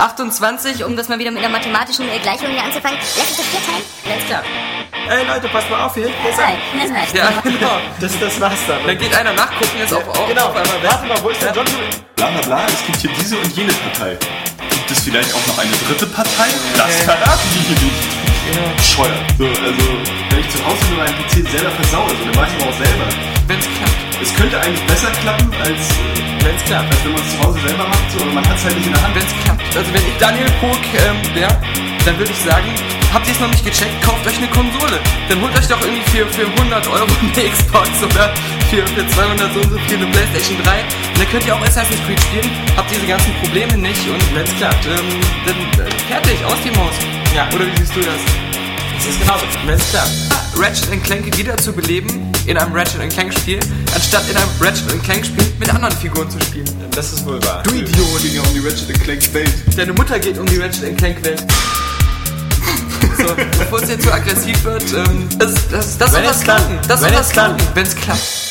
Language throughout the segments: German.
28, um das mal wieder mit einer mathematischen Gleichung hier anzufangen. Lass uns das vier teilen. Alles klar. Ey Leute, passt mal auf, hier Nein, er. das reicht. Ja, genau. Das, das war's dann. Dann geht einer nachgucken, jetzt auf, auf, genau, auf einmal weg. warte mal, wo ist der John? Bla bla bla, es gibt hier diese und jene Partei. Gibt es vielleicht auch noch eine dritte Partei? Das verraten die hier nicht. Bescheuert. So, also, wenn ich zu Hause nur meinen PC selber versaue, so, dann weiß man auch selber. Wenn's klappt. Es könnte eigentlich besser klappen, als, äh, Wenn's klappt. als wenn man es zu Hause selber macht, so, aber man hat es halt nicht in der Hand. Wenn's klappt. Also wenn ich Daniel Pog ähm, wäre, dann würde ich sagen, habt ihr es noch nicht gecheckt, kauft euch eine Konsole. Dann holt euch doch irgendwie für, für 100 Euro eine Xbox oder für, für 200 so und so viel eine Playstation 3. Und dann könnt ihr auch Assassin's Creed spielen, habt diese ganzen Probleme nicht und wenn's klappt, ähm, dann äh, fertig, aus die Maus. Ja, oder wie siehst du das? Das ist genauso. Wenn's klappt. Ratchet Clank wieder zu beleben in einem Ratchet Clank Spiel, anstatt in einem Ratchet Clank Spiel mit anderen Figuren zu spielen. Das ist wohl wahr. Du Idiot! ging ja um die Ratchet Clank Welt. Deine Mutter geht um die Ratchet Clank Welt. So, bevor es jetzt zu aggressiv wird, ähm, das, das, das soll Wenn das es klappt. klappen. Das soll Wenn das es klappt. klappen, wenn es klappt.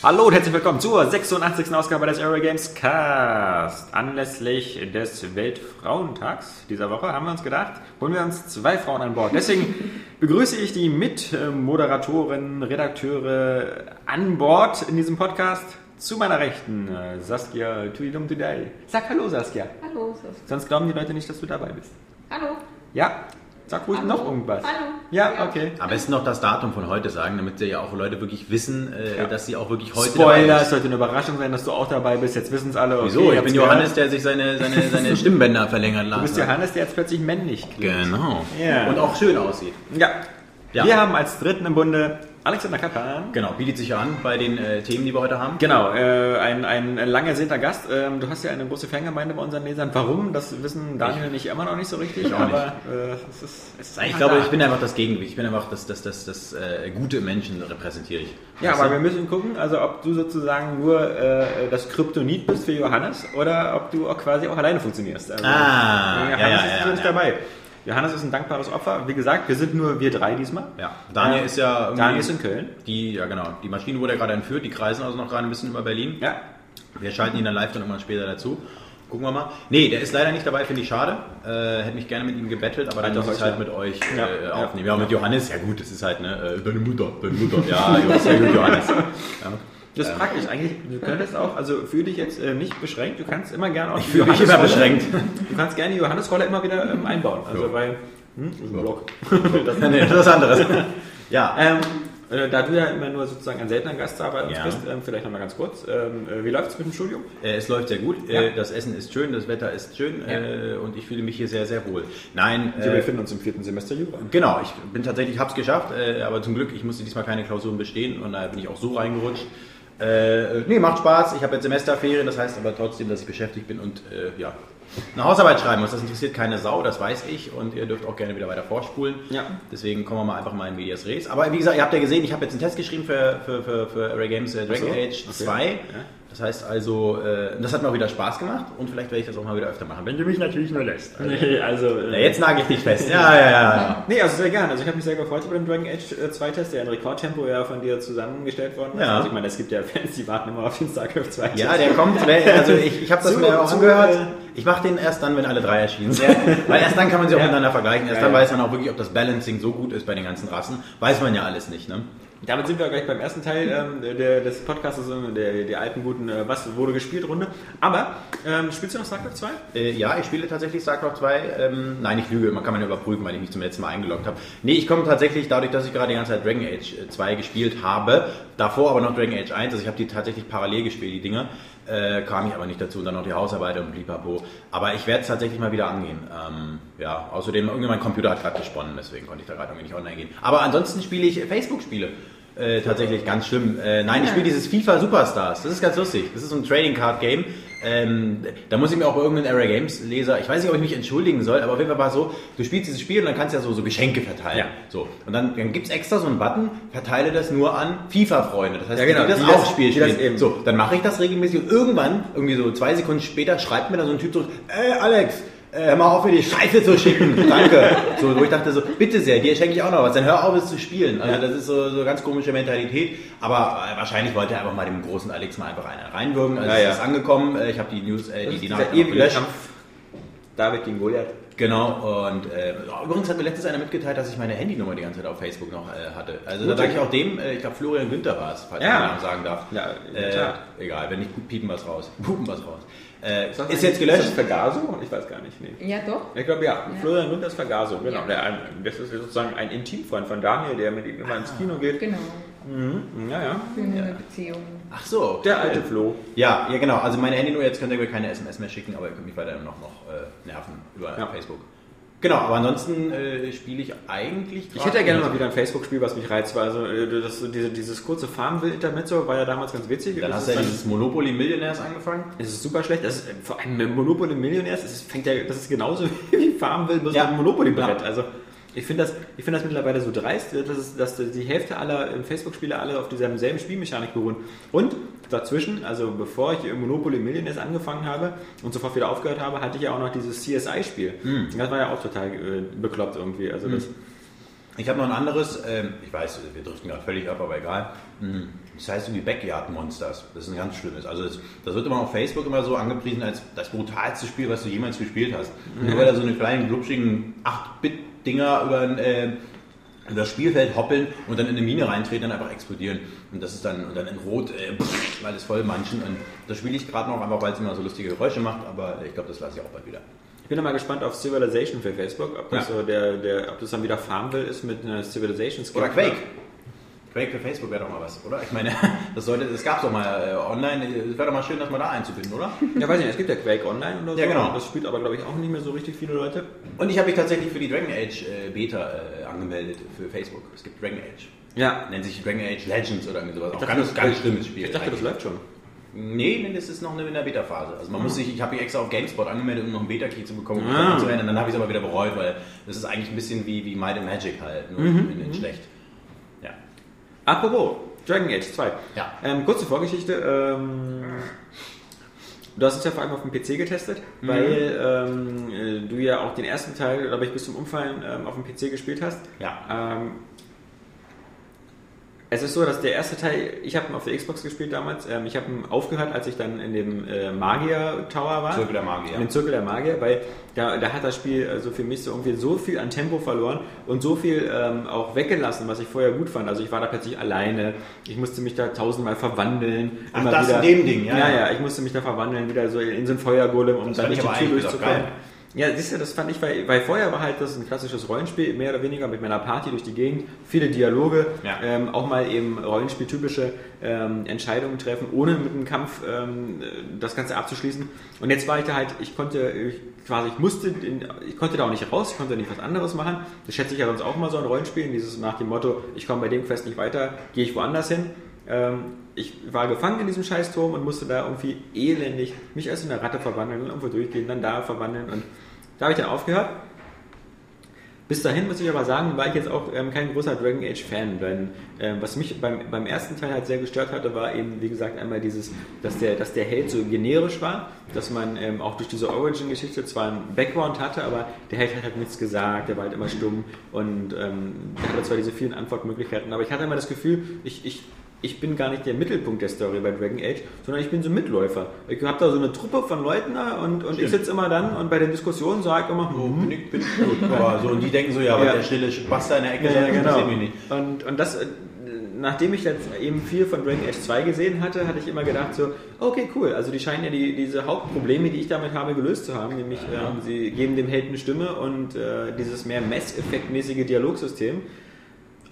Hallo und herzlich willkommen zur 86. Ausgabe des Aero Games Cast. Anlässlich des Weltfrauentags dieser Woche haben wir uns gedacht, holen wir uns zwei Frauen an Bord. Deswegen begrüße ich die Mitmoderatoren, Redakteure an Bord in diesem Podcast. Zu meiner Rechten äh, Saskia Tuidum Today. Sag Hallo Saskia. Hallo. Sonst glauben die Leute nicht, dass du dabei bist. Hallo. Ja, sag ruhig Hallo. noch irgendwas. Hallo. Ja, Ja. okay. Am besten noch das Datum von heute sagen, damit ja auch Leute wirklich wissen, äh, Ja. dass sie auch wirklich heute Spoiler, dabei es sollte eine Überraschung sein, dass du auch dabei bist. Jetzt wissen es alle. Okay, Wieso? Ich bin gehört. Johannes, der sich seine, seine, seine Stimmbänder verlängern Du lassen bist Johannes, der jetzt plötzlich männlich klingt. Genau. Ja. Und auch schön aussieht. Ja. Ja. Wir haben als dritten im Bunde Alexander Kappan. Genau, bietet sich ja an bei den äh, Themen, die wir heute haben. Genau, äh, ein, ein lang ersehnter Gast. Ähm, du hast ja eine große Fangemeinde bei unseren Lesern. Warum? Das wissen Daniel und ich immer noch nicht so richtig. Ich auch aber äh, es ist, es ist Ich glaube, da. ich bin einfach das Gegengewicht. Ich bin einfach das, das, das, das äh, gute Menschen repräsentiere ich. Ja, Weißt aber du? wir müssen gucken, also ob du sozusagen nur äh, das Kryptonit bist für Johannes oder ob du auch quasi auch alleine funktionierst. Also, Ah, Johannes ja, ja, ist ja, ja. dabei. Johannes ist ein dankbares Opfer. Wie gesagt, wir sind nur wir drei diesmal. Ja, Daniel Ähm, ist ja Daniel ist in Köln. Die, ja genau, die Maschine wurde ja gerade entführt, die kreisen also noch gerade ein bisschen über Berlin. Ja. Wir schalten ihn dann live dann irgendwann später dazu. Gucken wir mal. Nee, der ist leider nicht dabei, finde ich schade. Äh, hätte mich gerne mit ihm gebettelt, aber dann muss ich halt mit euch Ja, äh, ja. aufnehmen. Ja, mit Johannes, ja gut, das ist halt, ne, äh, deine Mutter, deine Mutter. Ja, Johannes, ja gut, Johannes. Ja. Das ist praktisch eigentlich. Du könntest auch, also fühl dich jetzt äh, nicht beschränkt. Du kannst immer gerne auch. Ich fühl mich immer beschränkt. Du kannst gerne die Johannesrolle immer wieder ähm, einbauen. Also Ja. bei hm, das ist ein Block. das, nee, das ist was anderes. Ja, ähm, äh, da du ja immer nur sozusagen ein seltener Gast da bei uns Ja. bist, ähm, vielleicht nochmal ganz kurz. Ähm, äh, wie läuft es mit dem Studium? Äh, es läuft sehr gut. Ja. Äh, das Essen ist schön, das Wetter ist schön äh, und ich fühle mich hier sehr, sehr wohl. Nein, Wir äh, befinden uns im vierten Semester Jura. Genau, ich bin tatsächlich, hab's geschafft, äh, aber zum Glück, ich musste diesmal keine Klausuren bestehen und daher bin ich auch so reingerutscht. Äh, nee, macht Spaß. Ich habe jetzt Semesterferien, das heißt aber trotzdem, dass ich beschäftigt bin und äh, ja, eine Hausarbeit schreiben muss. Das interessiert keine Sau, das weiß ich und ihr dürft auch gerne wieder weiter vorspulen. Ja. Deswegen kommen wir mal einfach mal in Medias Res. Aber wie gesagt, ihr habt ja gesehen, ich habe jetzt einen Test geschrieben für, für, für, für Array Games äh, Dragon so, Age okay. 2. Ja. Das heißt also, äh, das hat mir auch wieder Spaß gemacht und vielleicht werde ich das auch mal wieder öfter machen, wenn du mich natürlich nur lässt. Also, Nee, also. äh, na, jetzt nagel ich dich fest. Ja, ja, ja. ja. Nee, also sehr gerne. Also ich habe mich sehr gefreut über den Dragon Age 2 Test, der in Rekordtempo ja von dir zusammengestellt worden ist. Ja. Also ich meine, es gibt ja Fans, die warten immer auf den StarCraft 2 Ja, der kommt, also ich, ich habe das Zu- mir auch zu- angehört. Ich mache den erst dann, wenn alle drei erschienen sind. Weil erst dann kann man sie auch miteinander vergleichen. Erst dann weiß man auch wirklich, ob das Balancing so gut ist bei den ganzen Rassen. Weiß man ja alles nicht, ne? Damit sind wir gleich beim ersten Teil ähm, der, des Podcasts, ähm, der, der alten guten äh, Was wurde gespielt Runde. Aber ähm, spielst du noch StarCraft 2? Äh, ja, ich spiele tatsächlich StarCraft 2. Ähm, nein, ich lüge, man kann man ja überprüfen, weil ich mich zum letzten Mal eingeloggt habe. Nee, ich komme tatsächlich dadurch, dass ich gerade die ganze Zeit Dragon Age äh, 2 gespielt habe, davor aber noch Dragon Age 1, also ich habe die tatsächlich parallel gespielt, die Dinger, äh, kam ich aber nicht dazu und dann noch die Hausarbeit und blipapo. Aber ich werde es tatsächlich mal wieder angehen. Ähm, ja, außerdem, irgendwie mein Computer hat gerade gesponnen, deswegen konnte ich da gerade irgendwie nicht online gehen. Aber ansonsten spiele ich Facebook-Spiele. Äh, tatsächlich ganz schlimm. Äh, nein, ich spiele dieses FIFA Superstars. Das ist ganz lustig. Das ist so ein Trading Card Game. Ähm, da muss ich mir auch bei irgendeinem Era Games Leser, ich weiß nicht, ob ich mich entschuldigen soll, aber auf jeden Fall war es so, du spielst dieses Spiel und dann kannst du ja so, so Geschenke verteilen. Ja. So. Und dann, dann gibt es extra so einen Button, verteile das nur an FIFA-Freunde. Das heißt, Ja, genau, die das die auch das- Spiel die das spielen. eben. So, dann mache ich das regelmäßig und irgendwann, irgendwie so zwei Sekunden später, schreibt mir da so ein Typ so, ey Alex, hör mal auf, mir die Scheiße zu schicken. Danke. So, wo ich dachte so, bitte sehr, dir schenke ich auch noch was. Dann hör auf, es zu spielen. Also das ist so, so ganz komische Mentalität. Aber äh, wahrscheinlich wollte er einfach mal dem großen Alex mal einfach einen reinwürgen. Also Ja, ja. ist angekommen. Äh, Ich habe die News, äh, die, die Nachricht gelöscht. Kampf. David gegen Goliath. Genau, und äh, übrigens hat mir letztens einer mitgeteilt, dass ich meine Handynummer die ganze Zeit auf Facebook noch äh, hatte. Also da Gut. sage ich auch dem, äh, ich glaube Florian Günther war es, falls Ja. man den Namen sagen darf. Ja, äh, egal, wenn nicht, piepen was raus. Pupen was raus. Äh, Ist, jetzt gelöscht? Ist das Vergaso? Ich weiß gar nicht. Nee. Ja, doch. Ich glaube ja, Florian Günther ist Vergaso, genau. Ja. Der, ein- das ist sozusagen ein Intimfreund von Daniel, der mit ihm immer ins Kino geht. Genau. Mhm. Ja, ja. Für eine Beziehung. Ach so. Der alte Flo. Ja, ja genau. Also meine Handynummer, jetzt könnt ihr mir keine SMS mehr schicken, aber ihr könnt mich weiterhin noch, noch äh, nerven über Ja. Facebook. Genau, aber ansonsten äh, spiele ich eigentlich Ich hätte ja gerne mal wieder ein Facebook-Spiel, was mich reizt, weil also, äh, das, diese, dieses kurze Farmville-Intermezzo war ja damals ganz witzig. Dann Das hast du ist ja dieses Monopoly Millionärs angefangen. Es ist super schlecht. Das ist, vor allem Monopoly Millionärs, das ist, fängt ja, das ist genauso wie Farmville, bloß Ja. mit einem Monopoly-Brett. Ja. Also ich finde das, ich finde das mittlerweile so dreist, dass, es, dass die Hälfte aller äh, Facebook-Spiele alle auf dieser selben Spielmechanik beruhen. Und dazwischen, also bevor ich Monopoly Millionärs angefangen habe und sofort wieder aufgehört habe, hatte ich ja auch noch dieses CSI-Spiel. Das war ja auch total äh, bekloppt irgendwie. Also das, Ich habe noch ein anderes, ähm, ich weiß, wir driften gerade völlig ab, aber egal. Mhm. Das heißt irgendwie Backyard Monsters. Das ist ein ganz schlimmes. Also das, das wird immer auf Facebook immer so angepriesen als das brutalste Spiel, was du jemals gespielt hast. Nur weil da so eine kleinen, glubschigen 8-Bit-Dinger über ein, äh, über das Spielfeld hoppeln und dann in eine Mine reintreten und einfach explodieren. Und das ist dann, und dann in Rot, äh, pff, alles voll manchen. Und das spiele ich gerade noch, einfach weil es immer so lustige Geräusche macht, aber ich glaube, das lasse ich auch bald wieder. Ich bin da mal gespannt auf Civilization für Facebook, ob das, Ja. so der, der, ob das dann wieder Farmville ist mit einer Civilization Skin. Oder Quake. Quake für Facebook wäre doch mal was, oder? Ich meine, das sollte, das gab es doch mal äh, online. Es wäre doch mal schön, das mal da einzubinden, oder? Ja, weiß nicht, es gibt ja Quake Online oder so. Ja, genau. Das spielt aber, glaube ich, auch nicht mehr so richtig viele Leute. Und ich habe mich tatsächlich für die Dragon Age äh, Beta äh, angemeldet für Facebook. Es gibt Dragon Age. Ja. Nennt sich Dragon Age Legends oder irgendwie sowas. Auch dachte, ganz, das- ganz schlimmes Spiel. Ich dachte, das eigentlich. läuft schon. Nee, nee, das ist noch in der Beta-Phase. Also man muss sich, ich habe mich extra auf GameSpot angemeldet, um noch einen Beta-Key zu bekommen, um Ah. zu rennen. Dann habe ich es aber wieder bereut, weil das ist eigentlich ein bisschen wie, wie Might and Magic halt, nur Mhm. in, in schlecht. Apropos, Dragon Age 2. Ja. Ähm, kurze Vorgeschichte. Ähm, du hast es ja vor allem auf dem PC getestet, Mhm. weil ähm, äh, du ja auch den ersten Teil, glaube ich, bis zum Umfallen ähm, auf dem PC gespielt hast. Ja. Es ist so, dass der erste Teil, ich habe ihn auf der Xbox gespielt damals, ähm, ich habe ihn aufgehört, als ich dann in dem äh, Magier Tower war. Zirkel der Magier. In dem Zirkel der Magier, weil da, da hat das Spiel also für mich so irgendwie so viel an Tempo verloren und so viel ähm, auch weggelassen, was ich vorher gut fand. Also ich war da plötzlich alleine, ich musste mich da tausendmal verwandeln. Ach, das in dem Ding, ja, Ja, ja. ich musste mich da verwandeln, wieder so in so ein Feuergolem, um dann ich die Tür durchzukommen. Ja, siehst du, das fand ich, weil, weil vorher war halt das ein klassisches Rollenspiel, mehr oder weniger mit meiner Party durch die Gegend, viele Dialoge, Ja. ähm, auch mal eben Rollenspieltypische ähm, Entscheidungen treffen, ohne mit einem Kampf ähm, das Ganze abzuschließen. Und jetzt war ich da halt, ich konnte ich, quasi, ich musste, in, ich konnte da auch nicht raus, ich konnte nicht was anderes machen. Das schätze ich ja sonst auch mal so ein Rollenspiel, dieses nach dem Motto, ich komme bei dem Quest nicht weiter, gehe ich woanders hin. Ähm, ich war gefangen in diesem Scheißturm und musste da irgendwie elendig mich als eine Ratte verwandeln und irgendwo durchgehen, dann da verwandeln und da habe ich dann aufgehört. Bis dahin muss ich aber sagen, war ich jetzt auch ähm, kein großer Dragon Age Fan, denn ähm, was mich beim, beim ersten Teil halt sehr gestört hatte, war eben, wie gesagt, einmal dieses, dass der, dass der Held so generisch war, dass man ähm, auch durch diese Origin-Geschichte zwar einen Background hatte, aber der Held hat halt nichts gesagt, der war halt immer stumm und ähm, hatte zwar diese vielen Antwortmöglichkeiten, aber ich hatte immer das Gefühl, ich, ich ich bin gar nicht der Mittelpunkt der Story bei Dragon Age, sondern ich bin so ein Mitläufer. Ich habe da so eine Truppe von Leuten da und, und ich sitze immer dann und bei den Diskussionen sage ich immer, So, hm, bin ich, bin ich gut. Aber so, und die denken so, ja, aber Ja. der stille Basta in der Ecke ja, ja, genau. mich nicht. Und, und das, äh, nachdem ich jetzt eben viel von Dragon Age 2 gesehen hatte, hatte ich immer gedacht so, okay, cool, also die scheinen ja die, diese Hauptprobleme, die ich damit habe, gelöst zu haben, nämlich ähm, sie geben dem Held eine Stimme und äh, dieses mehr Mess-Effekt-mäßige Dialogsystem.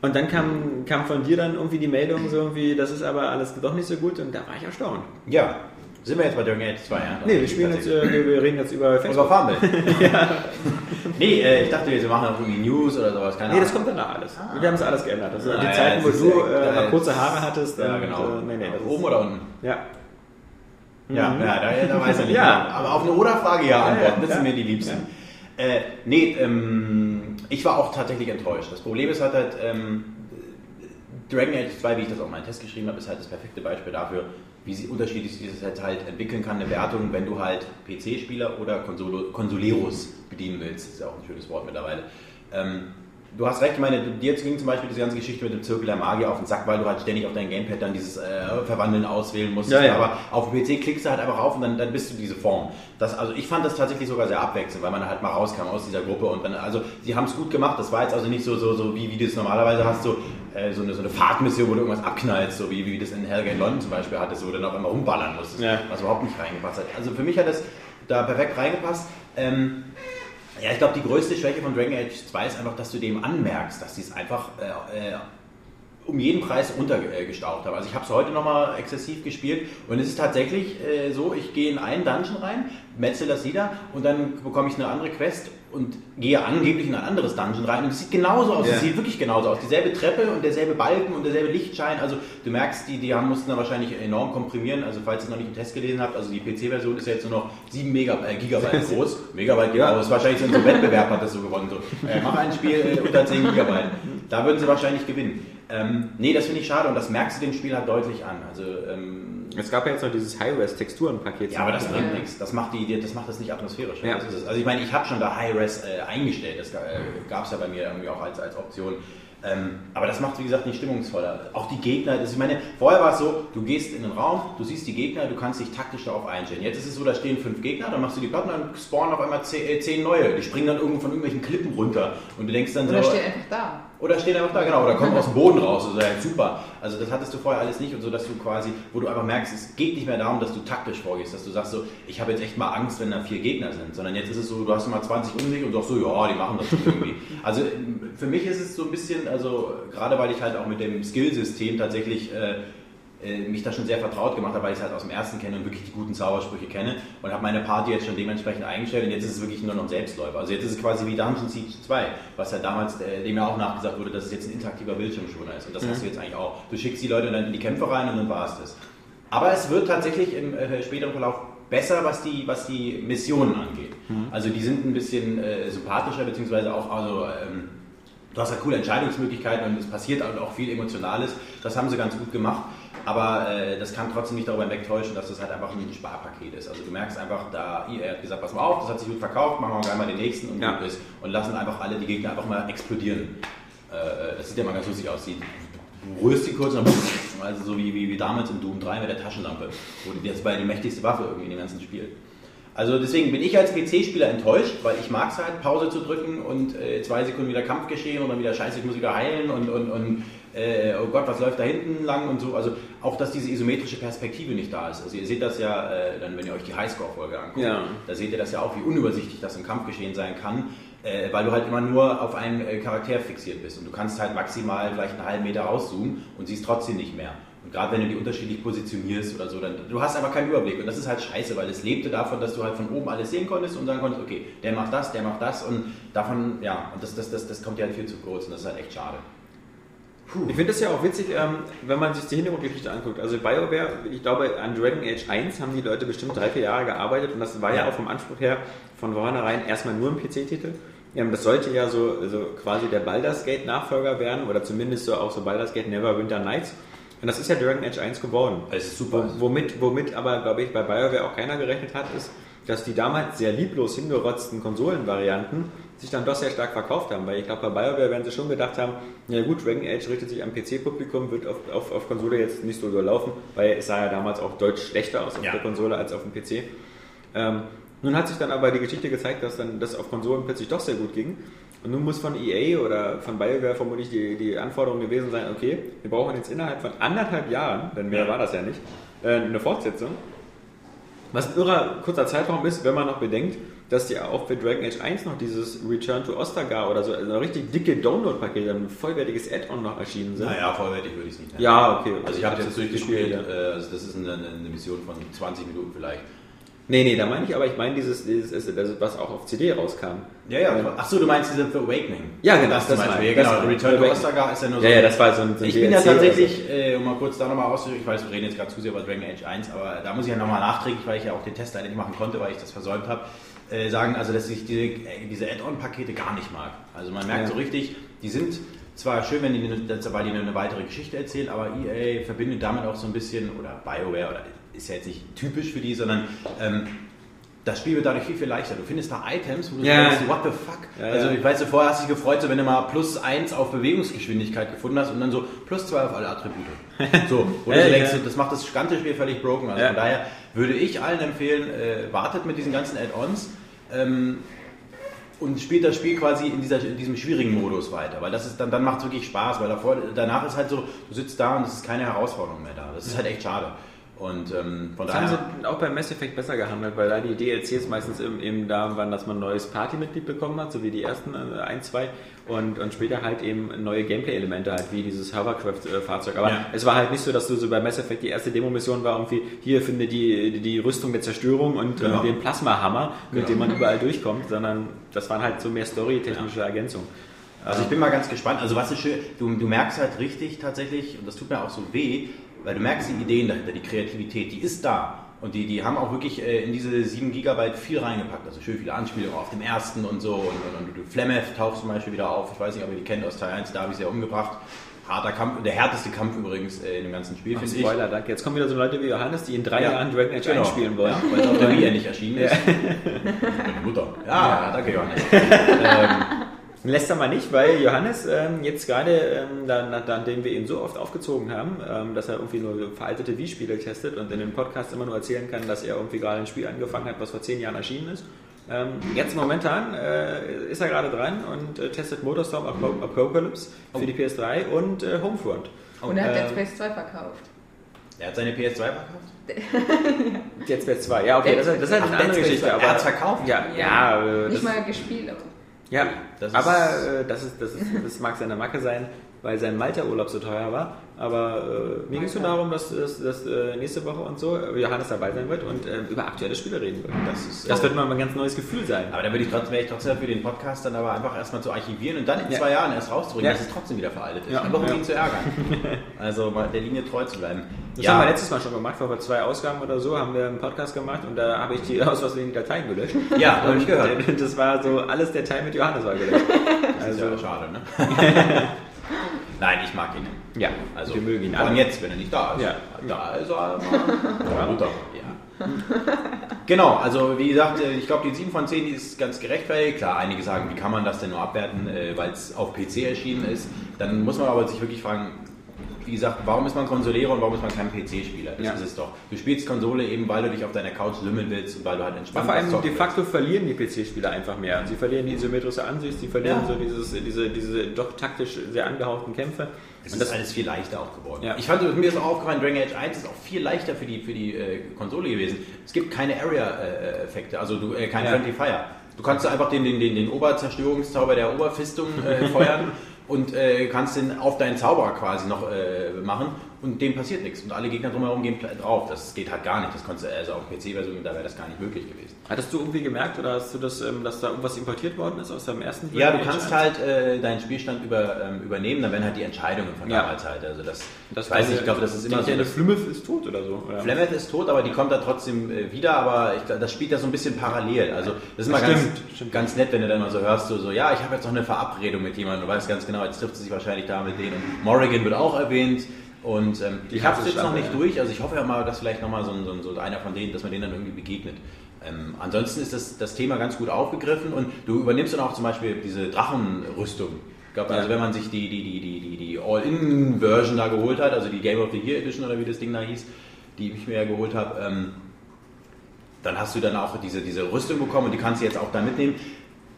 Und dann kam, kam von dir dann irgendwie die Meldung so irgendwie, das ist aber alles doch nicht so gut und da war ich erstaunt. Ja. Sind wir jetzt bei Dragon Age 2, ja? Nee, wir spielen jetzt, äh, wir, reden jetzt über Über Facebook. Farmville. Nee, äh, ich dachte, wir machen irgendwie News oder sowas, keine Nee, das kommt danach alles. Wir haben es alles geändert. Also Ah, die ja, Zeiten, wo du äh, äh, mal kurze Haare hattest. Ja, und, genau. Äh, nee, nee, Oben oder unten? Ja. Ja, ja da, da weiß er nicht. Ja. genau. Aber auf eine Oder-Frage ja antworten, das ja. sind mir die Liebsten. Äh, nee, ähm, ich war auch tatsächlich enttäuscht. Das Problem ist halt, halt ähm, Dragon Age 2, wie ich das auch in meinem Test geschrieben habe, ist halt das perfekte Beispiel dafür, wie unterschiedlich sich das jetzt halt entwickeln kann, eine Wertung, wenn du halt PC-Spieler oder Konsolo, Konsoleros bedienen willst. Das ist ja auch ein schönes Wort mittlerweile. Ähm, Du hast recht, ich meine, dir ging zum Beispiel diese ganze Geschichte mit dem Zirkel der Magier auf den Sack, weil du halt ständig auf dein Gamepad dann dieses äh, Verwandeln auswählen musstest. Ja, ja. Aber auf dem PC klickst du halt einfach auf und dann, dann bist du diese Form. Das, also ich fand das tatsächlich sogar sehr abwechselnd, weil man halt mal rauskam aus dieser Gruppe und dann, also sie haben es gut gemacht. Das war jetzt also nicht so, so, so wie, wie du es normalerweise hast, so, äh, so, eine, so eine Fahrtmission, wo du irgendwas abknallst, so wie, wie das in Helga in London zum Beispiel hattest, wo du dann auch immer rumballern musstest, Ja. was überhaupt nicht reingepasst hat. Also für mich hat das da perfekt reingepasst. Ähm, ja, ich glaube, die größte Schwäche von Dragon Age 2 ist einfach, dass du dem anmerkst, dass sie es einfach äh, äh, um jeden Preis untergestaucht haben. Also ich habe es heute nochmal exzessiv gespielt und es ist tatsächlich äh, so, ich gehe in einen Dungeon rein, metzel das wieder und dann bekomme ich eine andere Quest und gehe angeblich in ein anderes Dungeon rein und es sieht genauso aus, Ja. es sieht wirklich genauso aus. Dieselbe Treppe und derselbe Balken und derselbe Lichtschein, also du merkst, die, die haben, mussten da wahrscheinlich enorm komprimieren, also falls ihr noch nicht den Test gelesen habt, also die PC-Version ist ja jetzt nur noch 7 Megab äh, Gigabyte groß, Megabyte, aber es ist wahrscheinlich so ein Wettbewerb hat das so gewonnen, so, äh, mach ein Spiel äh, unter 10 Gigabyte, da würden sie wahrscheinlich gewinnen. Ähm, nee, das finde ich schade und das merkst du dem Spiel halt deutlich an, also ähm, Es gab ja jetzt noch dieses High-Res-Texturenpaket. ja, aber das bringt nichts. Das macht, die, das macht das nicht atmosphärisch. Ja. Das ist es. Also ich meine, ich habe schon da High-Res äh, eingestellt. Das äh, gab es ja bei mir irgendwie auch als, als Option. Ähm, aber das macht, wie gesagt, nicht stimmungsvoller. Auch die Gegner, das, ich meine, vorher war es so, du gehst in den Raum, du siehst die Gegner, du kannst dich taktisch darauf einstellen. Jetzt ist es so, da stehen fünf Gegner, dann machst du die Platten, dann spawnen auf einmal zehn, äh, zehn neue. Die springen dann irgendwo von irgendwelchen Klippen runter. Und du denkst dann Oder so... steht einfach da. Oder stehen einfach da, genau, oder kommen aus dem Boden raus, ist ja super. Also das hattest du vorher alles nicht und so, dass du quasi, wo du einfach merkst, es geht nicht mehr darum, dass du taktisch vorgehst, dass du sagst so, ich habe jetzt echt mal Angst, wenn da vier Gegner sind, sondern jetzt ist es so, du hast mal 20 um dich und sagst so, ja, die machen das schon irgendwie. Also für mich ist es so ein bisschen, also gerade weil ich halt auch mit dem Skillsystem tatsächlich äh, äh, mich da schon sehr vertraut gemacht habe, weil ich es halt aus dem ersten kenne und wirklich die guten Zaubersprüche kenne und habe meine Party jetzt schon dementsprechend eingestellt und jetzt ist es wirklich nur noch ein Selbstläufer. Also jetzt ist es quasi wie Dungeon Siege 2, was ja damals äh, dem ja auch nachgesagt wurde, dass es jetzt ein interaktiver Bildschirmschoner ist und das hast du jetzt eigentlich auch. Du schickst die Leute dann in die Kämpfe rein und dann war es das. Aber es wird tatsächlich im äh, späteren Verlauf besser, was die, was die Missionen angeht. Also die sind ein bisschen äh, sympathischer, beziehungsweise auch, also ähm, du hast halt coole Entscheidungsmöglichkeiten und es passiert halt auch viel Emotionales. Das haben sie ganz gut gemacht. Aber äh, das kann trotzdem nicht darüber hinwegtäuschen, dass das halt einfach ein Sparpaket ist. Also du merkst einfach, da EA hat gesagt, pass mal auf, das hat sich gut verkauft, machen wir gleich mal den nächsten und Ja. gut ist. Und lassen einfach alle die Gegner einfach mal explodieren. Äh, das sieht ja mal ganz lustig aus. Die, du rührst die kurz und dann also so wie, wie, wie damals in Doom 3 mit der Taschenlampe, die, das war die mächtigste Waffe irgendwie in dem ganzen Spiel. Also deswegen bin ich als PC-Spieler enttäuscht, weil ich mag es halt, Pause zu drücken und äh, zwei Sekunden wieder Kampf geschehen und dann wieder scheiße, ich muss wieder heilen und, und, und äh, oh Gott, was läuft da hinten lang und so. Also auch, dass diese isometrische Perspektive nicht da ist. Also ihr seht das ja, äh, dann wenn ihr euch die Highscore-Folge anguckt, Ja. da seht ihr das ja auch, wie unübersichtlich das im Kampfgeschehen sein kann, äh, weil du halt immer nur auf einen äh, Charakter fixiert bist und du kannst halt maximal vielleicht einen halben Meter rauszoomen und siehst trotzdem nicht mehr. Und gerade wenn du die unterschiedlich positionierst oder so, dann du hast einfach keinen Überblick. Und das ist halt scheiße, weil es lebte davon, dass du halt von oben alles sehen konntest und sagen konntest, okay, der macht das, der macht das und davon, ja, und das, das, das, das kommt dir halt viel zu kurz und das ist halt echt schade. Ich finde das ja auch witzig, ähm, wenn man sich die Hintergrundgeschichte anguckt. Also BioWare, ich glaube, an Dragon Age 1 haben die Leute bestimmt drei, vier Jahre gearbeitet und das war ja, Ja. auch vom Anspruch her von vornherein erstmal nur ein PC-Titel. Ähm, das sollte ja so, so quasi der Baldur's Gate Nachfolger werden oder zumindest so auch so Baldur's Gate Neverwinter Nights. Und das ist ja Dragon Age 1 geworden. Es ist super. Wo- Womit, womit aber, glaube ich, bei BioWare auch keiner gerechnet hat, ist, dass die damals sehr lieblos hingerotzten Konsolenvarianten sich dann doch sehr stark verkauft haben. Weil ich glaube, bei BioWare werden sie schon gedacht haben, ja gut, Dragon Age richtet sich am PC-Publikum, wird auf, auf, auf Konsole jetzt nicht so überlaufen, weil es sah ja damals auch deutlich schlechter aus auf Ja. der Konsole als auf dem PC. Ähm, nun hat sich dann aber die Geschichte gezeigt, dass dann das auf Konsolen plötzlich doch sehr gut ging. Und nun muss von EA oder von BioWare vermutlich die, die Anforderung gewesen sein, okay, wir brauchen jetzt innerhalb von anderthalb Jahren, denn mehr war das ja nicht, äh, eine Fortsetzung. Was ein irrer kurzer Zeitraum ist, wenn man noch bedenkt, dass die auch für Dragon Age 1 noch dieses Return to Ostagar oder so, also ein richtig dicke Download-Paket, ein vollwertiges Add-on noch erschienen sind. Naja, vollwertig würde ich es nicht nennen. Ja, okay. Also ich habe jetzt durchgespielt, Ja. äh, also das ist eine, eine Mission von 20 Minuten vielleicht. Nee, nee, da meine ich aber, ich meine dieses, dieses das, was auch auf CD rauskam. Ja, ja. Ähm, Achso, du meinst diese The Awakening. Ja, genau, Das, das zum Beispiel. Ja, genau, Return to ich. Ostagar ist ja nur so. Ja, ja, das war so ein, so ein Ich bin ja DLC oder tatsächlich, äh, um mal kurz da nochmal auszuführen, ich weiß, wir reden jetzt gerade zu sehr über Dragon Age 1, aber da muss ich ja nochmal nachträglich, weil ich ja auch den Test leider nicht machen konnte, weil ich das versäumt habe, äh, sagen, also dass ich diese, äh, diese Add-on-Pakete gar nicht mag. Also man merkt Ja. so richtig, die sind zwar schön, wenn die, weil die eine weitere Geschichte erzählen, aber EA verbindet damit auch so ein bisschen, oder BioWare, oder ist ja jetzt nicht typisch für die, sondern ähm, das Spiel wird dadurch viel, viel leichter. Du findest da Items, wo du Ja. denkst, what the fuck? Ja, also ich weiß, vorher hast du dich gefreut, so wenn du mal plus eins auf Bewegungsgeschwindigkeit gefunden hast und dann so plus zwei auf alle Attribute. So, wo du Ja, denkst, das macht das ganze Spiel völlig broken. Also von daher würde ich allen empfehlen, äh, wartet mit diesen ganzen Add-ons. Ähm, und spielt das Spiel quasi in, dieser, in diesem schwierigen Modus weiter, weil das ist dann, dann macht es wirklich Spaß, weil davor, danach ist halt so, du sitzt da und es ist keine Herausforderung mehr da. Das ist halt echt schade. Und ähm, von Das haben daher. sie auch beim Mass Effect besser gehandelt, weil da die DLCs meistens eben, eben da waren, dass man ein neues Partymitglied bekommen hat, so wie die ersten äh, ein, zwei und, und später halt eben neue Gameplay-Elemente halt, wie dieses Hovercraft-Fahrzeug. Aber Ja. es war halt nicht so, dass du so bei Mass Effect die erste Demo-Mission war irgendwie, hier finde die, die, die Rüstung der Zerstörung und Genau. äh, den Plasma-Hammer, mit Genau. dem man überall durchkommt, sondern das waren halt so mehr storytechnische Ergänzungen. Also ich bin mal ganz gespannt. Also was ist schön, du, du merkst halt richtig tatsächlich, und das tut mir auch so weh, weil du merkst die Ideen dahinter, die Kreativität, die ist da. Und die, die haben auch wirklich äh, in diese 7 Gigabyte viel reingepackt. Also schön viele Anspielungen auf dem ersten und so. Und, und, und Flemeth taucht zum Beispiel wieder auf. Ich weiß nicht, ob ihr die kennt aus Teil 1, da habe ich sie ja umgebracht. Harter Kampf, der härteste Kampf übrigens äh, in dem ganzen Spiel, finde ich. Spoiler, danke. Jetzt kommen wieder so Leute wie Johannes, die in drei Ja. Jahren Dragon Age Genau. einspielen wollen. Ja, weil es auf der Wii endlich erschienen ist. Meine Mutter. Ja, danke Johannes. ähm, Lässt er mal nicht, weil Johannes ähm, jetzt gerade, ähm, dann, nachdem wir ihn so oft aufgezogen haben, ähm, dass er irgendwie nur veraltete Wii-Spiele testet und in den Podcasts immer nur erzählen kann, dass er irgendwie gerade ein Spiel angefangen hat, was vor zehn Jahren erschienen ist. Ähm, jetzt momentan äh, ist er gerade dran und äh, testet Motorstorm Apo- Apocalypse für die PS3 und äh, Homefront. Und er hat Dead Ähm, Space 2 verkauft. er hat seine PS2 verkauft? Jetzt PS 2. Ja, okay, Dead das, ist- das ist halt eine Dead andere Space Geschichte. 2. Aber, Er hat's verkauft? Ja, ja. äh, das- Nicht mal gespielt, aber. Ja, Das aber äh, das, ist, das, ist, das mag seine Macke sein, weil sein Malta-Urlaub so teuer war. Aber äh, mir ging es nur darum, dass, dass, dass äh, nächste Woche und so äh, Johannes dabei sein wird und äh, über aktuelle Spiele reden wird. Das ist, Das äh, wird mal ein ganz neues Gefühl sein. Aber da würde ich trotzdem, wäre ich trotzdem für den Podcast dann aber einfach erstmal zu archivieren und dann in Ja. zwei Jahren erst rauszubringen, Ja. dass es trotzdem wieder veraltet ist. Ja. Einfach um Ja. ihn zu ärgern. Also mal der Linie treu zu bleiben. Das haben wir letztes Mal schon gemacht, vor zwei Ausgaben oder so, haben wir einen Podcast gemacht und da habe ich die aus Versehen Dateien gelöscht. Ja, habe ich gehört. Und Das war so, alles Datei mit Johannes war gelöscht. Das ist ja Also, schade, ne? Nein, ich mag ihn. Ja, Also, wir mögen ihn alle. jetzt, wenn er nicht da ist. Ja. Da ist er mal. Mutter. Ja. Genau, also wie gesagt, äh, ich glaube die 7 von 10 die ist ganz gerechtfertigt. Klar, einige sagen, wie kann man das denn nur abwerten, äh, weil es auf PC erschienen ist. Dann muss man aber sich wirklich fragen, wie gesagt, warum ist man Konsolero und warum ist man kein PC-Spieler? Das Ja. ist es doch. Du spielst Konsole eben, weil du dich auf deiner Couch lümmeln willst und weil du halt Aber entspannt vor allem de facto verlieren die PC-Spieler einfach mehr. Sie verlieren die isometrische Ansicht, sie verlieren Ja. so dieses, diese, diese doch taktisch sehr angehauchten Kämpfe. Es Und ist das, alles viel leichter auch geworden. Ja. Ich fand, mir ist auch aufgefallen, Dragon Age 1 ist auch viel leichter für die, für die äh, Konsole gewesen. Es gibt keine Area-Effekte, also du, äh, kein. Friendly Fire. Du kannst einfach den, den, den, den Oberzerstörungszauber der Oberfistung äh, feuern und äh, kannst den auf deinen Zauberer quasi noch äh, machen und dem passiert nichts. Und alle Gegner drumherum gehen drauf. Das geht halt gar nicht. Das konntest du, also auf PC-Version, da wäre das gar nicht möglich gewesen. hattest du irgendwie gemerkt oder hast du das, ähm, dass da irgendwas importiert worden ist aus deinem ersten Ja, du kannst 1? halt äh, deinen Spielstand über, ähm, übernehmen, dann werden halt die Entscheidungen von Ja. damals halt. Also das, Das ich weiß nicht, ich glaube, das ist immer so. Eine Flimeth ist tot oder so. Ja. Flemeth ist tot, aber die kommt da trotzdem äh, wieder, aber ich, das spielt ja so ein bisschen parallel. Also das ist immer ganz, stimmt. ganz nett, wenn du dann mal so hörst, so, so ja, ich habe jetzt noch eine Verabredung mit jemandem, du weißt ganz genau, jetzt trifft sie sich wahrscheinlich da mit denen. Und Morrigan wird auch erwähnt. Und ähm, Die ich habe es jetzt noch nicht durch, also ich hoffe ja mal, dass vielleicht nochmal so, so, so einer von denen, dass man denen dann irgendwie begegnet. Ähm, ansonsten ist das, das Thema ganz gut aufgegriffen und du übernimmst dann auch zum Beispiel diese Drachenrüstung. Ich glaube, also Ja. wenn man sich die, die, die, die, die, die All-In-Version da geholt hat, also die Game of the Year Edition oder wie das Ding da hieß, die ich mir ja geholt habe, ähm, dann hast du dann auch diese, diese Rüstung bekommen und die kannst du jetzt auch da mitnehmen.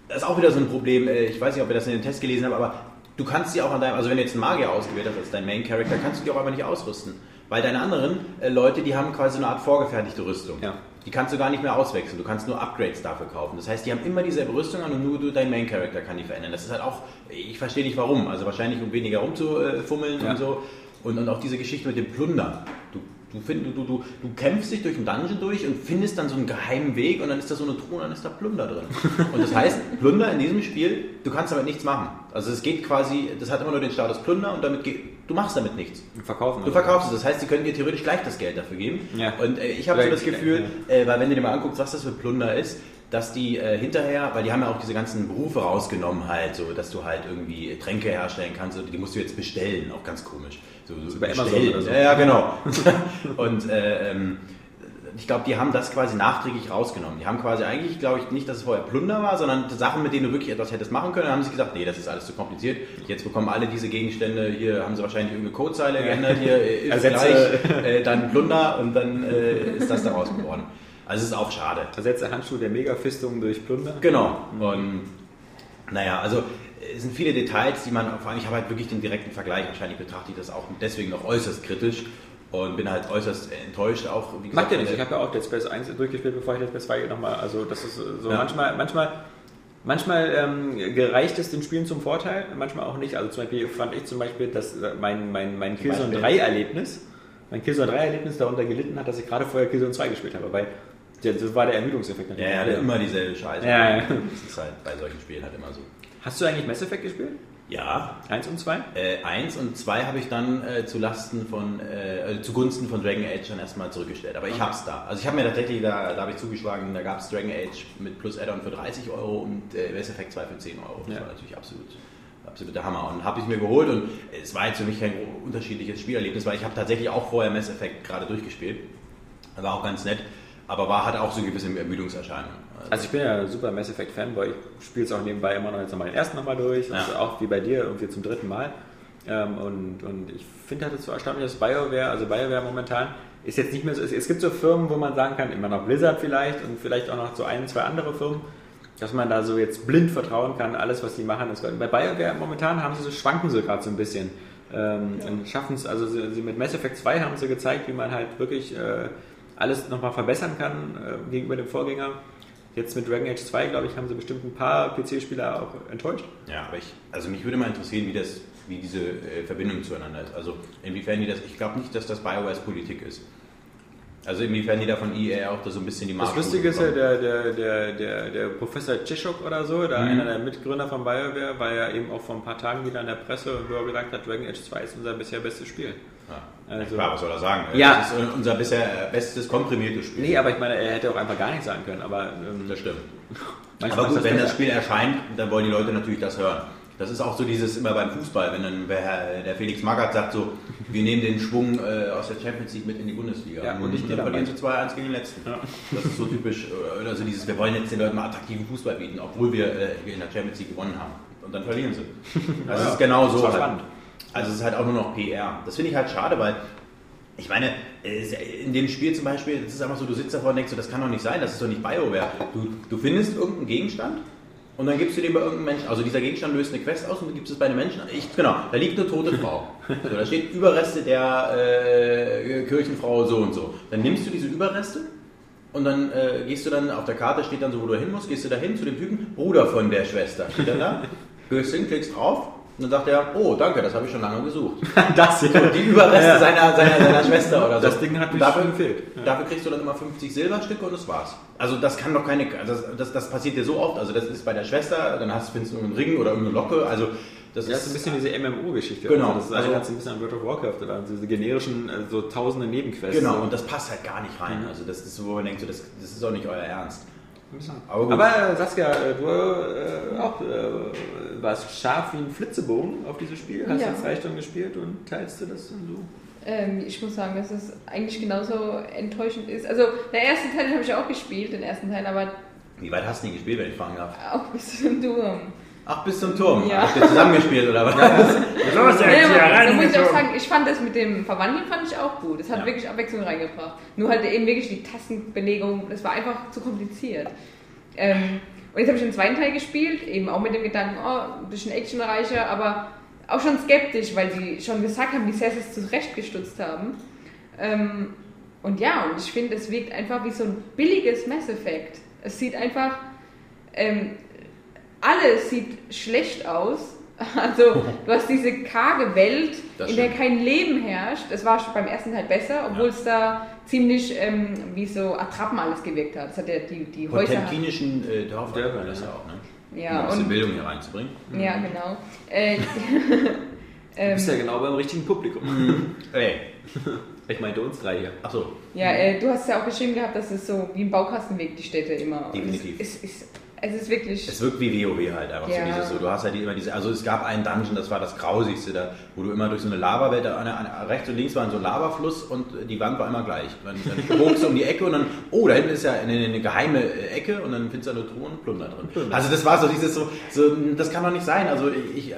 Das ist auch wieder so ein Problem, äh, ich weiß nicht, ob ihr das in den Test gelesen habt, aber du kannst sie auch an deinem, also wenn du jetzt einen Magier ausgewählt hast als dein Main Character, kannst du die auch einfach nicht ausrüsten. Weil deine anderen äh, Leute, die haben quasi eine Art vorgefertigte Rüstung. Ja. Die kannst du gar nicht mehr auswechseln, du kannst nur Upgrades dafür kaufen. Das heißt, die haben immer dieselbe Rüstung an und nur du, dein Main Character kann die verändern. Das ist halt auch, ich verstehe nicht warum. Also wahrscheinlich um weniger rumzufummeln Ja. und so. Und, und auch diese Geschichte mit dem Plundern. Du, du, find, du, du, du kämpfst dich durch einen Dungeon durch und findest dann so einen geheimen Weg und dann ist da so eine Truhe und dann ist da Plunder drin. Und das heißt, Plunder in diesem Spiel, du kannst damit nichts machen. Also es geht quasi, das hat immer nur den Status Plunder und damit geht, du machst damit nichts. Verkaufen. Du verkaufst es, das heißt, sie können dir theoretisch gleich das Geld dafür geben. Ja. Und äh, ich habe so das Gefühl, äh, weil wenn du dir mal anguckst, was das für Plunder ist, dass die äh, hinterher, weil die haben ja auch diese ganzen Berufe rausgenommen halt, so dass du halt irgendwie Tränke herstellen kannst, und die musst du jetzt bestellen, auch ganz komisch. So, so bei Amazon oder so. Ja, ja, genau. und äh, ähm, ich glaube, die haben das quasi nachträglich rausgenommen. Die haben quasi eigentlich, glaube ich, nicht, dass es vorher Plunder war, sondern Sachen, mit denen du wirklich etwas hättest machen können. Dann haben sie gesagt, nee, das ist alles zu kompliziert. Jetzt bekommen alle diese Gegenstände, hier haben sie wahrscheinlich irgendeine Codezeile geändert, hier äh, ist gleich, äh, dann Plunder und dann äh, ist das daraus geworden. Also es ist auch schade. Ersetze Handschuh der Megafistung durch Plunder. Genau. Und naja, also es sind viele Details, die man, vor allem ich habe halt wirklich den direkten Vergleich, wahrscheinlich betrachte ich das auch deswegen noch äußerst kritisch und bin halt äußerst enttäuscht auch. Wie Macht ja von nichts. Ich habe ja auch Dead Space 1 durchgespielt, bevor ich Dead Space 2 nochmal. Also das ist so Ja. manchmal, manchmal, manchmal ähm, gereicht es den Spielen zum Vorteil, manchmal auch nicht. Also zum Beispiel fand ich zum Beispiel, dass äh, mein, mein, mein Killzone Beispiel? 3 Erlebnis, mein Killzone 3 Erlebnis darunter gelitten hat, dass ich gerade vorher Killzone 2 gespielt habe. Weil das war der Ermüdungseffekt Ja, ja, immer dieselbe Scheiße. Ja, ja. Das ist halt bei solchen Spielen halt immer so. Hast du eigentlich Mass Effect gespielt? Ja, 1 und 2? äh, eins und zwei habe ich dann äh, zu Lasten von, äh, äh, zugunsten von Dragon Age dann erstmal zurückgestellt. Aber ich hab's da. Also ich habe mir tatsächlich, da, da habe ich zugeschlagen, da gab es Dragon Age mit plus Add-on für 30 Euro und äh, Mass Effect 2 für 10 Euro. Das Ja. war natürlich absolut, absolut der Hammer. Und habe ich mir geholt und es war jetzt für mich kein unterschiedliches Spielerlebnis, weil ich habe tatsächlich auch vorher Mass Effect gerade durchgespielt. War auch ganz nett, aber war hat auch so gewisse Ermüdungserscheinungen. Also ich bin ja super Mass Effect Fanboy. Ich spiele es auch nebenbei immer noch jetzt nochmal den ersten nochmal durch. Ja. Also auch wie bei dir irgendwie zum dritten Mal. Ähm, und, und ich finde halt so erstaunlich, dass BioWare, also BioWare momentan ist jetzt nicht mehr so, es, es gibt so Firmen, wo man sagen kann, immer noch Blizzard vielleicht und vielleicht auch noch so ein, zwei andere Firmen, dass man da so jetzt blind vertrauen kann, alles was die machen ist. Bei BioWare momentan haben sie so, schwanken sie gerade so ein bisschen. Ähm, und schaffen es, also sie, sie mit Mass Effect 2 haben sie gezeigt, wie man halt wirklich äh, alles nochmal verbessern kann äh, gegenüber dem Vorgänger. Jetzt mit Dragon Age 2, glaube ich, haben sie bestimmt ein paar PC-Spieler auch enttäuscht. Ja, aber ich, also mich würde mal interessieren, wie, das, wie diese äh, Verbindung zueinander ist. Also inwiefern die das, ich glaube nicht, dass das BioWare's Politik ist. Also inwiefern die da von EA auch da so ein bisschen die Das Marschroute Lustige ist ja, der, der, der, der, der Professor Cishok oder so, da Mhm. einer der Mitgründer von BioWare, war ja eben auch vor ein paar Tagen wieder in der Presse, wo er gesagt hat, Dragon Age 2 ist unser bisher bestes Spiel. Ja. Also- Klar, was soll er sagen? Ja. Das ist unser bisher bestes komprimiertes Spiel. Nee, aber ich meine, er hätte auch einfach gar nichts sagen können, aber ähm, Das stimmt. Aber gut, ist wenn das. Spiel erscheint, dann wollen die Leute natürlich das hören. Das ist auch so dieses immer beim Fußball, wenn dann wer, der Felix Magath sagt so, wir nehmen den Schwung äh, aus der Champions League mit in die Bundesliga. Ja, und ich gehe dann verlieren sie 2-1 gegen den Letzten. Das ist so typisch, äh, oder so dieses, wir wollen jetzt den Leuten mal attraktiven Fußball bieten, obwohl wir, äh, wir in der Champions League gewonnen haben. Und dann verlieren sie. Also es ist genau so. Das war halt. spannend. Also es ist halt auch nur noch PR. Das finde ich halt schade, weil ich meine, es- in dem Spiel zum Beispiel, das ist einfach so, du sitzt davor und denkst so, das kann doch nicht sein, das ist doch nicht BioWare. Du, du findest irgendeinen Gegenstand und dann gibst du den bei irgendeinem Menschen, also dieser Gegenstand löst eine Quest aus und du gibst es bei einem Menschen. Ich, genau, da liegt eine tote Frau. So, da steht Überreste der äh, Kirchenfrau so und so. Dann nimmst du diese Überreste und dann äh, gehst du dann, auf der Karte steht dann so, wo du hin musst, gehst du da hin zu dem Typen, Bruder von der Schwester, steht dann da, gehst hin, klickst drauf und dann sagt er, oh, danke, das habe ich schon lange gesucht. das So, die Überreste Ja. seiner, seiner, seiner Schwester oder so. Das Ding hat mich dafür, gefehlt. Ja. Dafür kriegst du dann immer 50 Silberstücke und das war's. Also das kann doch keine, also das, das, das passiert dir so oft. Also das ist bei der Schwester, dann hast, findest du einen Ring oder irgendeine Locke. Also das Ja, das ist ist ein bisschen diese MMO-Geschichte. Genau. Also das Also- erinnert sich ein bisschen an World of Warcraft oder diese generischen, äh, so tausende Nebenquests. Genau, So. und das passt halt gar nicht rein. Also das ist so, wo man denkt, so, das, das ist auch nicht euer Ernst. Aber. Aber äh, Saskia, äh, du äh, auch äh, warst scharf wie ein Flitzebogen auf dieses Spiel, hast Ja. jetzt drei Stunden gespielt und teilst du das und so? Ähm, ich muss sagen, dass es eigentlich genauso enttäuschend ist. Also, der erste Teil habe ich auch gespielt, den ersten Teil, aber Wie weit hast du denn gespielt, wenn ich fragen darf? auch bis zum Turm. Ach, bis zum Turm. Ja. Habt ihr zusammengespielt oder was? Los, Nee, aber da muss ich auch sagen, ich fand das mit dem Verwandeln fand ich auch gut. Es hat Ja. wirklich Abwechslung reingebracht. Nur halt eben wirklich die Tastenbelegung, das war einfach zu kompliziert. Ähm, und jetzt habe ich den zweiten Teil gespielt, eben auch mit dem Gedanken, oh, ein bisschen actionreicher, aber auch schon skeptisch, weil sie schon gesagt haben, wie sehr sie es zurechtgestutzt haben. Ähm, und ja, und ich finde, es wirkt einfach wie so ein billiges Mass Effect. Es sieht einfach, ähm, alles sieht schlecht aus. Also, du hast diese karge Welt, Das in der stimmt. kein Leben herrscht. Das war schon beim ersten Teil besser, obwohl Ja. es da ziemlich ähm, wie so Attrappen alles gewirkt hat. Das hat ja die, die Häuser. Potemkinischen äh, Dörfer, Dörfer, das ja. ja auch, ne? Um Ja, ein bisschen und, Bildung hier reinzubringen. ja, genau. Äh, Du ähm, bist ja genau beim richtigen Publikum. Ey, Ich meinte uns drei hier. achso. ja, äh, du hast ja auch geschrieben gehabt, dass es so wie ein Baukasten wirkt, die Städte immer. Definitiv. Es, es ist Es ist wirklich. Es wirkt wie WoW halt einfach Ja. so dieses so. Du hast halt immer diese, also es gab einen Dungeon, das war das grausigste da, wo du immer durch so eine Lavawelt, da eine, eine, rechts und links war so ein Lavafluss und die Wand war immer gleich. Dann, dann bogst du um die Ecke und dann, oh, da hinten ist ja eine, eine geheime äh, Ecke und dann findest du eine Truhe und Plunder drin. Also das war so dieses so, so, das kann doch nicht sein. Also ich,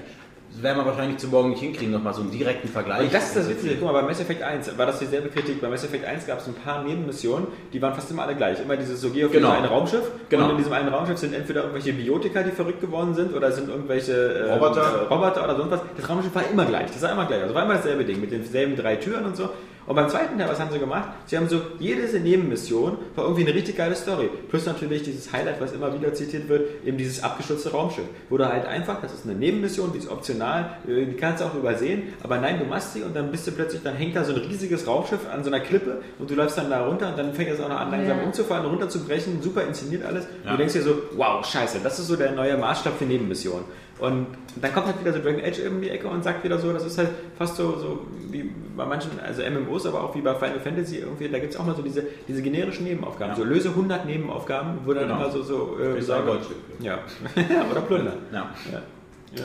das werden wir wahrscheinlich zu morgen nicht hinkriegen, nochmal so einen direkten Vergleich. Und das ist das Witzige. Guck mal, bei Mass Effect 1 war das dieselbe Kritik. Bei Mass Effect 1 gab es ein paar Nebenmissionen, die waren fast immer alle gleich. Immer dieses so, geh auf Genau. dieses eine Raumschiff. Genau. Und in diesem einen Raumschiff sind entweder irgendwelche Biotiker, die verrückt geworden sind, oder sind irgendwelche äh, Roboter. Roboter oder sonst was. Das Raumschiff war immer gleich. Das war immer gleich. Also war immer dasselbe Ding mit denselben drei Türen und so. Und beim zweiten Teil, was haben sie gemacht? Sie haben so, jede Nebenmission war irgendwie eine richtig geile Story. Plus natürlich dieses Highlight, was immer wieder zitiert wird, eben dieses abgestürzte Raumschiff. Wo du halt einfach, das ist eine Nebenmission, die ist optional, äh, die kannst du auch übersehen, aber nein, du machst sie und dann bist du plötzlich, dann hängt da so ein riesiges Raumschiff an so einer Klippe und du läufst dann da runter und dann fängt es auch noch an, langsam Ja. umzufallen, runterzubrechen, super inszeniert alles. Und Ja. du denkst dir so, wow, scheiße, das ist so der neue Maßstab für Nebenmissionen. Und dann kommt halt wieder so Dragon Age in die Ecke und sagt wieder so, das ist halt fast so, so wie bei manchen, also MMOs, aber auch wie bei Final Fantasy irgendwie, da gibt es auch mal so diese, diese generischen Nebenaufgaben. Ja. So löse 100 Nebenaufgaben, wo dann Genau. immer so, so äh, sagen- Goldstück. Ja. oder Plunder. Ja. Ja.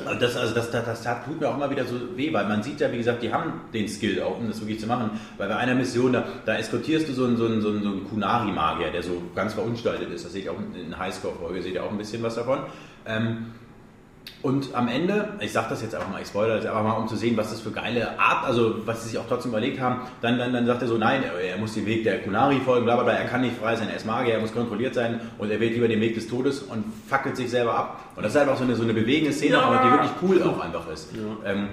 Also das, also das, das, das tut mir auch immer wieder so weh, weil man sieht ja, wie gesagt, die haben den Skill auch, um das wirklich zu machen. Weil bei einer Mission, da, da eskortierst du so einen, so einen, so einen, so einen Kunari-Magier, der so ganz verunstaltet ist. Das sehe ich auch in Highscore-Folge, seht ihr auch ein bisschen was davon. Ähm, und am Ende, ich sage das jetzt einfach mal, ich spoilere das einfach mal, um zu sehen, was das für geile Art, also was sie sich auch trotzdem überlegt haben, dann, dann, dann sagt er so, nein, er, er muss den Weg der Kunari folgen, bla bla bla, er kann nicht frei sein, er ist Magier, er muss kontrolliert sein und er wählt lieber den Weg des Todes und fackelt sich selber ab. Und das ist einfach so eine, so eine bewegende Szene, aber die wirklich cool auch einfach ist. Ähm,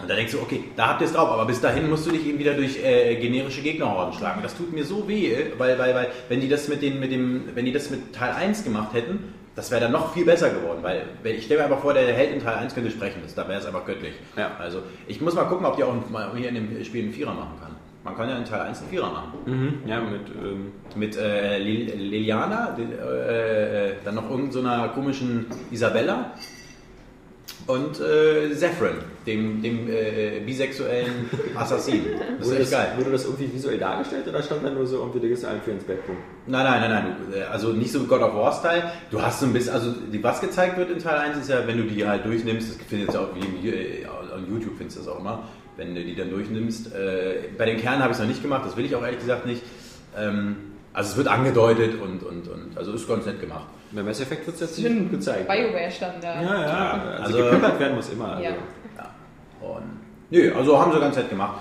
und da denkst du, okay, da habt ihr es drauf, aber bis dahin musst du dich eben wieder durch äh, generische Gegnerhorden schlagen. Das tut mir so weh, weil, weil, weil wenn die das mit den, mit dem, wenn die das mit Teil 1 gemacht hätten, das wäre dann noch viel besser geworden, weil ich stelle mir einfach vor, der Held in Teil 1 könnte sprechen, das, da wäre es einfach göttlich. Ja. Also ich muss mal gucken, ob die auch hier in dem Spiel einen Vierer machen kann. Man kann ja in Teil 1 einen Vierer machen. Mhm. Ja, mit, ähm, Mit äh, Lil- Liliana, äh, äh, dann noch irgendeiner so komischen Isabella und äh, Zephyrin, dem, dem äh, bisexuellen Assassinen. Das ist echt das, geil. wurde das irgendwie visuell dargestellt oder stand da nur so irgendwie, du gehst ein für ins Bett? Nein, nein, nein, nein. äh, Also nicht so God of War-Style. Du hast so ein bisschen, also die, was gezeigt wird in Teil 1 ist ja, wenn du die halt durchnimmst, das findest du auch wie äh, auf YouTube findest du das auch immer, wenn du die dann durchnimmst. Äh, bei den Kernen habe ich es noch nicht gemacht, das will ich auch ehrlich gesagt nicht. Ähm, also es wird angedeutet und, und, und also ist ganz nett gemacht. Bei Mass Effect wird es jetzt nicht gut gezeigt. BioWare stand da. Ja, ja, also, Also- gepimpert werden muss immer. Also. Ja. Ja. Und, nö, also haben sie ganz nett gemacht.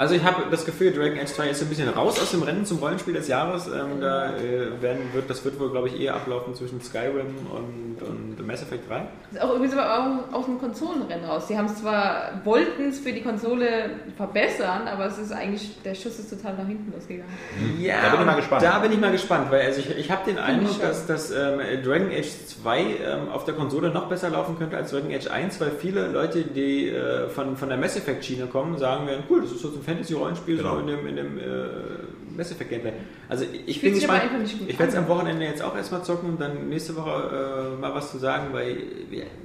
Also ich habe das Gefühl, Dragon Age 2 ist so ein bisschen raus aus dem Rennen zum Rollenspiel des Jahres. Ähm, da äh, werden, wird, das wird wohl, glaube ich, eher ablaufen zwischen Skyrim und, und Mass Effect 3. Das ist auch irgendwie so auch aus dem Konsolenrennen raus. Sie haben es zwar, wollten es für die Konsole verbessern, aber es ist eigentlich, der Schuss ist total nach hinten losgegangen. Ja, Da bin ich mal gespannt. Da bin ich mal gespannt, weil also ich, ich habe den Eindruck, dass, dass ähm, Dragon Age 2 ähm, auf der Konsole noch besser laufen könnte als Dragon Age 1, weil viele Leute, die äh, von, von der Mass Effect Schiene kommen, sagen werden, cool, das ist so ein Fantasy-Rollenspiel Genau. so in dem, in dem äh, Mass Effect Gameplay. Also ich bin gespannt. einfach nicht gut Ich werde es am Wochenende jetzt auch erstmal zocken und dann nächste Woche äh, mal was zu sagen, weil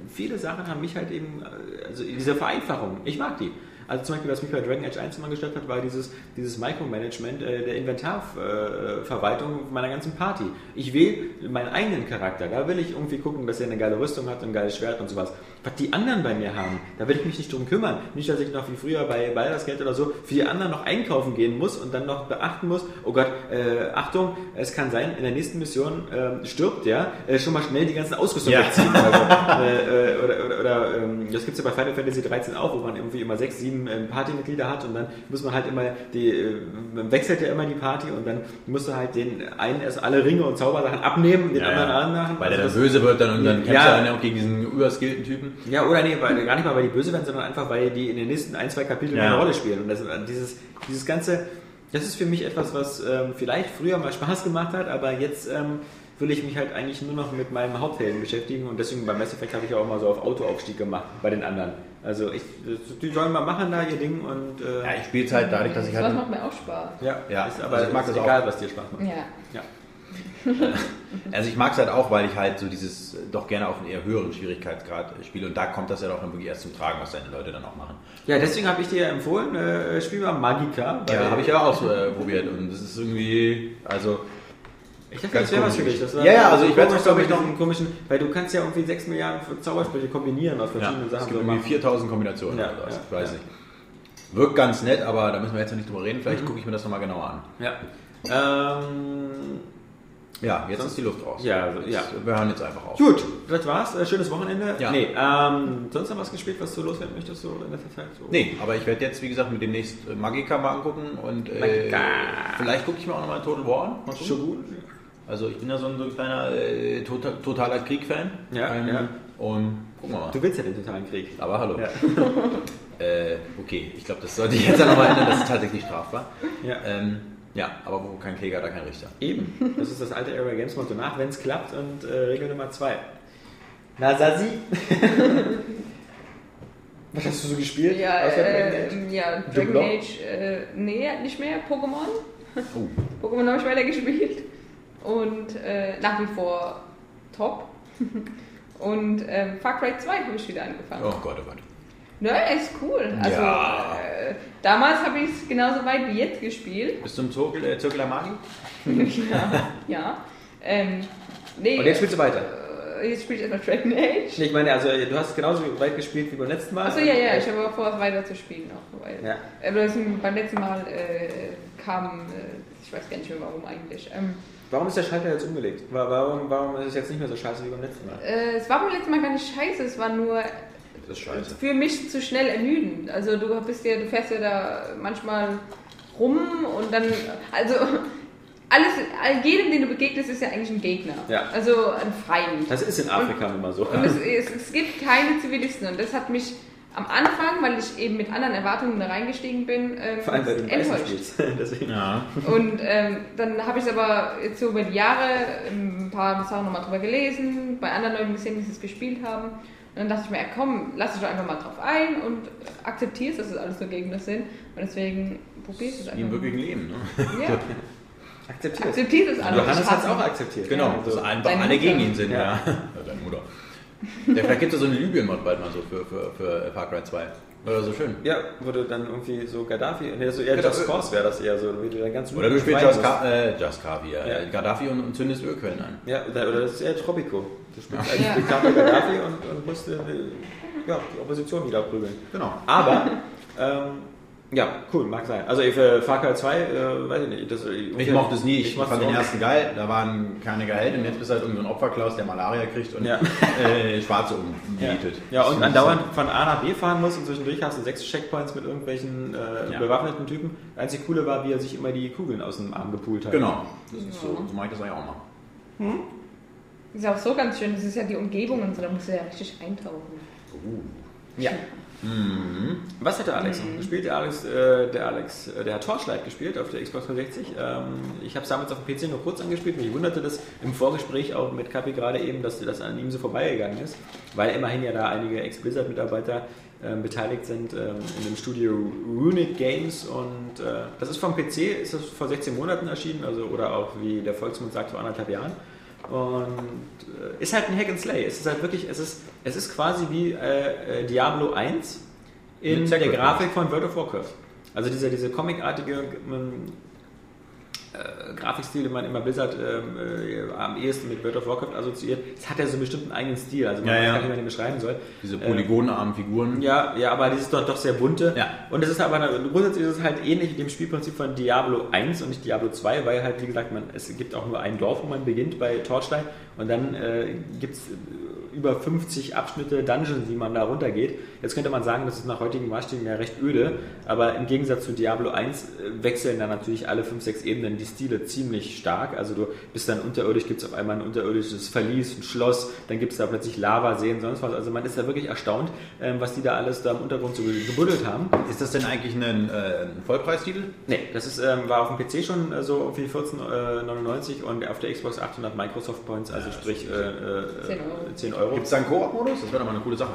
viele Sachen haben mich halt eben, äh, also diese Vereinfachung, ich mag die. Also zum Beispiel, was mich bei Dragon Age 1 immer gestört hat, war dieses, dieses Micromanagement äh, der Inventarverwaltung meiner ganzen Party. Ich wähle meinen eigenen Charakter. Da will ich irgendwie gucken, dass er eine geile Rüstung hat, ein geiles Schwert und sowas. Was die anderen bei mir haben, da will ich mich nicht drum kümmern. Nicht, dass ich noch wie früher bei Baldur's Gate oder so für die anderen noch einkaufen gehen muss und dann noch beachten muss, oh Gott, äh, Achtung, es kann sein, in der nächsten Mission äh, stirbt der, äh, schon mal schnell die ganzen Ausrüstung Ja. wegziehen. Also, äh, äh, oder oder, oder ähm, das gibt es ja bei Final Fantasy 13 auch, wo man irgendwie immer sechs, sieben ähm, Partymitglieder hat und dann muss man halt immer, die, äh, man wechselt ja immer die Party und dann musst du halt den einen erst alle Ringe und Zaubersachen abnehmen, den Ja, anderen ja. anmachen. Weil der Also dann böse wird dann und dann Ja. kämpft er dann auch gegen diesen überskillten Typen. ja, oder nee, weil, gar nicht mal, weil die böse werden, sondern einfach, weil die in den nächsten ein, zwei Kapiteln Ja. eine Rolle spielen. Und das, dieses, dieses Ganze, das ist für mich etwas, was ähm, vielleicht früher mal Spaß gemacht hat, aber jetzt ähm, will ich mich halt eigentlich nur noch mit meinem Haupthelden beschäftigen und deswegen beim Mass Effect habe ich ja auch mal so auf Autoaufstieg gemacht bei den anderen. Also ich, die sollen mal machen da ihr Ding und äh, Ja, ich spiele es halt dadurch, dass ich Das halt... macht mir auch Spaß. ja, Ja, ist, aber also ich mag das egal, auch. was dir Spaß macht. Ja. Ja. Also ich mag es halt auch, weil ich halt so dieses doch gerne auf einen eher höheren Schwierigkeitsgrad spiele und da kommt das ja doch dann wirklich erst zum Tragen, was deine Leute dann auch machen. ja, deswegen habe ich dir empfohlen, äh, spiel mal Magica. Ja, habe ich ja auch so, äh, probiert und das ist irgendwie, also Ich dachte, Ganz das wäre was für dich. Das war Ja, ja, also so ich werde es, glaube ich, noch- diesem komischen, weil du kannst ja irgendwie 6 Milliarden Zaubersprüche kombinieren aus Ja, verschiedenen es Sachen. gibt so irgendwie machen. 4000 Kombinationen Ja, oder was. ja, ich weiß ja. nicht. Wirkt ganz nett, aber da müssen wir jetzt noch nicht drüber reden. Mhm. Vielleicht gucke ich mir das nochmal genauer an. Ja. Ähm, Ja, jetzt Sonst- ist die Luft raus. ja, also, ja. Wir hören jetzt einfach auf. Gut, das war's. Äh, schönes Wochenende. Ja. Nee, ähm, sonst noch was gespielt, was du loswerden möchtest so in letzter Zeit? So? Nee, aber ich werde jetzt, wie gesagt, mit demnächst äh, Magica mal angucken und äh, Magica. vielleicht gucke ich mir auch nochmal Total War an. Mal gucken. Also ich bin ja so ein, so ein kleiner äh, total, totaler Krieg-Fan. Ja, ja. Und gucken wir mal. Du willst ja den totalen Krieg. Aber hallo. Ja. Äh, okay, ich glaube, das sollte ich jetzt nochmal ändern, das ist tatsächlich strafbar. Ja. Ähm, ja, aber wo kein Kläger, da kein Richter. Eben. Das ist das alte Area Games Motto nach, wenn es klappt und äh, Regel Nummer 2. Na, Sasi. Was hast du so gespielt? Ja, Außer Dragon äh, Age? ja Dragon? Age, äh, nee, nicht mehr. Pokémon. Oh. Pokémon habe ich weiter gespielt. Und äh, nach wie vor top. Und ähm, Far Cry 2 habe ich wieder angefangen. oh Gott, oh Gott. Ne, ist cool. Also Ja. äh, damals habe ich es genauso weit wie jetzt gespielt. Bist du im Zirkel, äh, Zirkel ja. ja. Ähm, nee, Und jetzt spielst du weiter. äh, jetzt spiele ich erstmal Dragon Age. Nee, Ich meine, also du hast genauso weit gespielt wie beim letzten Mal. Achso, ja, ja, ich habe auch vor, weiter zu spielen noch. Weil, Ja. Aber das, beim letzten Mal äh, kam, äh, ich weiß gar nicht mehr warum eigentlich. Ähm, Warum ist der Schalter jetzt umgelegt? Wa- Warum, warum ist es jetzt nicht mehr so scheiße wie beim letzten Mal? äh, es war beim letzten Mal gar nicht scheiße, es war nur Das ist scheiße. für mich zu schnell ermüdend. Also du bist ja, du fährst ja da manchmal rum und dann, also alles, all- jedem, den du begegnest, ist ja eigentlich ein Gegner. Ja. Also ein Feind. Das ist in Afrika nun mal so. Und es, es, es gibt keine Zivilisten und das hat mich am Anfang, weil ich eben mit anderen Erwartungen da reingestiegen bin, ähm, Vor allem, du den enttäuscht. Deswegen. Ja. Und ähm, dann habe ich es aber jetzt so über die Jahre ähm, ein paar Sachen nochmal drüber gelesen, bei anderen Leuten gesehen, die es gespielt haben. Und dann dachte ich mir, ja, komm, lass dich doch einfach mal drauf ein und akzeptierst, dass es alles nur Gegner sind. Und deswegen probierst du es Wie einfach. im mal. wirklichen Leben. Ne? Ja, Akzeptiert. akzeptierst es alles. Johannes hat es auch akzeptiert. Genau, Also, dass deine alle Mutter. gegen ihn sind. Ja. Ja. ja. deine Mutter. Ja, vielleicht gibt es so eine Libyen-Mod bald mal so für, für, für Far Cry 2. Oder so schön. Ja, du dann irgendwie so Gaddafi, nee, so eher Genau. Just Cause wäre das eher so, wie du dann ganz Oder du spielst Just. Ka äh, Just Kavi, ja. Ja. Gaddafi und, und zündest Ölquellen an. Ja, oder das ist eher Tropico. Du spielst eigentlich Ja. Diktator Gaddafi und, und musst äh, ja, die Opposition wieder prügeln. Genau. Aber, ähm, ja, cool, mag sein. Also für Far Cry 2, äh, weiß ich nicht. Das, Ich mochte es nie, ich, mochte fand den ersten geil, da waren keine Gehälter und jetzt bist du halt irgendwie so ein Opferklaus, der Malaria kriegt und Ja. äh, Schwarze Ja, umbietet. ja und andauernd von A nach B fahren muss und zwischendurch hast du sechs Checkpoints mit irgendwelchen äh, Ja. bewaffneten Typen. Das einzig Coole war, wie er sich immer die Kugeln aus dem Arm gepult hat. Genau, das ist so, so mache ich das eigentlich auch mal. Ist auch so ganz schön, das ist ja die Umgebung und so, da musst du ja richtig eintauchen. Ja. Was hat der Alex noch gespielt? Der Alex, äh, der Alex, äh, der hat Torchlight gespielt auf der Xbox 360. Ähm, ich habe es damals auf dem PC nur kurz angespielt. Mich wunderte das im Vorgespräch auch mit Kapi gerade eben, dass das an ihm so vorbeigegangen ist, weil immerhin ja da einige Ex-Blizzard-Mitarbeiter ähm, beteiligt sind ähm, in dem Studio Runic Games und äh, das ist vom PC, ist das vor 16 Monaten erschienen, also oder auch wie der Volksmund sagt vor anderthalb Jahren. Und äh, ist halt ein Hack and Slay. Es ist halt wirklich, es ist, es ist quasi wie äh, äh, Diablo 1 in der. Grafik von World of Warcraft. Also diese, diese comicartige ähm, äh, Grafikstil, den man immer Blizzard ähm, äh, am ehesten mit World of Warcraft assoziiert, es hat ja so einen bestimmten eigenen Stil. Also man Ja, weiß ja. gar nicht, wie man den beschreiben soll. Diese Äh, polygonarmen Figuren. ja, ja, aber dieses doch, doch sehr bunte. Ja. Und es ist aber grundsätzlich ist es halt ähnlich dem Spielprinzip von Diablo 1 und nicht Diablo 2, weil halt, wie gesagt, man, es gibt auch nur ein Dorf, wo man beginnt bei Torchlight und dann äh, gibt es über 50 Abschnitte Dungeons, die man da runtergeht. Jetzt könnte man sagen, das ist nach heutigen Maßstäben ja recht öde, aber im Gegensatz zu Diablo 1 äh, wechseln dann natürlich alle 5, 6 Ebenen die Stile ziemlich stark. Also du bist dann unterirdisch, gibt es auf einmal ein unterirdisches Verlies, ein Schloss, dann gibt es da plötzlich Lavaseen, sonst was. Also man ist da wirklich erstaunt, ähm, was die da alles da im Untergrund so gebuddelt haben. Ist das denn eigentlich ein, äh, ein Vollpreistitel? Nee, das ist, ähm, war auf dem PC schon äh, so irgendwie 14,99 und auf der Xbox 800 Microsoft Points, also sprich äh, äh, 10 Euro. 10 Euro. Gibt es da einen Koop-Modus? Das wäre doch mal eine coole Sache.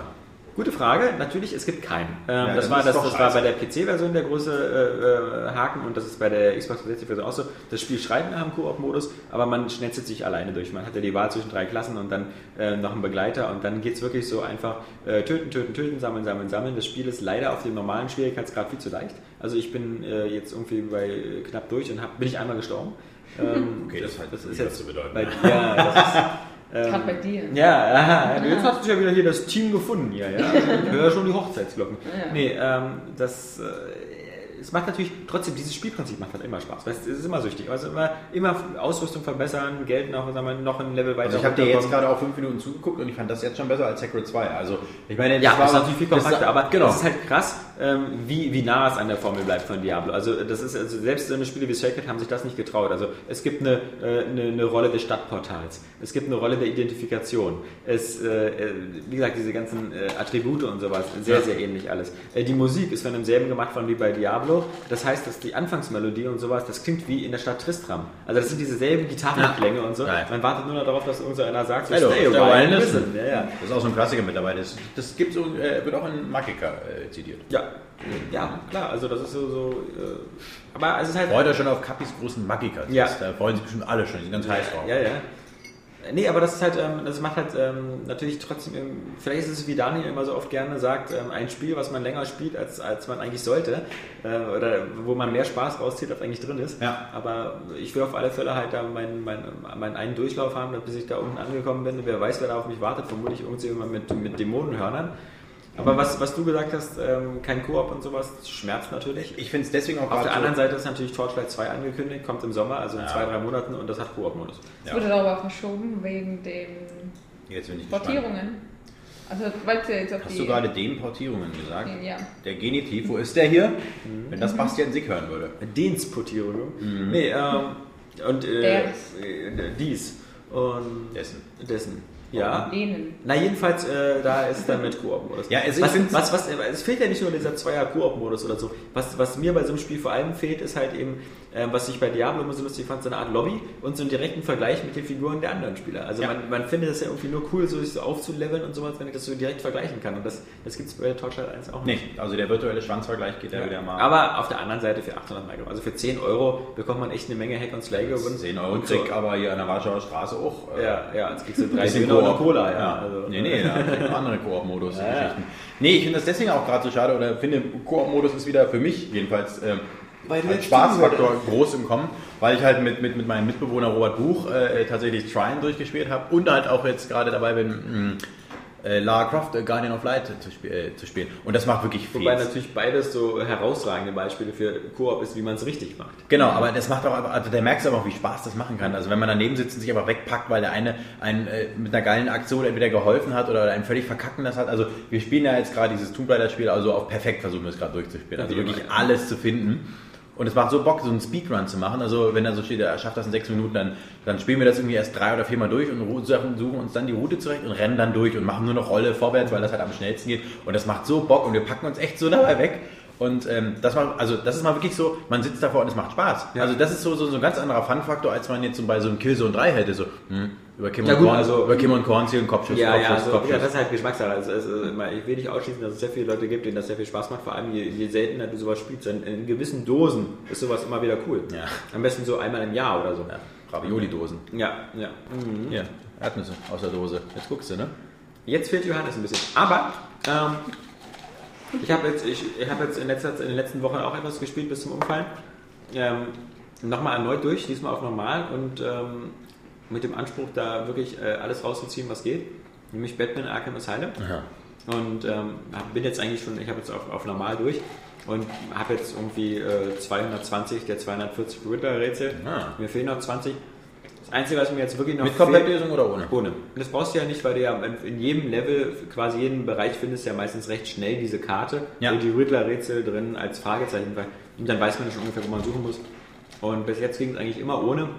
Gute Frage. Natürlich, es gibt keinen. Ähm, Ja, das war, das, das war bei der PC-Version der große äh, äh, Haken und das ist bei der Xbox 360-Version auch so. Das Spiel schreit nach dem Koop-Modus, aber man schnetzelt sich alleine durch. Man hat ja die Wahl zwischen drei Klassen und dann äh, noch einen Begleiter und dann geht es wirklich so einfach äh, töten, töten, töten, sammeln, sammeln, sammeln. Das Spiel ist leider auf dem normalen Schwierigkeitsgrad viel zu leicht. Also ich bin äh, jetzt irgendwie bei knapp durch und hab, bin ich einmal gestorben. Ähm, Okay, das, hat, das ist was jetzt zu bedeuten. bei, ja, das ist, ähm, Gerade bei dir. Ja, aha, jetzt hast du ja wieder hier das Team gefunden hier, ja. Ich höre schon die Hochzeitsglocken. Ja. Nee, ähm, das. Äh, es macht natürlich trotzdem, dieses Spielprinzip macht halt immer Spaß. Weißt, du, es ist immer süchtig. Also immer, immer Ausrüstung verbessern, Geld noch, sagen wir, noch ein Level weiter. Also ich habe dir jetzt gerade auch fünf Minuten zugeguckt und ich fand das jetzt schon besser als Sacred 2. Also ich meine, Ja, das ist war- natürlich viel das- kompakter, aber genau. es ist halt krass, ähm, wie, wie nah es an der Formel bleibt von Diablo. Also das ist also selbst so eine Spiele wie Sacred haben sich das nicht getraut. Also es gibt eine, äh, eine, eine Rolle des Stadtportals, es gibt eine Rolle der Identifikation, es, äh, äh, wie gesagt, diese ganzen äh, Attribute und sowas, sehr, Ja. sehr ähnlich alles. Äh, die Musik ist von demselben gemacht worden wie bei Diablo. Das heißt, dass die Anfangsmelodie und sowas, das klingt wie in der Stadt Tristram. Also das sind dieselben Gitarrenklänge und so. Ja. Man wartet nur noch darauf, dass irgend so einer sagt, so, Hallo, stay a. Ja, ja. Das ist auch so ein Klassiker mittlerweile. Das, das gibt's, äh, wird auch in Magika äh, zitiert. Ja, ja, klar, also das ist so, so äh, aber es ist halt, Freut euch schon auf Kappis großen Magika. Ja. Da freuen sich bestimmt alle schon, die sind ganz heiß drauf. ja, ja. Nee, aber das ist halt, ähm, das macht halt ähm, natürlich trotzdem, ähm, vielleicht ist es wie Daniel immer so oft gerne sagt, ein Spiel, was man länger spielt, als, als man eigentlich sollte, äh, oder wo man mehr Spaß rauszieht, als eigentlich drin ist. Ja. Aber ich will auf alle Fälle halt da meinen, meinen, meinen einen Durchlauf haben, bis ich da unten angekommen bin. Wer weiß, wer da auf mich wartet, vermutlich irgendjemand mit, mit Dämonenhörnern. Aber was, was du gesagt hast, ähm, kein Koop und sowas, schmerzt natürlich. Ich finde es deswegen auch Auf der so- anderen Seite ist natürlich Torchlight 2 angekündigt, kommt im Sommer, also in Ja. zwei, drei Monaten und das hat Koop-Modus. Es Ja. wurde darüber verschoben wegen den Jetzt bin ich gespannt. Portierungen. Also, weil es ja jetzt auf Hast die. du gerade den Portierungen gesagt? Ja. Der Genitiv, wo ist der hier? Wenn das Bastian Sick hören würde. Dienstportierung. Nee, ähm, und äh, Ders. äh, dies. Und Dessen. dessen. Ja. Na jedenfalls, äh, da ist dann mit Koop-Modus. Ja, also was, was, was, es fehlt ja nicht nur dieser Zweier Koop-Modus oder so. Was, was mir bei so einem Spiel vor allem fehlt, ist halt eben, äh, was ich bei Diablo immer so lustig fand, so eine Art Lobby und so einen direkten Vergleich mit den Figuren der anderen Spieler. Also Ja. man, man findet das ja irgendwie nur cool, so sich so aufzuleveln und sowas, wenn ich das so direkt vergleichen kann. Und das, das gibt es bei Torchlight 1 auch nicht. Nee, also der virtuelle Schwanzvergleich geht ja, wieder mal. Aber auf der anderen Seite für 800 Mark. Also für 10 Euro bekommt man echt eine Menge Hack und Slay gewonnen. 10 Euro Und so- krieg aber hier an der Warschauer Straße auch. äh, Ja, ja, jetzt kriegst du drei Döner Koop. Cola. Ja, Ja. Also, nee, nee, noch andere Koop-Modus Ja, ja. Geschichten. Nee, ich finde das deswegen auch gerade so schade oder finde Koop-Modus ist wieder für mich jedenfalls ähm, als Spaßfaktor groß im Kommen, weil ich halt mit, mit, mit meinem Mitbewohner Robert Buch äh, tatsächlich Trine durchgespielt habe und halt auch jetzt gerade dabei bin, mh, äh, Lara Croft, äh, Guardian of Light zu, sp äh, zu spielen. Und das macht wirklich viel. Wobei natürlich beides so herausragende Beispiele für Koop ist, wie man es richtig macht. Genau, aber das macht auch, also der merkst aber auch, wie Spaß das machen kann. Also wenn man daneben sitzt und sich einfach wegpackt, weil der eine einen äh, mit einer geilen Aktion entweder geholfen hat oder einen völlig verkacken das hat. Also wir spielen ja jetzt gerade dieses Tomb Raider Spiel, also auf perfekt versuchen wir es gerade durchzuspielen. Also wirklich alles zu finden. Und es macht so Bock, so einen Speedrun zu machen. Also wenn er so steht, er schafft das in sechs Minuten, dann, dann spielen wir das irgendwie erst drei oder viermal durch und suchen uns dann die Route zurecht und rennen dann durch und machen nur noch Rolle vorwärts, weil das halt am schnellsten geht. Und das macht so Bock und wir packen uns echt so dabei weg. Und ähm, das macht, also das ist mal wirklich so, man sitzt davor und es macht Spaß. Ja. Also das ist so, so, so ein ganz anderer Fun-Faktor, als man jetzt so bei so einem Killzone 3 hätte. So, hm, über Kim Ja, und gut, Korn, also- über Kim und Korn zielen Kopfschuss, Ja, ja, Kopfschuss, also, Kopfschuss. ja, das ist halt Geschmackssache. Also, immer- ich will nicht ausschließen, dass es sehr viele Leute gibt, denen das sehr viel Spaß macht. Vor allem je, je seltener du sowas spielst. In, in gewissen Dosen ist sowas immer wieder cool. Ja. Am besten so einmal im Jahr oder so. ja, Ravioli-Dosen. Ja, ja. Mhm. Hier, Erdnüsse aus der Dose. Jetzt guckst du, ne? Jetzt fehlt Johannes ein bisschen. Aber ähm, ich habe jetzt, ich, ich hab jetzt in, letzter, in den letzten Wochen auch etwas gespielt bis zum Umfallen. Ähm, Nochmal erneut durch, diesmal auf normal und ähm, mit dem Anspruch, da wirklich äh, alles rauszuziehen, was geht. Nämlich Batman Arkham Asylum. Ja. Und ähm, bin jetzt eigentlich schon, ich habe jetzt auf, auf normal durch und habe jetzt irgendwie äh, 220 der 240 Ritter-Rätsel. Ah. Mir fehlen noch 20. Das Einzige, was mir jetzt wirklich noch Mit Komplettlösung oder ohne? ohne. Und das brauchst du ja nicht, weil du ja in jedem Level, quasi jeden Bereich findest du ja meistens recht schnell diese Karte, Ja. wo die Riddler-Rätsel drin als Fragezeichen war. Und dann weiß man schon ungefähr, wo man suchen muss. Und bis jetzt ging es eigentlich immer ohne.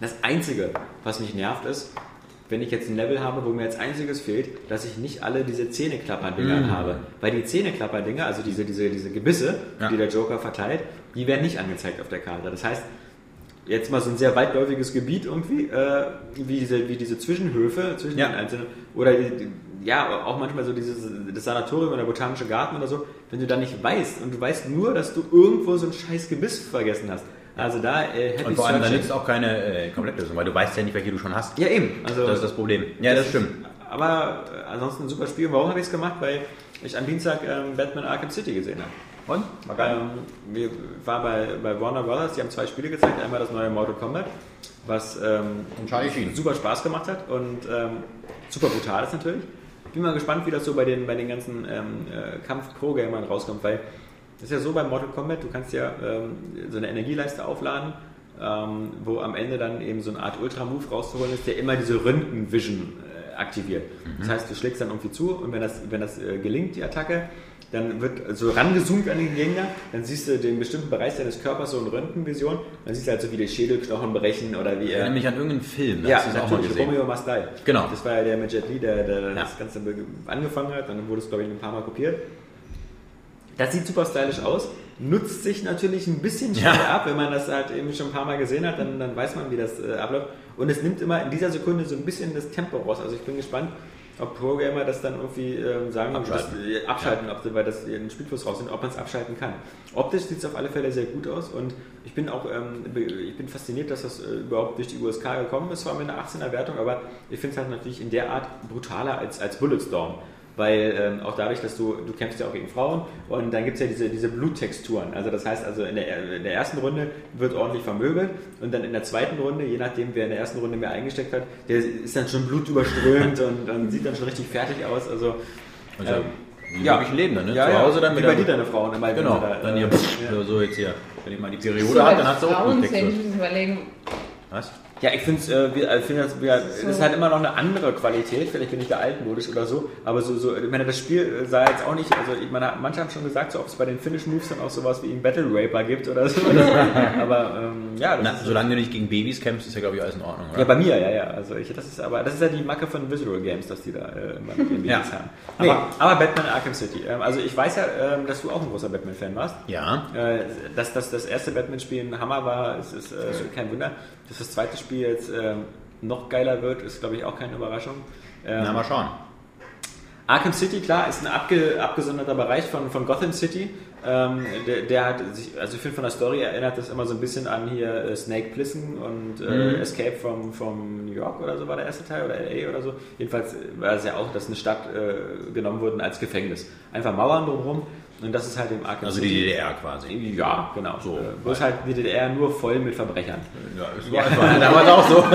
Das Einzige, was mich nervt, ist, wenn ich jetzt ein Level habe, wo mir als einziges fehlt, dass ich nicht alle diese Zähneklapper-Dinger Mhm. habe. Weil die Zähneklapper-Dinger, also diese, diese, diese Gebisse, Ja. die der Joker verteilt, die werden nicht angezeigt auf der Karte. Das heißt, jetzt mal so ein sehr weitläufiges Gebiet irgendwie, äh, wie, diese, wie diese Zwischenhöfe zwischen Ja. den einzelnen, oder die, ja, auch manchmal so dieses das Sanatorium oder botanische Garten oder so, wenn du da nicht weißt und du weißt nur, dass du irgendwo so ein scheiß Gebiss vergessen hast. Also da äh, Happy Und vor allem, da nützt auch keine äh, Komplettlösung, weil du weißt ja nicht, welche du schon hast. Ja, eben. Also, Das ist das Problem. Ja, das stimmt. Aber äh, ansonsten ein super Spiel. Warum habe ich es gemacht? Weil ich am Dienstag ähm, Batman Arkham City gesehen habe. Und? War geil. Ähm, wir waren bei, bei Warner Brothers, die haben zwei Spiele gezeigt. Einmal das neue Mortal Kombat, was ähm, super Spaß gemacht hat und ähm, super brutal ist natürlich. Ich bin mal gespannt, wie das so bei den, bei den ganzen ähm, äh, Kampf-Pro-Gamern rauskommt, weil das ist ja so bei Mortal Kombat, du kannst ja ähm, so eine Energieleiste aufladen, ähm, wo am Ende dann eben so eine Art Ultra-Move rauszuholen ist, der immer diese Röntgen-Vision äh, aktiviert. Das heißt, du schlägst dann irgendwie zu und wenn das, wenn das äh, gelingt, die Attacke, dann wird so rangezoomt an den Gegner, dann siehst du den bestimmten Bereich deines Körpers so in Röntgenvision, dann siehst du halt so wie die Schädelknochen brechen oder wie Ich er... erinnere mich an irgendeinen Film, Ja, hast du auch mal gesehen. Romeo Must Die. Genau. Das war ja der mit Jet Li, der, der Ja. das Ganze angefangen hat, dann wurde es, glaube ich, ein paar Mal kopiert. Das sieht super stylisch aus, nutzt sich natürlich ein bisschen schnell Ja. ab, wenn man das halt eben schon ein paar Mal gesehen hat, dann, dann weiß man, wie das äh, abläuft. Und es nimmt immer in dieser Sekunde so ein bisschen das Tempo raus. Also ich bin gespannt, ob Pro-Gamer das dann irgendwie ähm, sagen, Abschalten. Das, äh, abschalten, ob sie, weil das ein Spielfluss raus sind, ob man es abschalten kann. Optisch sieht es auf alle Fälle sehr gut aus und ich bin auch ähm, ich bin fasziniert, dass das äh, überhaupt durch die USK gekommen ist, zwar mit einer 18er Wertung, aber ich finde es halt natürlich in der Art brutaler als, als Bulletstorm. Weil ähm, auch dadurch, dass du, du kämpfst ja auch gegen Frauen und dann gibt es ja diese, diese Bluttexturen. Also das heißt also in der, in der ersten Runde wird ordentlich vermöbelt und dann in der zweiten Runde, je nachdem wer in der ersten Runde mehr eingesteckt hat, der ist dann schon blutüberströmt und, und sieht dann schon richtig fertig aus. Also Also, ähm, wie ja. ich leben dann, ne? Ja, Zu. Hause dann Wie mit bei der- dir deine Frauen immer. wenn Genau, sie da, dann äh, hier, pff, ja. so jetzt hier. Wenn ich mal die So, Periode habe, als dann hast du auch überlegen, Was? Ja, ich finde es, äh, wir- ich find das, wir, das hat immer noch eine andere Qualität. Vielleicht bin ich da altmodisch oder so. Aber so, so, ich meine, das Spiel sah jetzt auch nicht, also ich meine, manche haben schon gesagt, so, ob es bei den Finish Moves dann auch sowas wie einen Battle Raper gibt oder so. aber ähm, ja, das Na, ist, solange du nicht gegen Babys kämpfst, ist ja, glaube ich, alles in Ordnung, oder? ja, bei mir, ja, ja. Also ich, das ist aber, das ist ja die Macke von Visual Games, dass die da äh, immer mit Ja. Babys haben. Nee. Aber, aber Batman Arkham City. Ähm, also ich weiß ja, ähm, dass du auch ein großer Batman-Fan warst. ja. Äh, dass das, das erste Batman-Spiel ein Hammer war, ist, ist äh, kein Wunder. Dass das zweite Spiel jetzt ähm, noch geiler wird, ist, glaube ich, auch keine Überraschung. Ähm, Na, mal schauen. Arkham City, klar, ist ein abge, abgesonderter Bereich von, von Gotham City. Ähm, der, der hat sich, also ich finde von der Story erinnert das immer so ein bisschen an hier äh, Snake Plissken und äh, Escape from, from New York oder so war der erste Teil oder LA oder so. Jedenfalls war es ja auch, dass eine Stadt äh, genommen wurde als Gefängnis. Einfach Mauern drumherum und das ist halt im Arkham Also die DDR quasi. ja, genau. So. Äh, Wo ist halt die DDR nur voll mit Verbrechern. Ja, das war einfach damals auch so.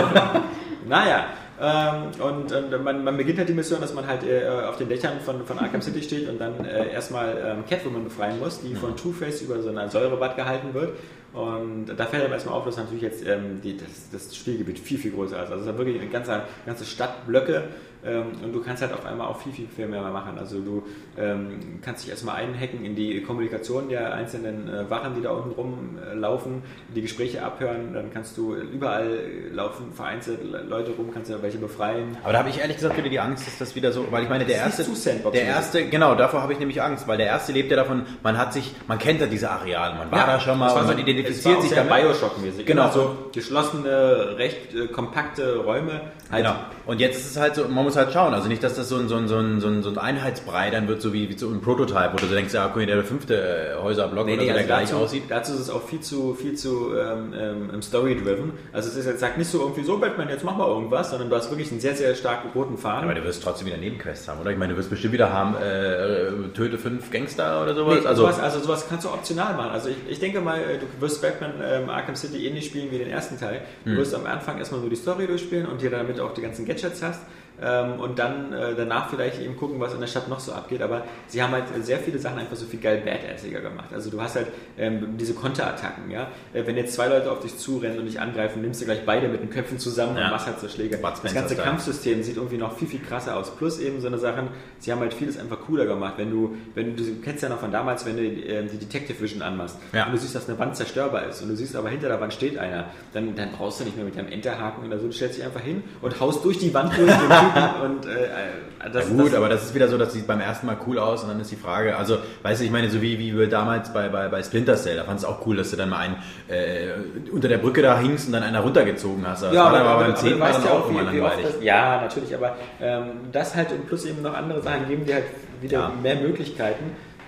Naja, ähm, und, und man, man beginnt halt die Mission, dass man halt äh, auf den Dächern von, von Arkham City steht und dann äh, erstmal ähm, Catwoman befreien muss, die von Two-Face über so ein Säurebad gehalten wird. Und da fällt einem erstmal auf, dass natürlich jetzt ähm, die, das, das Spielgebiet viel, viel größer ist. Also es ist wirklich eine ganze, ganze Stadtblöcke ähm, und du kannst halt auf einmal auch viel, viel, viel mehr machen. Also du ähm, kannst dich erstmal einhacken in die Kommunikation der einzelnen äh, Wachen, die da unten rumlaufen, die Gespräche abhören. Dann kannst du überall laufen, vereinzelt Leute rum, kannst du welche befreien. Aber da habe ich ehrlich gesagt wieder die Angst, dass das wieder so, weil ich meine, der erste, der erste, genau, davor habe ich nämlich Angst, weil der erste lebt ja davon, man hat sich, man kennt ja diese Areale, man war da schon mal und man identifiziert sich damit. Bioshock-mäßig. Genau. Immer so geschlossene, recht äh, kompakte Räume. Halt Genau. Und jetzt ist es halt so, man muss halt schauen, also nicht, dass das so ein, so ein, so ein, so ein, Einheitsbrei dann wird, so wie, wie so ein Prototype, wo du denkst, ja, guck mal, der fünfte äh, Häuserblock Nee, oder nee, so, der also gleich dazu, aussieht. dazu ist es auch viel zu, viel zu ähm, ähm, Story-driven. Also es ist jetzt sagt nicht so irgendwie so, Batman, jetzt mach mal irgendwas, sondern du hast wirklich einen sehr, sehr starken roten Faden. Aber du wirst trotzdem wieder Nebenquests haben, oder? Ich meine, du wirst bestimmt wieder haben, äh, töte fünf Gangster oder sowas. Nee, also, sowas, also sowas kannst du optional machen. Also ich, ich denke mal, äh, du wirst Batman ähm, Arkham City ähnlich spielen wie den ersten Teil. Du Hm. wirst am Anfang erstmal nur die Story durchspielen und dir damit auch die ganzen Gadgets hast. Ähm, und dann äh, danach vielleicht eben gucken, was in der Stadt noch so abgeht. Aber sie haben halt sehr viele Sachen einfach so viel geil badassiger gemacht. Also du hast halt ähm, diese Konterattacken, ja. Äh, wenn jetzt zwei Leute auf dich zurennen und dich angreifen, nimmst du gleich beide mit den Köpfen zusammen Ja. und machst halt so Schläge. Das ganze. Kampfsystem sieht irgendwie noch viel, viel krasser aus. Plus eben so eine Sachen, sie haben halt vieles einfach cooler gemacht. Wenn du, wenn du, du kennst ja noch von damals, wenn du ähm, die Detective Vision anmachst Ja. und du siehst, dass eine Wand zerstörbar ist und du siehst aber hinter der Wand steht einer, dann, dann brauchst du nicht mehr mit deinem Enterhaken oder so, du stellst dich einfach hin und haust durch die Wand durch und äh, äh, das, Ja gut, das, aber das ist wieder so, das sieht beim ersten Mal cool aus und dann ist die Frage, also, weißt du, ich meine, so wie, wie wir damals bei, bei, bei Splinter Cell, da fand es auch cool, dass du dann mal einen äh, unter der Brücke da hingst und dann einer runtergezogen hast. Das war dann aber beim zehnten Mal weißt dann ja auch wie- immer langweilig. Ja, natürlich, aber ähm, das halt und plus eben noch andere Sachen geben dir halt wieder Ja. mehr Möglichkeiten.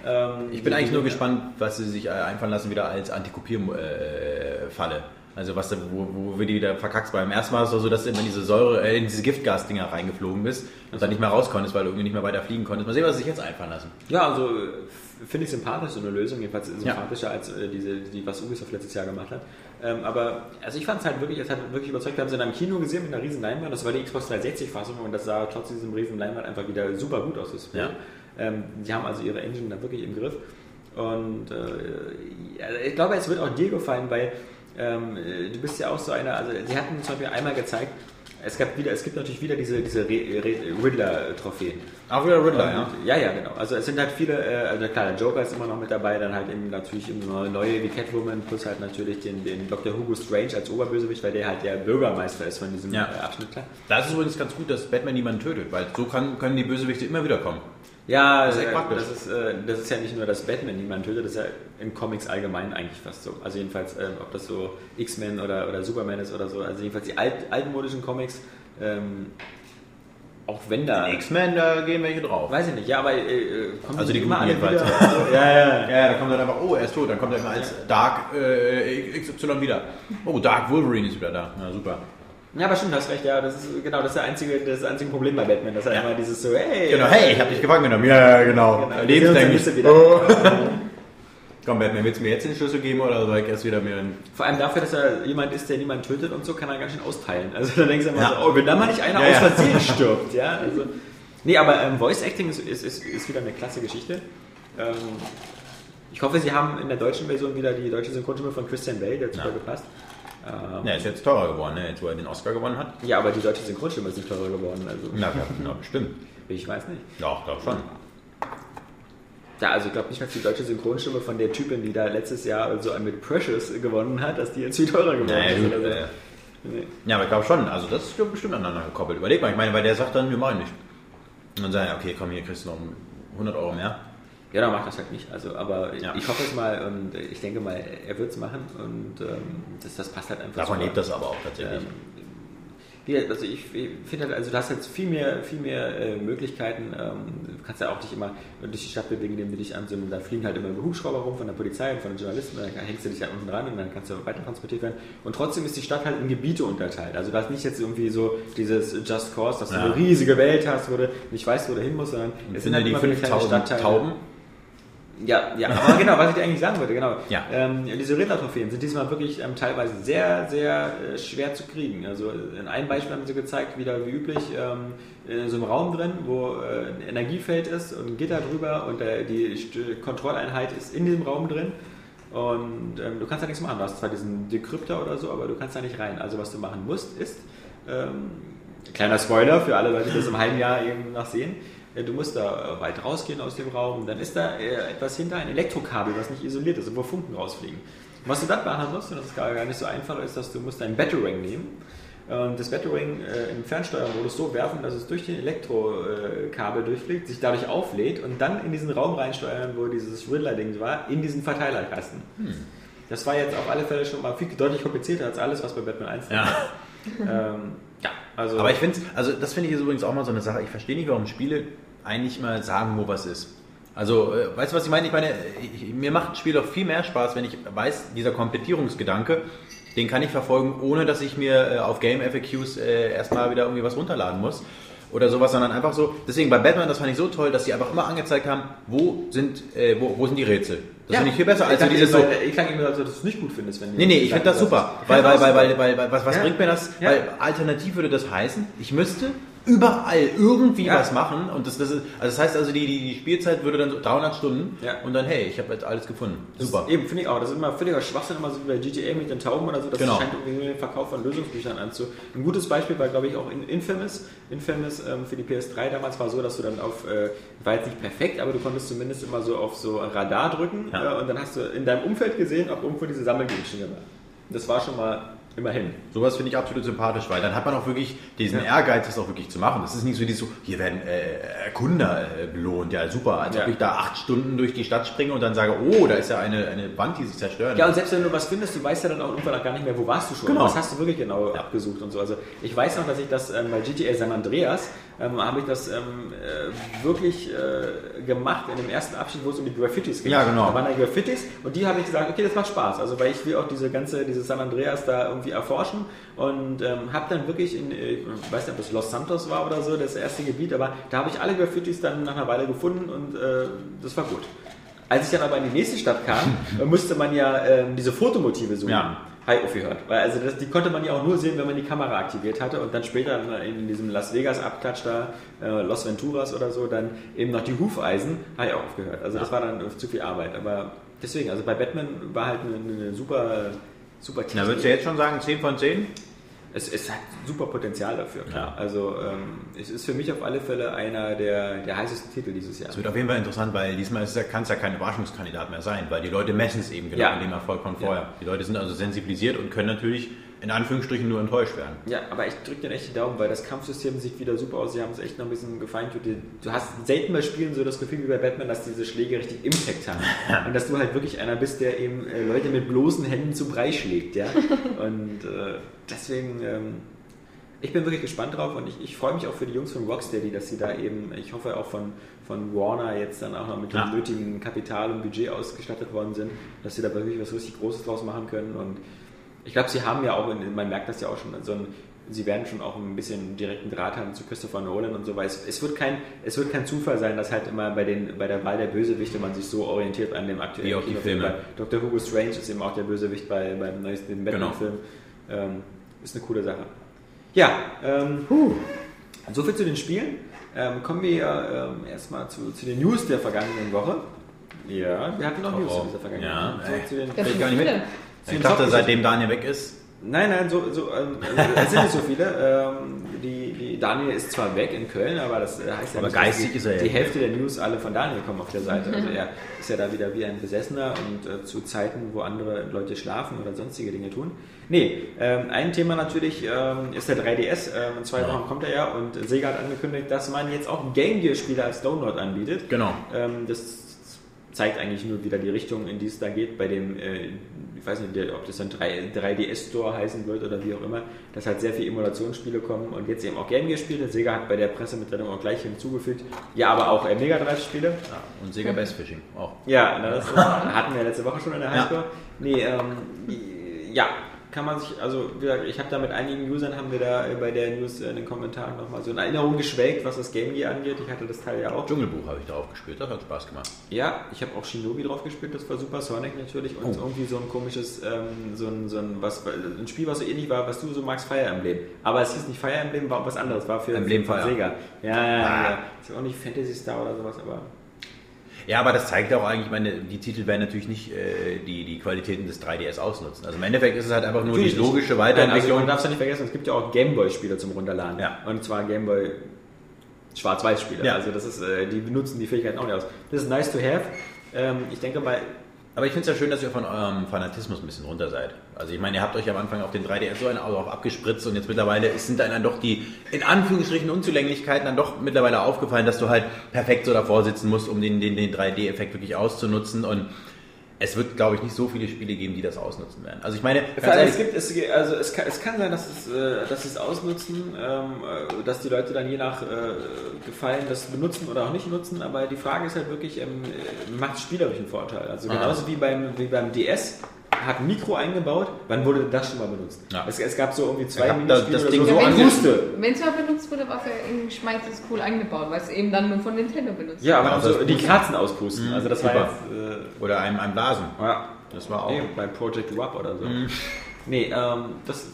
Ähm, Ich bin eigentlich nur gespannt, was sie sich äh, einfallen lassen wieder als Antikopierfalle. Also was, wo, wo wir die wieder verkackst. Beim ersten Mal ist es so, dass du immer in diese Säure, äh, in diese Giftgas-Dinger reingeflogen bist und dann nicht mehr raus konntest, weil du irgendwie nicht mehr weiter fliegen konntest. Mal sehen, was sie sich jetzt einfallen lassen. Ja, also äh, finde ich sympathisch, so eine Lösung, jedenfalls sympathischer als äh, diese, die, was Ubisoft letztes Jahr gemacht hat. Ähm, aber also ich fand es halt wirklich, es hat wirklich überzeugt, wir haben es in einem Kino gesehen mit einer riesen Leinwand, das war die Xbox 360-Fassung und das sah trotz diesem riesen Leinwand einfach wieder super gut aus, das. Ja. Ähm, die haben also ihre Engine da wirklich im Griff und äh, ja, ich glaube, es wird auch dir gefallen, weil ähm, äh, du bist ja auch so einer, also sie hatten zum Beispiel einmal gezeigt, es, gab wieder, es gibt natürlich wieder diese, diese Riddler-Trophäen. Auch wieder Riddler, ja. ja, ja, genau. Also es sind halt viele, äh, also klar, der Joker ist immer noch mit dabei, dann halt eben natürlich immer neue wie Catwoman, plus halt natürlich den, den Dr. Hugo Strange als Oberbösewicht, weil der halt der Bürgermeister ist von diesem Ja. äh, Abschnitt, klar. Da ist es übrigens ganz gut, dass Batman niemanden tötet, weil so kann, können die Bösewichte immer wieder kommen. Ja, Das ist praktisch. das ist, äh, das ist ja nicht nur, dass Batman niemanden tötet, das ist ja in Comics allgemein eigentlich fast so. Also jedenfalls, ähm, ob das so X-Men oder, oder Superman ist oder so, also jedenfalls die alt, altmodischen Comics, ähm, auch wenn da... X-Men, da gehen welche drauf. Weiß ich nicht, ja, aber äh, äh, kommen Also die immer guten alle jedenfalls. wieder. Also, ja, ja, Ja, da kommt dann einfach, oh, er ist tot, dann kommt er immer als Dark äh, XY wieder. Oh, Dark Wolverine ist wieder da. Na super. Ja, aber stimmt, hast recht, ja, das ist genau das ist der einzige, das, einzige Problem bei Batman, dass er Ja. immer dieses so, hey, Genau, hey, ich hab dich gefangen genommen. Ja, genau. Genau. Lebenslänglich. Uns Oh. dann wieder. Komm, Batman, willst du mir jetzt den Schlüssel geben oder soll ich erst wieder mir einen... Vor allem dafür, dass er jemand ist, der niemanden tötet und so, kann er ganz schön austeilen. Also da denkst du immer Ja. so, oh, wenn da mal nicht einer Ja, aus ja. Versehen stirbt, ja. Also, nee, aber ähm, Voice Acting ist, ist, ist, ist wieder eine klasse Geschichte. Ähm, ich hoffe, sie haben in der deutschen Version wieder die deutsche Synchronstimme von Christian Bale, der hat super Ja. gepasst. Ähm, Ja, ist jetzt teurer geworden, ne? jetzt wo er den Oscar gewonnen hat. ja, aber die deutsche Synchronstimme ist nicht teurer geworden, also Na, ja, na bestimmt. ich weiß nicht. Doch, doch schon. Ja, also ich glaube nicht, dass die deutsche Synchronstimme von der Typin, die da letztes Jahr so mit Precious gewonnen hat, dass die jetzt viel teurer geworden Naja, ist. gut, oder so. äh, Nee. Ja, aber ich glaube schon, also das ist bestimmt aneinander gekoppelt. Überleg mal, ich meine, weil der sagt dann, wir machen nicht. Und dann sagen, okay, komm, hier kriegst du noch 100 Euro mehr. Ja, dann macht das halt nicht. Also, aber Ja. ich hoffe es mal und ich denke mal, er wird es machen und ähm, das, das passt halt einfach. Davon lebt das aber auch tatsächlich. Ähm, also ich finde halt, also du hast jetzt viel mehr, viel mehr äh, Möglichkeiten. Ähm, du kannst ja auch dich immer durch die Stadt bewegen, indem du dich an so einem, da fliegen halt immer Hubschrauber rum von der Polizei und von den Journalisten, dann hängst du dich da unten dran und dann kannst du weiter transportiert werden. Und trotzdem ist die Stadt halt in Gebiete unterteilt. Also du hast nicht jetzt irgendwie so dieses Just Cause, dass du Ja. eine riesige Welt hast, wo du nicht weißt, wo du hin musst, sondern Und es finde die immer wieder kleine 5000 Stadtteile. Tauben. Ja, ja, aber genau, was ich dir eigentlich sagen wollte, genau. Ja. Ähm, diese Ritter-Trophäen sind diesmal wirklich ähm, teilweise sehr, sehr äh, schwer zu kriegen. Also in einem Beispiel haben sie gezeigt, wieder wie üblich, ähm, in so einem Raum drin, wo äh, ein Energiefeld ist und ein Gitter drüber und äh, die St- Kontrolleinheit ist in diesem Raum drin. Und ähm, du kannst da nichts machen. Du hast zwar diesen Dekrypter oder so, aber du kannst da nicht rein. Also was du machen musst, ist, ähm, kleiner Spoiler für alle Leute, die das im halben Jahr eben noch sehen, äh, du musst da äh, weit rausgehen aus dem Raum, dann ist da äh, etwas hinter, ein Elektrokabel, was nicht isoliert ist, wo Funken rausfliegen. Und was du dann machen musst, und das ist gar, nicht so einfach, ist, dass du musst einen Battering nehmen und das Battering äh, im Fernsteuermodus so werfen, dass es durch den Elektrokabel durchfliegt, sich dadurch auflädt und dann in diesen Raum reinsteuern, wo dieses Riddler-Ding war, in diesen Verteilerkasten. Das war jetzt auf alle Fälle schon mal viel deutlich komplizierter als alles, was bei Batman 1 Ja. ähm, ja, also. Aber ich finde, also das finde ich ist übrigens auch mal so eine Sache. Ich verstehe nicht, warum Spiele eigentlich mal sagen, wo was ist. Also, äh, weißt du, was ich meine? Ich meine, ich, mir macht ein Spiel doch viel mehr Spaß, wenn ich weiß, dieser Komplettierungsgedanke, den kann ich verfolgen, ohne dass ich mir äh, auf Game FAQs äh, erstmal wieder irgendwie was runterladen muss. Oder sowas, sondern einfach so. Deswegen bei Batman, das fand ich so toll, dass sie einfach immer angezeigt haben, wo sind, äh, wo, wo sind die Rätsel. Das finde ich viel besser als so dieses so. Ich klang immer so, dass du es nicht gut findest, wenn Nee, nee, ich finde das super. Weil, weil, weil, weil, weil, weil was, was Ja. bringt mir das? Ja. Weil alternativ würde das heißen, ich müsste überall irgendwie Ja. was machen und das, das ist, also das heißt also die, die, die Spielzeit würde dann so 300 Stunden Ja. und dann hey, ich habe jetzt alles gefunden. Super. Eben, finde ich auch. Das ist immer völliger Schwachsinn, immer so wie bei GTA mit den Tauben oder so. Das Genau. scheint irgendwie nur den Verkauf von Lösungsbüchern anzu. Ein gutes Beispiel war, glaube ich, auch in Infamous. Infamous ähm, für die PS3 damals war so, dass du dann auf, äh, war jetzt nicht perfekt, aber du konntest zumindest immer so auf so Radar drücken Ja. äh, und dann hast du in deinem Umfeld gesehen, ob irgendwo diese Sammelgegenstände waren. Das war schon mal immerhin. Sowas finde ich absolut sympathisch, weil dann hat man auch wirklich diesen Ehrgeiz, das auch wirklich zu machen. Das ist nicht so dieses so, hier werden äh, Erkunder äh, belohnt, ja super, als Ja. ob ich da acht Stunden durch die Stadt springe und dann sage, oh, da ist ja eine, eine Wand, die sich zerstört. Ja, und selbst wenn du was findest, du weißt ja dann auch irgendwann auch gar nicht mehr, wo warst du schon. Genau. Was hast du wirklich genau abgesucht und so. Also ich weiß noch, dass ich das ähm, bei GTA San Andreas ähm, habe ich das ähm, äh, wirklich äh, gemacht in dem ersten Abschnitt, wo es um die Graffitis ging. Ja, genau. Da waren da Graffitis und die habe ich gesagt, okay, das macht Spaß. Also weil ich will auch diese ganze, dieses San Andreas da irgendwie erforschen und ähm, habe dann wirklich in, äh, ich weiß nicht, ob das Los Santos war oder so, das erste Gebiet, aber da habe ich alle Graffitis dann nach einer Weile gefunden und äh, das war gut. Als ich dann aber in die nächste Stadt kam, äh, musste man ja ähm, diese Fotomotive suchen. Ja. Ich aufgehört. Weil also das, die konnte man ja auch nur sehen, wenn man die Kamera aktiviert hatte und dann später in, diesem Las Vegas Abklatsch da, äh, Los Venturas oder so, dann eben noch die Hufeisen, auch aufgehört. Also das war dann zu viel Arbeit. Aber deswegen, also bei Batman war halt eine, eine super, super Na, würdest du jetzt schon sagen, 10 von 10? es, es hat super Potenzial dafür, klar. Also ähm, es ist für mich auf alle Fälle einer der, der heißesten Titel dieses Jahr. Es wird auf jeden Fall interessant, weil diesmal ja- kann es ja kein Überraschungskandidat mehr sein, weil die Leute messen es eben genau Ja. an dem Erfolg von vorher. Die Leute sind also sensibilisiert und können natürlich in Anführungsstrichen nur enttäuscht werden. Ja, aber ich drücke dir echt die Daumen, weil das Kampfsystem sieht wieder super aus. Sie haben es echt noch ein bisschen gefeintut. Du hast selten bei Spielen so das Gefühl wie bei Batman, dass diese Schläge richtig Impact haben. Und dass du halt wirklich einer bist, der eben äh, Leute mit bloßen Händen zu Brei schlägt. Ja? Und äh, deswegen, ähm, ich bin wirklich gespannt drauf und ich, ich freue mich auch für die Jungs von Rocksteady, dass sie da eben, ich hoffe auch von, von Warner jetzt dann auch noch mit Ja. dem nötigen Kapital und Budget ausgestattet worden sind, dass sie da wirklich was richtig Großes draus machen können. Und ich glaube, sie haben ja auch, man merkt das ja auch schon, so ein, sie werden schon auch ein bisschen direkten Draht haben zu Christopher Nolan und so, weil es, es, wird kein, es wird kein Zufall sein, dass halt immer bei, den, bei der Wahl der Bösewichte man sich so orientiert an dem aktuellen Wie auch die Kinofilm. Filme. Dr. Hugo Strange ist eben auch der Bösewicht bei, beim neuesten Genau. Batman-Film. Ähm, ist eine coole Sache. Ja, ähm, soviel zu den Spielen. Ähm, kommen wir ähm, erstmal zu, zu den News der vergangenen Woche. Ja, wir hatten noch News oh. in dieser vergangenen Ja, Woche. ey. So, zu den, Das ich gar nicht mit. Ich dachte, seitdem Daniel weg ist, Nein, nein, so, so ähm, es sind nicht so viele. Ähm, die, die Daniel ist zwar weg in Köln, aber das äh, heißt ja Aber nicht, geistig die, ist er ja Die. Hälfte der News alle von Daniel kommen auf der Seite. Also er ist ja da wieder wie ein Besessener und äh, zu Zeiten, wo andere Leute schlafen oder sonstige Dinge tun. Nee, ähm, ein Thema natürlich ähm, ist der 3DS. Ähm, in zwei Wochen kommt er ja und Sega hat angekündigt, dass man jetzt auch Game Gear Spiele als Download anbietet. Genau. Ähm, das zeigt eigentlich nur wieder die Richtung, in die es da geht, bei dem, äh, ich weiß nicht, ob das dann 3, 3DS-Store heißen wird oder wie auch immer, dass halt sehr viele Emulationsspiele kommen und jetzt eben auch Game Gear-Spiele. Sega hat bei der Pressemitteilung auch gleich hinzugefügt, ja, aber auch äh, Mega Drive-Spiele. ja, und Sega Bass Fishing auch. Ja, na, das ist, hatten wir letzte Woche schon in der Highscore. Nee, ähm, ja, kann man sich, also ich habe da mit einigen Usern, haben wir da äh, bei der News äh, in den Kommentaren nochmal so in Erinnerung geschwelgt, was das Game Gear angeht. Ich hatte das Teil ja auch. Dschungelbuch habe ich darauf gespielt, das hat Spaß gemacht. Ja, ich habe auch Shinobi drauf gespielt, das war super. Sonic natürlich und Oh. irgendwie so ein komisches, ähm, so, ein, so ein, was, ein Spiel, was so ähnlich war, was du so magst, Fire Emblem. Aber es hieß nicht Fire Emblem, war was anderes, war für Emblem Fire. Sega. Ja, ja, ja, Ah. ja. Ist ja auch nicht Fantasy Star oder sowas, aber Ja, aber das zeigt auch eigentlich, ich meine, die Titel werden natürlich nicht äh, die, die Qualitäten des 3DS ausnutzen. Also im Endeffekt ist es halt einfach nur die Natürlich nicht. logische Nein, also Weiterentwicklung. man darf es ja nicht vergessen, es gibt ja auch Gameboy-Spiele zum Runterladen. Ja. Und zwar Gameboy Schwarz-Weiß-Spiele. Ja. Also das ist, äh, die benutzen die Fähigkeiten auch nicht aus. Das ist nice to have. Ähm, ich denke bei Aber ich finde es ja schön, dass ihr von eurem Fanatismus ein bisschen runter seid. Also ich meine, ihr habt euch am Anfang auf den 3DS so einen auch abgespritzt und jetzt mittlerweile sind dann doch die in Anführungsstrichen Unzulänglichkeiten dann doch mittlerweile aufgefallen, dass du halt perfekt so davor sitzen musst, um den, den, den 3D-Effekt wirklich auszunutzen und es wird, glaube ich, nicht so viele Spiele geben, die das ausnutzen werden. Also ich meine, ehrlich, es, gibt, es, also es, kann, es kann sein, dass, es, äh, dass sie es ausnutzen, ähm, äh, dass die Leute dann je nach äh, Gefallen das benutzen oder auch nicht nutzen, aber die Frage ist halt wirklich, ähm, äh, macht es spielerischen Vorteil? Also genauso wie beim, wie beim DS hat ein Mikro eingebaut, wann wurde das schon mal benutzt? Ja. Es, es gab so irgendwie zwei da das oder Ding so, so Ja, wusste. Wenn es mal benutzt wurde, war es ja in Schmeiß ist cool eingebaut, weil es eben dann nur von Nintendo benutzt Ja, aber Ja, so das die. Kerzen auspusten, also das war super. jetzt... Äh, oder einem, einem Blasen. ja. Das war auch. Nee, bei Project WAP oder so. Nee, ähm, das.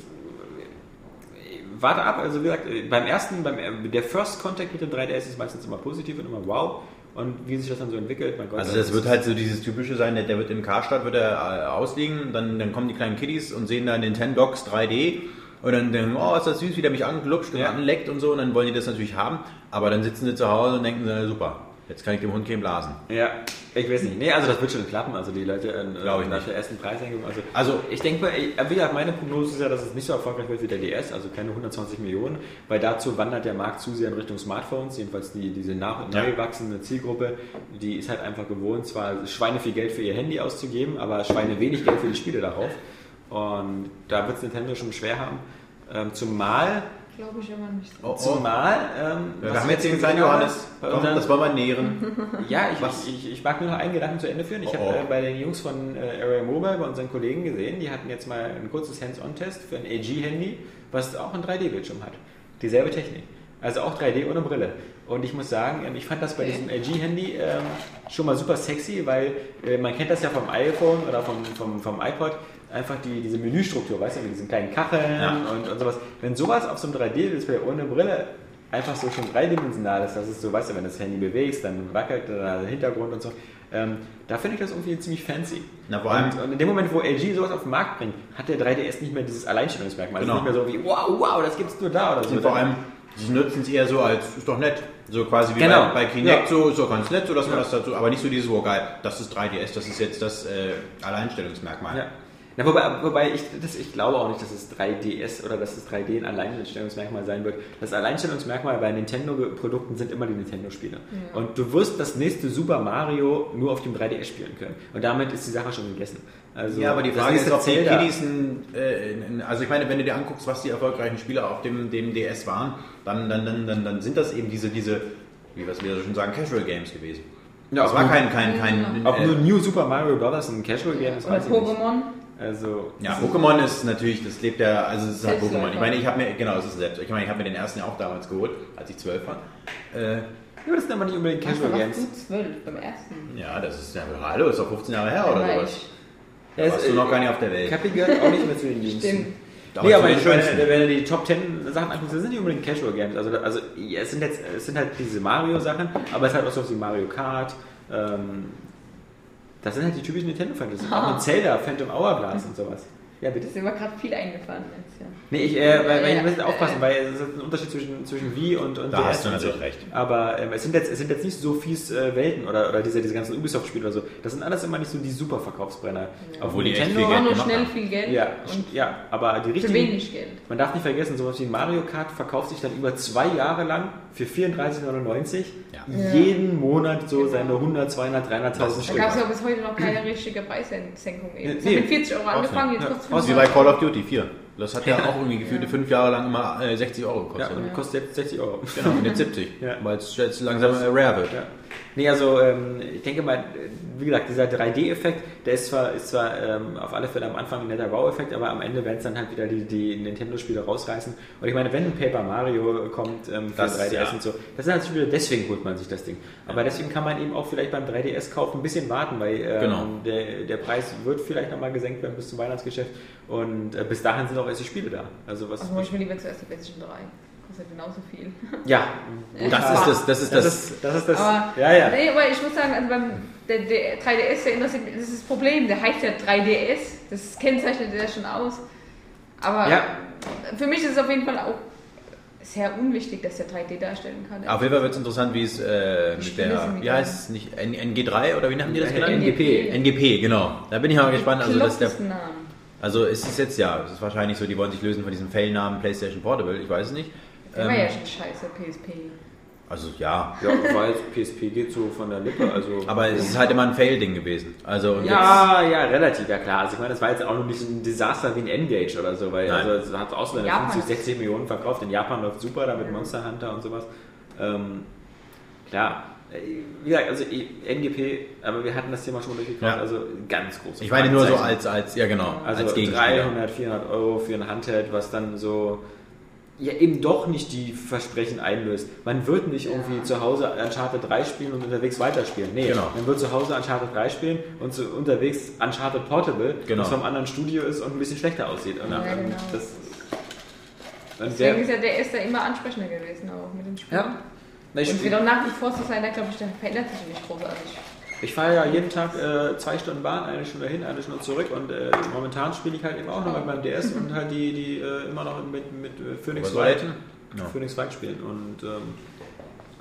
Warte ab, also wie gesagt, beim ersten, beim, der First Contact mit dem 3DS ist meistens immer positiv und immer wow. Und wie sich das dann so entwickelt, mein Gott. Also das wird halt so dieses typische sein, der, der wird im Karstadt wird er äh, ausliegen, dann, dann kommen die kleinen Kiddies und sehen da Nintendox 3D und dann denken, oh, ist das süß, wie der mich angelutscht und Ja. anleckt und so und dann wollen die das natürlich haben, aber dann sitzen sie zu Hause und denken, na, super. Jetzt kann ich dem Hund gehen blasen. Ja, ich weiß nicht. Nee, also das wird schon klappen. Also die Leute äh, Glaub ich nach nicht. der ersten Preissenkung. Also, Also- ich denke mal, wie gesagt, meine Prognose ist ja, dass es nicht so erfolgreich wird wie der DS, also keine 120 Millionen, weil dazu wandert der Markt zu sehr in Richtung Smartphones. Jedenfalls die, diese nach neu wachsende Zielgruppe, die ist halt einfach gewohnt, zwar Schweine viel Geld für ihr Handy auszugeben, aber Schweine wenig Geld für die Spiele darauf. Und da wird es Nintendo schon schwer haben. Ähm, zumal, Glaube ich aber nicht so. Oh, oh. zumal, ähm, Wir was haben jetzt den kleinen Johannes. Komm, unseren- das wollen wir nähren. ja, ich, ich, ich, ich mag nur noch einen Gedanken zu Ende führen. Ich Oh, habe oh. äh, bei den Jungs von äh, Area Mobile, bei unseren Kollegen gesehen, die hatten jetzt mal ein kurzes Hands-on-Test für ein AG-Handy, was auch einen 3D-Bildschirm hat. Dieselbe Technik. Also auch 3D ohne Brille. Und ich muss sagen, ähm, ich fand das bei diesem LG-Handy ähm, schon mal super sexy, weil äh, man kennt das ja vom iPhone oder vom, vom, vom iPod, einfach die, diese Menüstruktur, weißt du, mit diesen kleinen Kacheln Ja. und, und sowas. Wenn sowas auf so einem 3D-Display ohne Brille einfach so schon dreidimensional ist, das ist so, weißt du, wenn du das Handy bewegst, dann wackelt der Hintergrund und so. Ähm, da finde ich das irgendwie ziemlich fancy. Na, vor allem- und, und in dem Moment, wo LG sowas auf den Markt bringt, hat der 3DS nicht mehr dieses Alleinstellungsmerkmal. Genau. Es ist nicht mehr so wie, wow, wow, das gibt's nur da oder so. Und vor allem, sie nutzen es eher so als, ist doch nett. So quasi wie Genau. bei, bei Kinect, Ja. so ist doch ganz nett, so dass man Ja. das dazu, aber nicht so dieses, oh geil, das ist 3DS, das ist jetzt das äh, Alleinstellungsmerkmal. Ja. Na, wobei, wobei ich, das, ich glaube auch nicht, dass es 3DS oder dass es 3D ein Alleinstellungsmerkmal sein wird. Das Alleinstellungsmerkmal bei Nintendo-Produkten sind immer die Nintendo-Spiele. Und du wirst das nächste Super Mario nur auf dem 3DS spielen können. Und damit ist die Sache schon gegessen. Also, Ja, aber die Frage ist, ob die Kiddies, ein, äh, also ich meine, wenn du dir anguckst, was die erfolgreichen Spieler auf dem, dem DS waren, dann, dann, dann, dann, dann sind das eben diese, diese, wie wir es wieder so schon sagen, Casual Games gewesen. Ja, das ob war nur- kein, kein, kein, Ob äh, nur New Super Mario Bros. ein Casual-Game ist, Oder weiß ich nicht. Pokémon. Also, Ja, Pokémon ist natürlich, das lebt ja, also es ist halt. Pokémon. Ich meine, ich habe mir, genau, es ist selbst. Ich meine, ich habe mir den ersten ja auch damals geholt, als ich zwölf war. Äh, ja, das sind aber nicht unbedingt Casual Games. du zwölf beim ersten. ja, das ist ja, hallo, ist doch 15 Jahre her oder sowas. ich- Da warst du noch gar nicht auf der Welt. Cappy gehört auch nicht mehr zu den Diensten. Stimmt. Nee, aber ich meine, wenn du die Top 10 Sachen anguckst, das sind nicht unbedingt Casual Games. Also, also ja, es, sind jetzt, es sind halt diese Mario-Sachen, aber es ist halt auch so wie Mario Kart. Ähm, das sind halt die typischen Nintendo-Fantasy. Auch ein Zelda, Phantom Hourglass und sowas. Ja, bitte. Das ist mir gerade viel eingefallen jetzt, ja. Nee, ich, äh, weil, weil ich Ja, ein bisschen ja. aufpassen, weil es ist ein Unterschied zwischen, zwischen Wii und, und Da DS hast du natürlich so. recht. Aber ähm, es, sind jetzt, es sind jetzt nicht so fies äh, Welten oder, oder diese, diese ganzen Ubisoft-Spiele oder so. Das sind alles immer nicht so die super Verkaufsbrenner. Obwohl die echt Nintendo- viel Auch Geld nur schnell haben. viel Geld Ja, und ja, aber die für richtigen... wenig Geld. Man darf nicht vergessen, sowas wie Mario Kart verkauft sich dann über zwei Jahre lang für 34,99 Ja. jeden Monat so seine 100, 200, 300.000 Da Stück. gab es ja bis heute noch keine richtige Preissenkung. Eben. Es Nee. hat mit 40 Euro angefangen, jetzt Ja. kostet Aus wie bei Call of Duty 4. Das hat ja auch irgendwie gefühlte fünf Jahre lang immer äh, 60 Euro Ja, gekostet. und kostet jetzt 60 Euro. Genau, und jetzt 70, Ja. weil es jetzt langsam äh, rare wird. Ja. Nee, also ähm, ich denke mal, wie gesagt, dieser 3D-Effekt, der ist zwar, ist zwar ähm, auf alle Fälle am Anfang ein netter Wow-Effekt, aber am Ende werden es dann halt wieder die, die Nintendo-Spiele rausreißen. Und ich meine, wenn ein Paper Mario kommt ähm, für Das, 3DS ja. und so, das sind halt Spiele, deswegen holt man sich das Ding. Aber deswegen kann man eben auch vielleicht beim 3DS-Kauf ein bisschen warten, weil ähm, Genau. der, der Preis wird vielleicht nochmal gesenkt werden bis zum Weihnachtsgeschäft und äh, bis dahin sind auch erst die Spiele da. Also was Also ich mir lieber zuerst die PlayStation 3. Kostet genauso viel. ja, Das ist das, das ist das, das. ist, das ist das. Aber, ja, ja. Nee, aber ich muss sagen, also beim der, der 3DS, der interessiert das ist das Problem. Der heißt ja 3DS. Das kennzeichnet ja schon aus. Aber Ja. für mich ist es auf jeden Fall auch sehr unwichtig, dass der 3D darstellen kann. Auf jeden Fall wird es interessant, wie es äh, mit der, wie heißt es nicht, N NG3 oder wie nennen die das genannt? NGP. NGP, genau. Da bin ich mal gespannt. Also, dass der, also es ist jetzt ja, es ist wahrscheinlich so, die wollen sich lösen von diesem Fail-Namen PlayStation Portable, ich weiß es nicht. Der war Ähm, ja schon scheiße, PSP. also ja, Ja, weil PSP geht so von der Lippe, also. aber es ist halt immer ein Fail-Ding gewesen. Also und ja, ja, relativ, ja klar. Also ich meine, das war jetzt auch noch nicht so ein Desaster wie ein N-Gage oder so, weil Nein. also es hat auch so seine Japan 50, ist- 60 Millionen verkauft. In Japan läuft super, da mit Monster Hunter und sowas. Ähm, klar. Wie gesagt, also NGP, aber wir hatten das Thema schon mal durchgekaut, Ja. also ganz groß. jetzt, ich meine nur so als, als, ja genau, Also als Gegenspieler. 300, 400 Euro für ein Handheld, was dann so ja eben doch nicht die Versprechen einlöst. Man wird nicht irgendwie zu Hause Uncharted 3 spielen und unterwegs weiterspielen. Nee, Genau. man wird zu Hause Uncharted 3 spielen und zu, unterwegs Uncharted Portable, Genau. das vom anderen Studio ist und ein bisschen schlechter aussieht. Und, Ja, genau. das, und Deswegen der, ist ja der erste immer ansprechender gewesen, auch mit den Spielen. ja. Na, ich, Und es wird auch nach wie vor so sein, da glaube ich, der verändert sich nicht großartig. Ich fahre ja jeden Tag äh, zwei Stunden Bahn, eine Stunde hin, eine Stunde zurück und äh, momentan spiele ich halt eben auch noch mit meinem DS und halt die, die äh, immer noch mit, mit äh, Phoenix Wright Ja. Phoenix Wright spielen. Und ähm,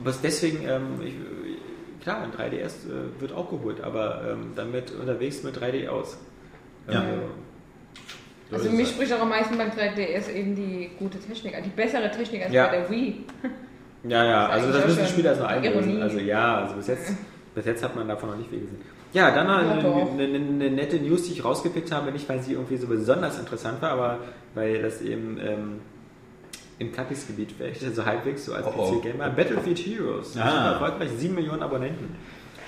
was deswegen, ähm, ich, klar, ein 3DS äh, wird auch geholt, aber ähm, damit unterwegs mit 3D aus. Ja. So Also es mich spricht auch am meisten beim 3DS eben die gute Technik die bessere Technik als Ja. bei der Wii. Ja, ja, Das also das müssen die Spieler erst noch schon einlösen. Ironie. Also ja, also bis jetzt, bis jetzt hat man davon noch nicht viel gesehen. Ja, dann noch Ja, eine, eine, eine, eine nette News, die ich rausgepickt habe, nicht weil sie irgendwie so besonders interessant war, aber weil das eben ähm, im Kackis-Gebiet vielleicht so halbwegs so als Oh, oh. PC-Gamer. Battlefield Heroes, Ah. super erfolgreich, 7 Millionen Abonnenten.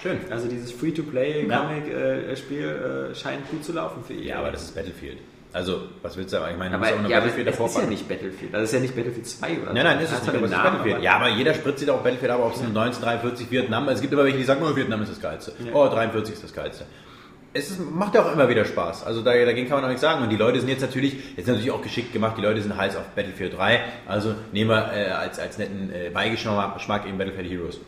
Schön. Also dieses Ja. Free-to-Play-Comic-Spiel äh, scheint gut zu laufen für ihn. Ja, aber das ist Battlefield. Also, was willst du sagen? Ich meine, aber, musst auch noch ja, aber Battlefield es ist ja nicht Battlefield. Das ist ja nicht Battlefield 2 oder Nein, nein, ist es nicht, aber es ist Battlefield. aber- Ja, aber jeder spritzt sich auch Battlefield ab, ob es 1943 Vietnam Es gibt immer welche, die sagen, oh, Vietnam ist das Geilste. Ja. Oh, 43 ist das Geilste. Es ist, macht ja auch immer wieder Spaß. Also da, dagegen kann man auch nichts sagen. Und die Leute sind jetzt natürlich, jetzt natürlich auch geschickt gemacht, die Leute sind heiß auf Battlefield 3. Also nehmen wir äh, als, als netten äh, Beigeschmack eben Battlefield Heroes.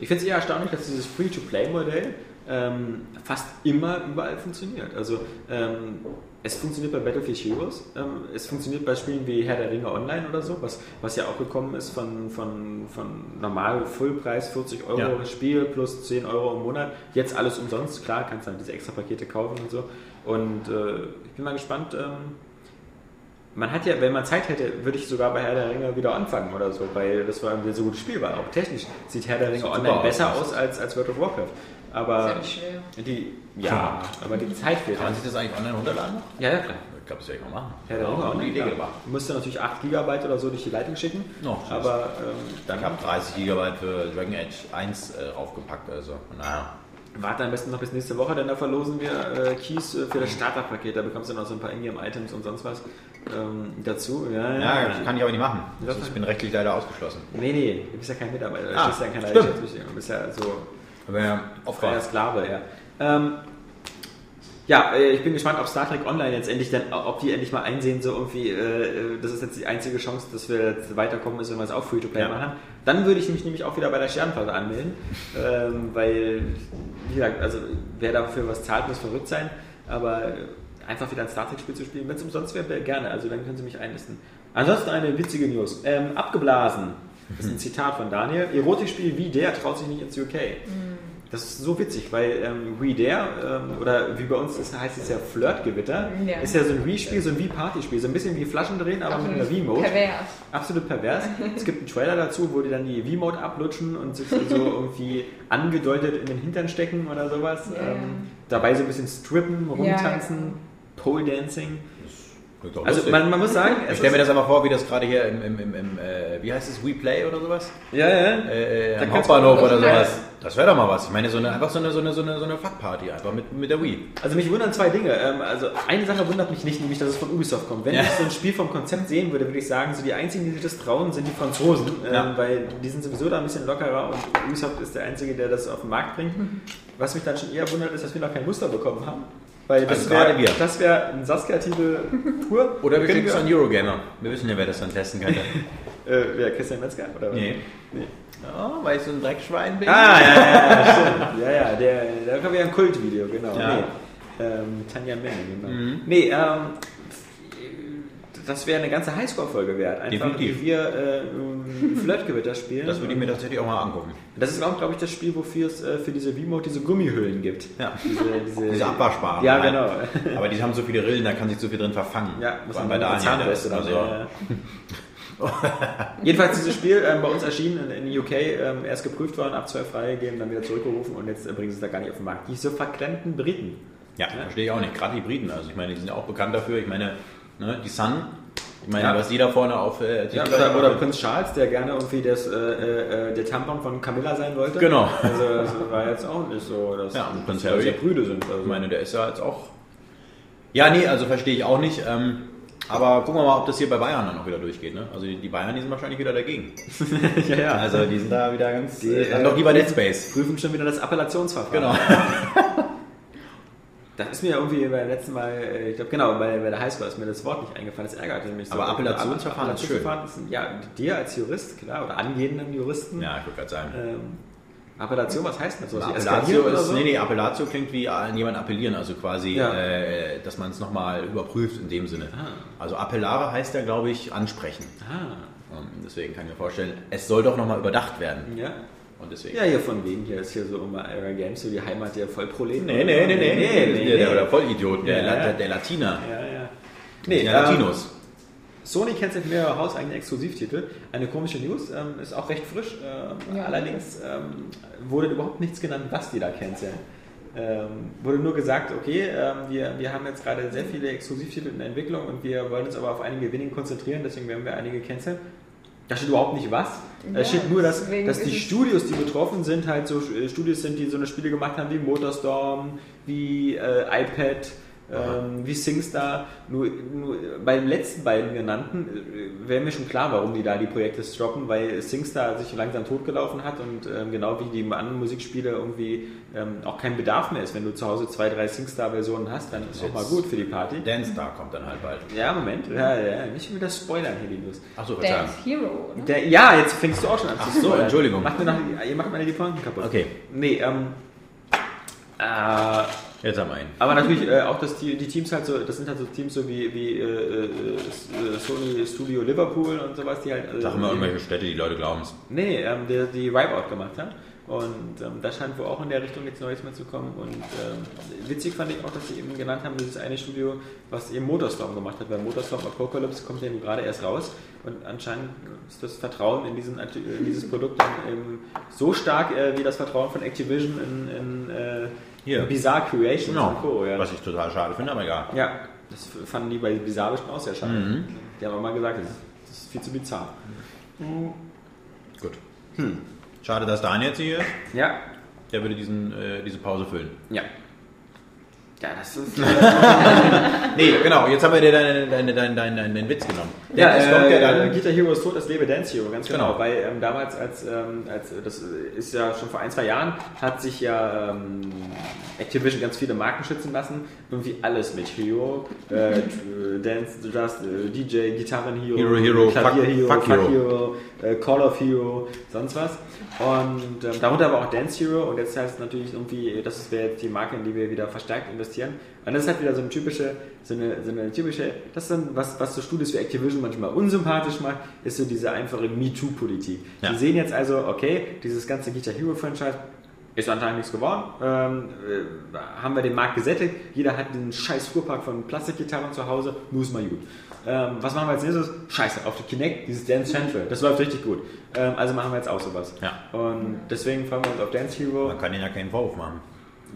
Ich finde es eher erstaunlich, dass dieses Free-to-Play-Modell ähm, fast immer überall funktioniert. Also ähm, es funktioniert bei Battlefield Heroes, ähm, es funktioniert bei Spielen wie Herr der Ringe Online oder so, was, was ja auch gekommen ist von, von, von normal Fullpreis 40 Euro Ja. Spiel plus 10 Euro im Monat. Jetzt alles umsonst, klar, kannst dann diese extra Pakete kaufen und so. Und äh, ich bin mal gespannt. Ähm, man hat ja, wenn man Zeit hätte, würde ich sogar bei Herr der Ringe wieder anfangen oder so, weil das war irgendwie so gutes Spiel war. Auch technisch sieht Herr der Ringe Online besser aus als, als World of Warcraft. Ist Aber ja nicht schwer. die, ja, aber die Zeit fehlt. Kann man sich das eigentlich online runterladen? Ja, ja, klar. Ich glaube, das werde ich mal machen. Ja, Online. die Idee klar. gemacht. Du musst ja natürlich 8 GB oder so durch die Leitung schicken. Süß. aber ähm, dann Ich habe 30 GB für Dragon Age 1 äh, raufgepackt, also naja. warte am besten noch bis nächste Woche, denn da verlosen wir äh, Keys äh, für das Starterpaket. Da bekommst du noch so ein paar Ingame-Items und sonst was ähm, dazu. Ja, Ja, das kann ich aber nicht machen. Ja. Also ich bin rechtlich leider ausgeschlossen. Nee, nee, du bist ja kein Mitarbeiter, du Ah, stehst ja in keiner stimmt. Geschäftsbeziehung. Du bist ja so Aber ja, freier Opfer. Sklave, ja. Ähm, ja, äh, ich bin gespannt, ob Star Trek Online jetzt endlich dann, ob die endlich mal einsehen, so irgendwie, äh, das ist jetzt die einzige Chance, dass wir jetzt weiterkommen ist, wenn wir es auch Free-to-Play Ja. machen. Dann würde ich mich nämlich auch wieder bei der Sternflotte anmelden, ähm, weil, wie gesagt, also wer dafür was zahlt, muss verrückt sein, aber äh, einfach wieder ein Star Trek-Spiel zu spielen, wenn es umsonst wäre, gerne, also dann können Sie mich einlisten. Ansonsten eine witzige News. Ähm, abgeblasen. Das ist ein Zitat von Daniel. Erotikspiel wie der traut sich nicht ins UK. Das ist so witzig, weil ähm, We Dare, ähm, oder wie bei uns ist, heißt es ja Flirtgewitter, Ja. ist ja so ein Wii-Spiel, so ein Wii-Party-Spiel, so ein bisschen wie Flaschendrehen, aber mit einer Wii-Mode. Pervers. Absolut pervers. es gibt einen Trailer dazu, wo die dann die Wii-Mode ablutschen und sich so irgendwie angedeutet in den Hintern stecken oder sowas. Ja. Ähm, dabei so ein bisschen strippen, rumtanzen, Pole-Dancing. Klingt doch Also man, man muss sagen, ich stelle mir das aber vor, wie das gerade hier im, im, im, im äh, wie heißt es, WePlay oder sowas? ja, ja. Äh, äh, am Hauptbahnhof oder Ja. sowas. Das wäre doch mal was. Ich meine, so eine, einfach so eine, so eine, so eine, so eine Fuck-Party einfach mit, mit der Wii. Also mich wundern zwei Dinge. Ähm, Also eine Sache wundert mich nicht, nämlich dass es von Ubisoft kommt. Wenn Ja. ich so ein Spiel vom Konzept sehen würde, würde ich sagen, so die einzigen, die sich das trauen, sind die Franzosen, ähm, Ja. weil die sind sowieso da ein bisschen lockerer und Ubisoft ist der einzige, der das auf den Markt bringt. Was mich dann schon eher wundert, ist, dass wir noch kein Muster bekommen haben. Weil das Also wäre das wär ein Saskia-Titel pur. Oder wir schicken es an Eurogamer. Wir wissen ja, wer das dann testen könnte. Äh, wer, Christian Metzger? Oder? Nee. nee. Oh, weil ich so ein Dreckschwein bin. Ah, ja, ja, ja, stimmt. Ja, ja, der, da kommt ja ein Kultvideo, genau. Ja. Nee. Ähm, Tanja Menne, genau. Mhm. Nee, ähm, das wäre eine ganze Highscore-Folge wert. Einfach, Definitiv. wie wir äh, Flirtgewitter spielen. Das würde ich mir tatsächlich auch mal angucken. Das ist auch, glaube ich, das Spiel, wofür es äh, für diese Remote diese Gummihüllen gibt. Ja. Diese, diese, Diese Abwaschbaren. Ja, Nein. genau. Aber die haben so viele Rillen, da kann sich so viel drin verfangen. Ja, muss man bei Daniel. Zahnbürste also, ja, ja. Jedenfalls dieses Spiel ähm, bei uns erschienen in, in UK, ähm, erst geprüft worden, ab zwei freigegeben, dann wieder zurückgerufen und jetzt äh, bringen sie es da gar nicht auf den Markt. Diese verklemmten Briten. Ja, verstehe ich auch nicht. Gerade die Briten, also ich meine, die sind ja auch bekannt dafür. Ich meine, ne, die Sun, ich meine, Ja. was die da vorne auf äh, Ja, oder, oder. Prinz Charles, der gerne irgendwie das, äh, äh, der Tampon von Camilla sein wollte. Genau. Also das war jetzt auch nicht so, dass Ja, und Prinz Harry. sehr prüde sind. Also. Ich meine, der ist ja jetzt auch. Ja, nee, also verstehe ich auch nicht. Ähm, aber gucken wir mal, ob das hier bei Bayern dann auch wieder durchgeht. Ne? Also die, Bayern, die sind wahrscheinlich wieder dagegen. ja, ja. Also die sind da wieder ganz. Die, äh, dann äh, doch lieber Dead Space. prüfen schon wieder das Appellationsverfahren. Genau. Das ist mir irgendwie beim letzten Mal, äh, ich glaube genau, bei, bei der Highscore ist mir das Wort nicht eingefallen, das ärgerte mich so. Aber Appellationsverfahren ist schön. Appellationsverfahren ist, ja, dir als Jurist, klar, oder angehenden Juristen. Ja, ich würde gerade sagen. Ähm, Appellation, was heißt das? Sie Appellatio ist, so? nee, nee, Appellatio klingt wie an jemand appellieren, also quasi, Ja. äh, dass man es nochmal überprüft in dem Sinne. Ah. Also appellare heißt ja, glaube ich, ansprechen. Ah, Ähm, deswegen kann ich mir vorstellen, es soll doch nochmal überdacht werden. ja. Und deswegen. Ja, hier von wegen, hier ist hier so immer Era Games, so die Heimat der Vollproleten. Nee, nee, nee, nee, nee, nee, Der, nee. der Vollidioten, der, Ja, ja. der, der Latiner. Ja, ja. Nee, Nee, der ähm, Latinos. Sony cancelt mehrere hauseigene Exklusivtitel. Eine komische News, ähm, ist auch recht frisch. Ähm, Ja. Allerdings ähm, wurde überhaupt nichts genannt, was die da canceln. Ähm, wurde nur gesagt, okay, ähm, wir, wir haben jetzt gerade sehr viele Exklusivtitel in der Entwicklung und wir wollen uns aber auf einige wenigen konzentrieren, deswegen werden wir einige canceln. Da steht überhaupt nicht was. Da Ja, steht nur, dass, dass die Studios, die betroffen sind, halt so äh, Studios sind, die so eine Spiele gemacht haben wie Motorstorm, wie äh, iPad, ähm, wie SingStar. Nur, nur bei den letzten beiden genannten äh, wäre mir schon klar, warum die da die Projekte stoppen, weil SingStar sich langsam totgelaufen hat und ähm, genau wie die anderen Musikspiele irgendwie ähm, auch kein Bedarf mehr ist. Wenn du zu Hause zwei, drei SingStar-Versionen hast, dann ist auch mal gut für die Party. Dance Star kommt dann halt bald. Ja, Moment. Ja, ja, nicht wieder spoilern hier die News. Achso. Dance Hero, oder? Der, ja, jetzt fängst du auch schon an zu so, spoilern. Entschuldigung. Macht mir noch, ihr macht mir die Pointen kaputt. Okay. Nee, ähm. Äh, Jetzt haben wir ihn. aber natürlich äh, auch, dass die, die Teams halt so, das sind halt so Teams so wie, wie äh, äh, äh, Sony Studio Liverpool und sowas, die halt. Äh, Sag mal die- irgendwelche Städte, die Leute glauben es. Nee, ähm, der die Wipeout gemacht hat. Und ähm, da scheint wohl auch in der Richtung nichts Neues mehr zu kommen. Und ähm, witzig fand ich auch, dass sie eben genannt haben, dieses eine Studio, was eben Motorstorm gemacht hat. Weil Motorstorm Apocalypse kommt ja nun gerade erst raus. Und anscheinend ist das Vertrauen in, diesen, in dieses Produkt dann eben so stark äh, wie das Vertrauen von Activision in, in äh, Hier. Bizarre Creations Genau. und Co. Ja. Was ich total schade finde, aber egal. ja, das fanden die bei Bizarre bestimmt auch sehr schade. Mhm. Die haben auch mal gesagt, das ist, viel zu bizarr. Gut. Schade, dass Daniel jetzt hier ist. Ja, Der würde diesen, äh, diese Pause füllen. ja. Ja, das ist. Nee, genau. Jetzt haben wir dir deinen deine, deine, deine, deinen Witz genommen. Ja, es kommt ja äh, dann. Guitar Hero ist tot, es lebe Dance Hero, ganz genau. Genau. Weil ähm, damals, als, ähm, als das ist ja schon vor ein, zwei Jahren, hat sich ja ähm, Activision ganz viele Marken schützen lassen. Irgendwie alles mit Hero, äh, Dance, Just, äh, DJ, Gitarren Hero, Hero, Hero, Klavier Fuck- Hero, Fuck Fuck Hero. Hero, äh, Call of Hero, sonst was. Und ähm, darunter aber auch Dance Hero und jetzt heißt es natürlich irgendwie, das wäre jetzt die Marke, in die wir wieder verstärkt investieren. Und das ist halt wieder so eine typische, so eine, so eine typische, das ist dann was, was so Studios wie Activision manchmal unsympathisch macht, ist so diese einfache MeToo-Politik. Ja. Die sehen jetzt also, okay, dieses ganze Guitar Hero Franchise ist anscheinend nichts geworden. Ähm, äh, haben wir den Markt gesättigt. Jeder hat den scheiß Fuhrpark von Plastikgitarren zu Hause. Nur ist mal gut. Ähm, was machen wir als nächstes? Scheiße, auf der Kinect, dieses Dance Central. Das läuft richtig gut. Ähm, also machen wir jetzt auch sowas. Ja. Und deswegen freuen wir uns auf Dance Hero. Man kann ihnen ja keinen Vorwurf machen.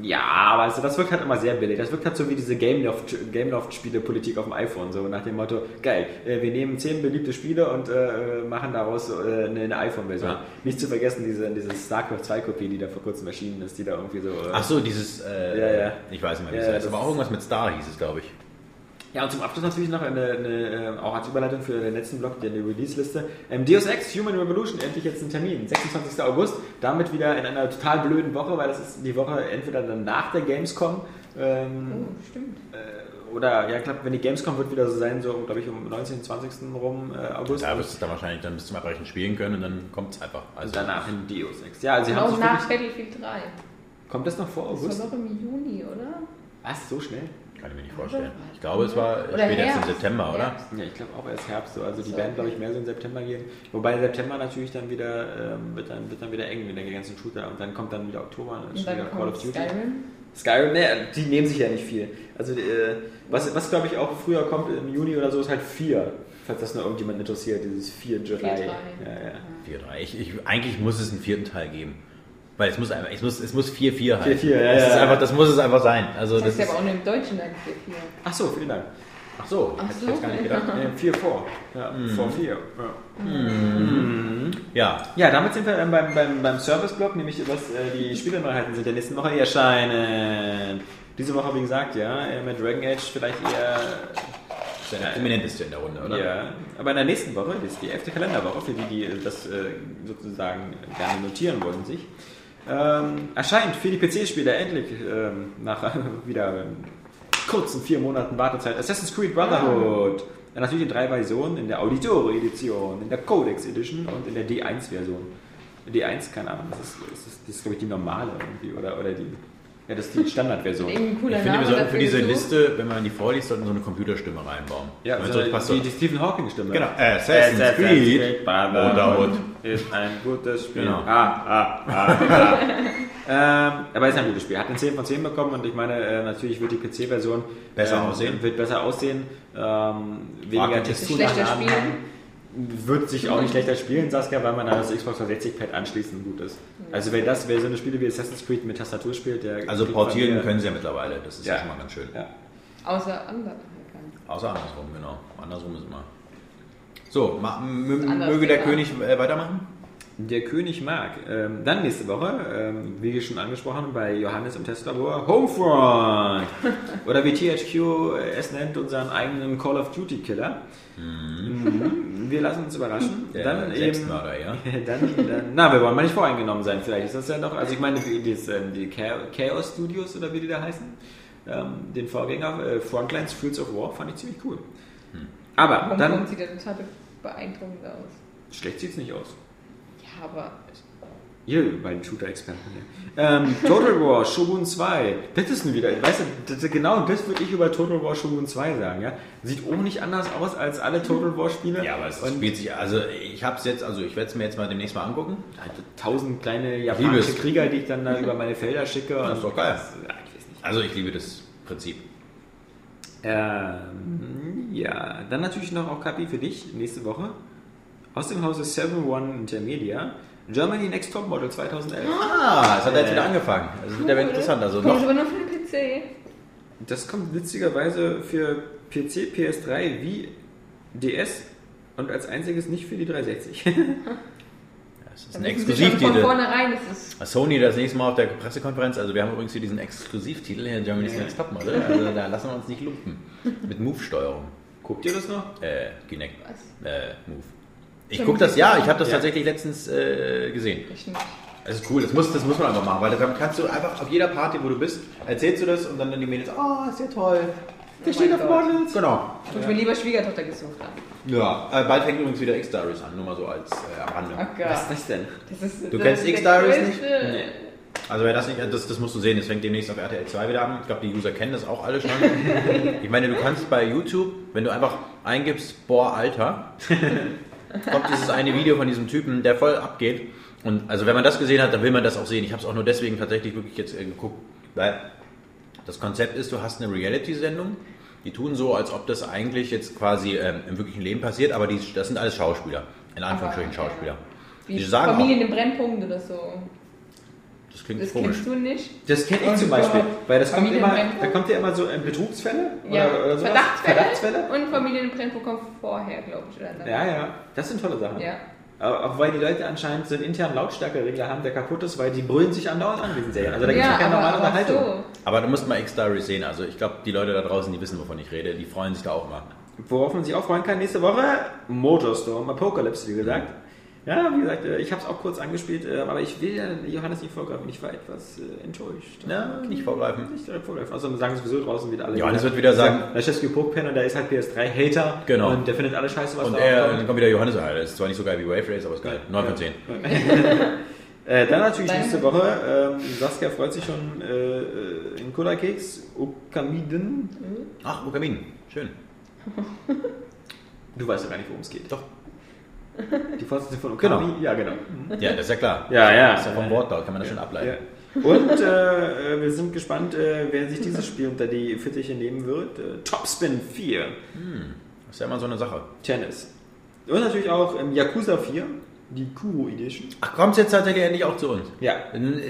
Ja, aber also das wirkt halt immer sehr billig. Das wirkt halt so wie diese Gameloft- Gameloft-Spiele-Politik auf dem iPhone. So nach dem Motto, geil, äh, wir nehmen zehn beliebte Spiele und äh, machen daraus äh, eine, eine iPhone-Version. Ja. Nicht zu vergessen, diese, diese StarCraft 2-Kopie, die da vor kurzem erschienen ist, die da irgendwie so... Äh, Ach so, dieses. Äh, Ja, ja. Ich weiß nicht mehr, wie es ja, heißt. Aber auch irgendwas mit Star hieß es, glaube ich. Ja, und zum Abschluss natürlich noch eine, eine, äh, auch als Überleitung für den letzten Block, die eine Release-Liste. Ähm, Deus Ex Human Revolution, endlich jetzt ein Termin, 26. August. Damit wieder in einer total blöden Woche, weil das ist die Woche entweder dann nach der Gamescom ähm, Oh, stimmt. äh, oder, ja, ich glaube, wenn die Gamescom wird wieder so sein, so, glaube ich, um 19., 20. rum äh, August. Da wirst du es dann wahrscheinlich dann bis zum Erbrechen spielen können und dann kommt es einfach. Also danach in Deus Ex. Ja, also sie Und haben nach Battlefield 3. Kommt das noch vor Das August? war doch im Juni, oder? Was, so schnell? Kann ich mir nicht vorstellen. Ich glaube, es war Oder spätestens im. September, oder? Ja, ich glaube auch erst Herbst. So. Also die So, werden, okay. glaube ich, mehr so im September gehen. Wobei September natürlich dann wieder, ähm, wird, dann, wird dann wieder eng mit den ganzen Shooter. Und dann kommt dann wieder Oktober und dann ist Und wieder Call kommt of Duty. Skyrim. Skyrim, ne, die nehmen sich ja nicht viel. Also äh, was, was glaube ich auch früher kommt im Juni oder so, ist halt 4. Falls das noch irgendjemand interessiert, dieses 4 July. 4-3. Ja, ja. 4-3. Ich, ich, eigentlich muss es einen vierten Teil geben. Weil es muss einfach, es muss, es muss 4-4 heißen. 4-4, ja, das, ja, ist ja. einfach, das muss es einfach sein. Also Das das, heißt ja ist, aber auch nur im Deutschen dann 4-4. Ach so, vielen Dank. ach so, Ach hätte ich so. jetzt gar nicht gedacht. Äh, 4 vor. Ja, Mhm. vor 4. Ja. Ja, Ja, damit sind wir ähm, beim, beim, beim Service-Blog, nämlich was äh, die Spieleneuheiten sind der nächsten Woche, die erscheinen. Diese Woche, wie gesagt, ja, mit Dragon Age vielleicht eher. das ist der prominenteste in der Runde, oder? Ja, aber in der nächsten Woche, das ist die 11. Kalenderwoche, für die, die das äh, sozusagen gerne notieren wollen sich, ähm, erscheint für die PC-Spieler endlich ähm, nach wieder kurzen vier Monaten Wartezeit Assassin's Creed Brotherhood. Ja, natürlich in drei Versionen, in der Auditore-Edition, in der Codex Edition und in der D1-Version. D1, keine Ahnung, das ist, das ist, das ist glaube ich, die normale irgendwie, oder, oder die... Ja, das ist die Standardversion. Ich finde, wir sollten für diese. Liste, wenn man die vorliest, sollten so eine Computerstimme reinbauen. Ja, Weil so die, die Stephen Hawking-Stimme. Genau, Assassin's Creed Brotherhood Brotherhood. ist ein gutes Spiel. Genau. Ah, ah, ah, ah. ähm, aber es ist ein gutes Spiel. Hat eine 10 von 10 bekommen und ich meine, äh, natürlich wird die PC-Version Besser ähm, aussehen. Wird besser aussehen. Ähm, weniger Texturen Schlechter spielen. Wird sich auch nicht schlechter spielen, Saskia, weil man an das Xbox 360-Pad anschließend gut ist. Also wer das, wer so eine Spiele wie Assassin's Creed mit Tastatur spielt, der Also portieren können sie ja mittlerweile, das ist ja, Ja. schon mal ganz schön. Ja. Außer andere. Außer andersrum, genau. Andersrum ist immer. So, ma, möge der König äh, weitermachen? Der König mag. Ähm, dann nächste Woche, ähm, wie schon angesprochen, bei Johannes im Testlabor, Homefront. Oder wie THQ es nennt, unseren eigenen Call of Duty Killer. Mhm. Wir lassen uns überraschen. Der dann eben, Selbstmörder, ja. dann, dann, na, wir wollen mal nicht voreingenommen sein. Vielleicht ist das ja noch, also ich meine, die, ähm, die Cha- Chaos Studios oder wie die da heißen, ähm, den Vorgänger äh, Frontlines Fields of War fand ich ziemlich cool. Aber Warum dann, sieht der total beeindruckend aus? schlecht sieht es nicht aus. Ja, aber Ihr beiden Shooter-Experten. Ähm, Total War Shogun 2. Das ist nun wieder, weißt du, das, genau das würde ich über Total War Shogun 2 sagen, ja. Sieht auch nicht anders aus als alle Total War Spiele. Ja, aber es Und spielt sich, also ich habe es jetzt, also ich werde es mir jetzt mal demnächst mal angucken. halt tausend kleine japanische. Krieger, die ich dann da über meine Felder schicke. Das ist doch geil. das- ich. Also ich liebe das Prinzip. Ähm, ja, dann natürlich noch auch Kapi für dich nächste Woche. Aus dem Hause 7-One Intermedia. Germany Next Top Model 2011. Ah, es hat jetzt Äh, wieder angefangen. Das wird ja wieder interessant. Also Kommt noch, aber nur für den PC. Das kommt witzigerweise für PC, PS3 wie DS und als einziges nicht für die 360. das ist Da ein Exklusivtitel. Sony das nächste Mal auf der Pressekonferenz, also wir haben übrigens hier diesen Exklusivtitel hier, Germany's Next Topmodel, also da lassen wir uns nicht lumpen. Mit Move-Steuerung. Guckt ihr das noch? Äh, Kinect. Was? Äh, Move. Ich gucke das, ja, ich habe das Ja. tatsächlich letztens äh, gesehen. Ich nicht. Das ist cool, das muss, das muss man einfach machen, weil dann kannst du einfach auf jeder Party, wo du bist, erzählst du das und dann die Mädels, oh, ist ja toll. Der Oh steht auf. Models. Genau. Wo ich mir lieber Schwiegertochter gesucht habe. Ja, äh, bald fängt übrigens wieder X-Diaries an, nur mal so als äh, am Rande. Ach Was ist das denn? Das ist, Du das kennst X-Diaries nicht? Also wer das nicht, das, das musst du sehen, das fängt demnächst auf RTL 2 wieder an. Ich glaube, die User kennen das auch alle schon. ich meine, du kannst bei YouTube, wenn du einfach eingibst, boah, Alter, kommt dieses eine Video von diesem Typen, der voll abgeht. Und also wenn man das gesehen hat, dann will man das auch sehen. Ich habe es auch nur deswegen tatsächlich wirklich jetzt äh, geguckt, weil das Konzept ist, du hast eine Reality-Sendung, die tun so, als ob das eigentlich jetzt quasi ähm, im wirklichen Leben passiert, aber die, das sind alles Schauspieler, in Anführungsstrichen. Schauspieler. Wie Die sagen Familien im Brennpunkt oder so. Das klingt Das komisch. kennst du nicht? Das kenne ich Und zum Beispiel, weil das kommt immer, da kommt ja immer so äh, Betrugsfälle Ja, oder, oder sowas. Verdachtsfälle, Verdachtsfälle. und Familien im Brennpunkt kommt vorher, glaube ich. Oder Ja, ja, das sind tolle Sachen. Ja. Aber auch weil die Leute anscheinend so einen internen Lautstärkeregler haben, der kaputt ist, weil die brüllen sich andauernd an, diesen Serien. Also da gibt es ja, ja, keine aber, normale aber Unterhaltung. so. Aber du musst mal X-Diaries sehen. Also ich glaube, die Leute da draußen, die wissen, wovon ich rede, die freuen sich da auch mal. Worauf man sich auch freuen kann nächste Woche, Motorstorm Apocalypse, wie gesagt. Ja, wie gesagt, äh, ich habe es auch kurz angespielt, äh, aber ich will ja Johannes nicht vorgreifen, ich war etwas äh, enttäuscht. Ja, nicht vorgreifen. Nicht direkt vorgreifen. Außerdem sagen sowieso draußen wieder alle. Johannes wird wieder sagen- der Chesky Pokepen und der ist halt PS3-Hater. Genau. Und der findet alle scheiße, was Und da er, aufkommt. dann kommt wieder Johannes, ah, das ist zwar nicht so geil wie Wave Race, aber ist geil. 9 von 10. Äh, dann natürlich nächste Woche, ähm, Saskia freut sich schon äh, in Cola Cakes, Okamiden. Ach, Okamin, schön. Du weißt ja gar nicht, worum es geht. Doch. Die Fortsetzung von Okami? Ja, genau. Ja, das ist ja klar. Ja, ja. Das ist ja vom Wortlaut, kann man das schon ableiten. Und äh, äh, wir sind gespannt, äh, wer sich dieses Spiel unter die Fittiche nehmen wird. Äh, Topspin 4, Das ist ja immer so eine Sache. Tennis. Und natürlich auch ähm, Yakuza 4, die Kuro Edition. Ach, kommt es jetzt tatsächlich endlich auch zu uns? Ja.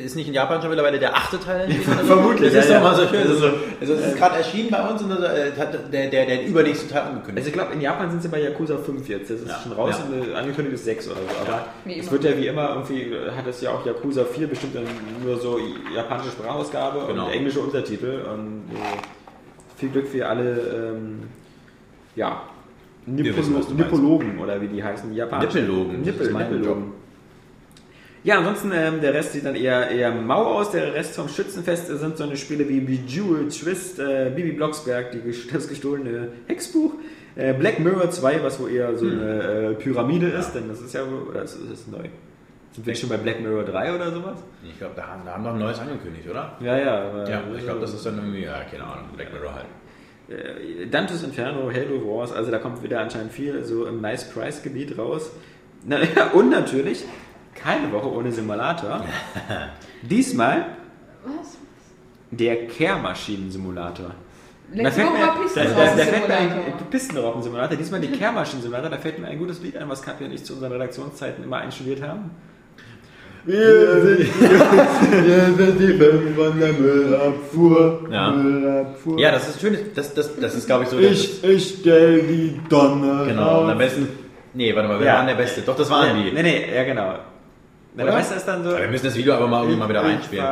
Ist nicht in Japan schon mittlerweile der achte Teil? Vermutlich, Das ist ja, doch mal so ja. schön. Also, also es ist gerade erschienen bei uns und äh, hat der, der, der übernächste Teil angekündigt. Also ich glaube, in Japan sind sie bei Yakuza 5 jetzt. Das ist Ja. schon raus Ja. und äh, angekündigt ist 6 oder so. Aber es wird ja wie immer, irgendwie äh, hat es ja auch Yakuza 4 bestimmt dann nur so japanische Sprachausgabe Genau. und englische Untertitel. Und äh, viel Glück für alle, ähm, ja, Nippolo. Nippologen oder wie die heißen, die japanischen. Nippellogen, das Nippel, ist mein Nippellogen. Ja, ansonsten ähm, der Rest sieht dann eher, eher mau aus. Der Rest vom Schützenfest sind so eine Spiele wie Bejeweled, Twist, äh, Bibi Blocksberg, die, das gestohlene Hexbuch, äh, Black Mirror 2, was wohl eher so eine äh, Pyramide ist, denn das ist ja wohl, oder ist das neu? Sind wir schon bei Black Mirror 3 oder sowas? Ich glaube, da haben, da haben doch ein neues angekündigt, oder? Ja, ja. Ja, ich glaube, das ist dann irgendwie, ja, keine Ahnung, Black Mirror halt. Äh, Dantes Inferno, Halo Wars, also da kommt wieder anscheinend viel so im Nice Price Gebiet raus. Na, ja, und natürlich keine Woche ohne Simulator. Diesmal Was? der Kehrmaschinen-Simulator. Da Letzte fällt Woche mir, war da, da, da fällt mir Pistenrauchen-Simulator. ein Pistenraupen-Simulator, diesmal die Kehrmaschinen-Simulator, da fällt mir ein gutes Lied ein, was Kapi und ich zu unseren Redaktionszeiten immer einstudiert haben. Wir sind, wir sind die Fünf von der Müllabfuhr. Ja. Müllabfuhr. Ja, das ist schön, das, das, das ist, glaube ich, so. Ich, ich stell die Donner Genau, und am besten. Nee, warte mal, wir Ja. waren der Beste. Doch, das waren Nee, die. nee, nee, ja genau. Na, der? Beste ist dann so... Aber wir müssen das Video aber mal irgendwie mal wieder reinspielen.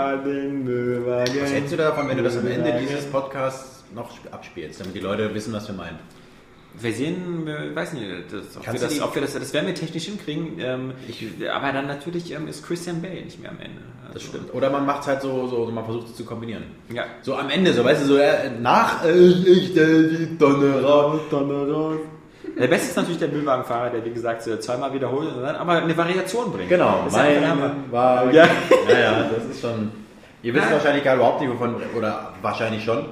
Was hältst du davon, wenn du das am Ende dieses Podcasts noch abspielst, damit die Leute wissen, was wir meinen? Wir sehen, wir- weiß nicht, das, ob, wir das, ob wir das, das werden wir technisch hinkriegen. Ähm, aber dann natürlich ähm, ist Christian Bale nicht mehr am Ende. Also, Das stimmt. Oder man macht es halt so, so, so, man versucht es zu kombinieren. Ja. So am Ende, so weißt du, so äh, nach. Äh, Ich, ich stell die Donner raus, Donner raus. Der Beste ist natürlich der Müllwagenfahrer, der wie gesagt so zweimal wiederholt und dann aber eine Variation bringt. genau, Das. Mein Wagen. Ja. ja, ja, das ist schon. Ihr wisst wahrscheinlich gerade überhaupt nicht, wovon. Oder wahrscheinlich schon.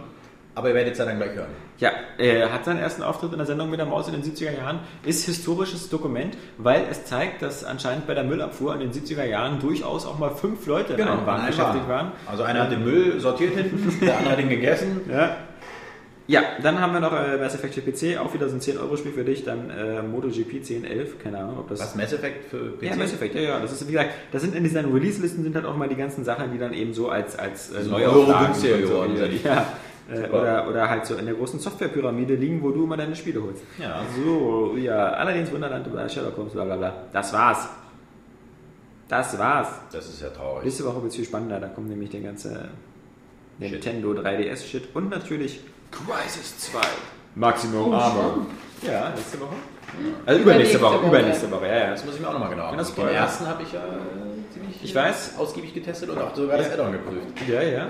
Aber ihr werdet es ja dann gleich hören. Ja, er hat seinen ersten Auftritt in der Sendung mit der Maus in den 70er Jahren, ist historisches Dokument, weil es zeigt, dass anscheinend bei der Müllabfuhr in den 70er Jahren durchaus auch mal fünf Leute in einem Wagen beschäftigt waren. Also einer hat den Müll sortiert hinten, der andere hat ihn gegessen. Ja. Ja, dann haben wir noch äh, Mass Effect für PC, auch wieder so ein 10-Euro-Spiel für dich, dann äh, MotoGP 1011, keine Ahnung, ob das... Was Mass Effect für PC? Ja, Mass Effect, ja, ja. Das ist, wie gesagt, das sind in diesen Release-Listen sind halt auch mal die ganzen Sachen, die dann eben so als, als äh, Neuauflagen Euro günstiger geworden sind. Ja. Äh, oder, oder halt so in der großen Softwarepyramide liegen, wo du immer deine Spiele holst. Ja. So, ja, allerdings Wunderland über Sherlock Holmes, bla bla bla. Das war's. Das war's. Das ist ja traurig. Nächste Woche wird es viel spannender, da kommt nämlich der ganze Nintendo 3DS-Shit und natürlich Crisis 2. Maximum Armor. Ja, nächste Woche. Also übernächste Woche, Woche. übernächste Woche, ja, ja. Das muss ich mir auch nochmal genau das angucken. Den ersten habe ich ja äh, ziemlich Ich weiß. ausgiebig getestet und auch sogar das Add-on geprüft. Ja, ja. Ja,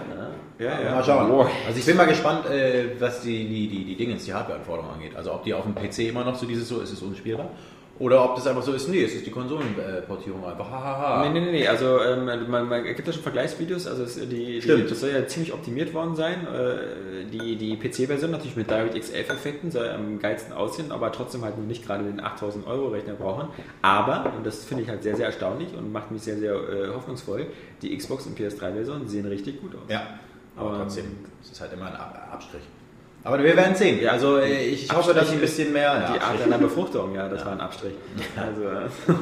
ja. Mal schauen. Boah. Also ich bin mal gespannt, äh, was die, die, die, die Dingens, die Hardware-Anforderungen angeht. Also ob die auf dem PC immer noch so dieses so ist, es unspielbar. Oder ob das einfach so ist, nee, es ist die Konsolenportierung einfach, hahaha. Nee, nee, nee, nee, also ähm, man, man gibt ja schon Vergleichsvideos, also es, die, die, das soll ja ziemlich optimiert worden sein. Äh, die die PC-Version natürlich mit DirectX 11-Effekten soll am geilsten aussehen, aber trotzdem halt nur nicht gerade den 8000 Euro Rechner brauchen. Aber, und das finde ich halt sehr, sehr erstaunlich und macht mich sehr, sehr äh, hoffnungsvoll, die Xbox und PS3-Version sehen richtig gut aus. Ja, aber Ähm, trotzdem, es ist halt immer ein Ab Abstrich. Aber wir werden sehen. Ja, also äh, ich hoffe, dass ein bisschen mehr... Ja, Die Art Abstrich. einer Befruchtung, ja, das war ein Abstrich. Also, äh,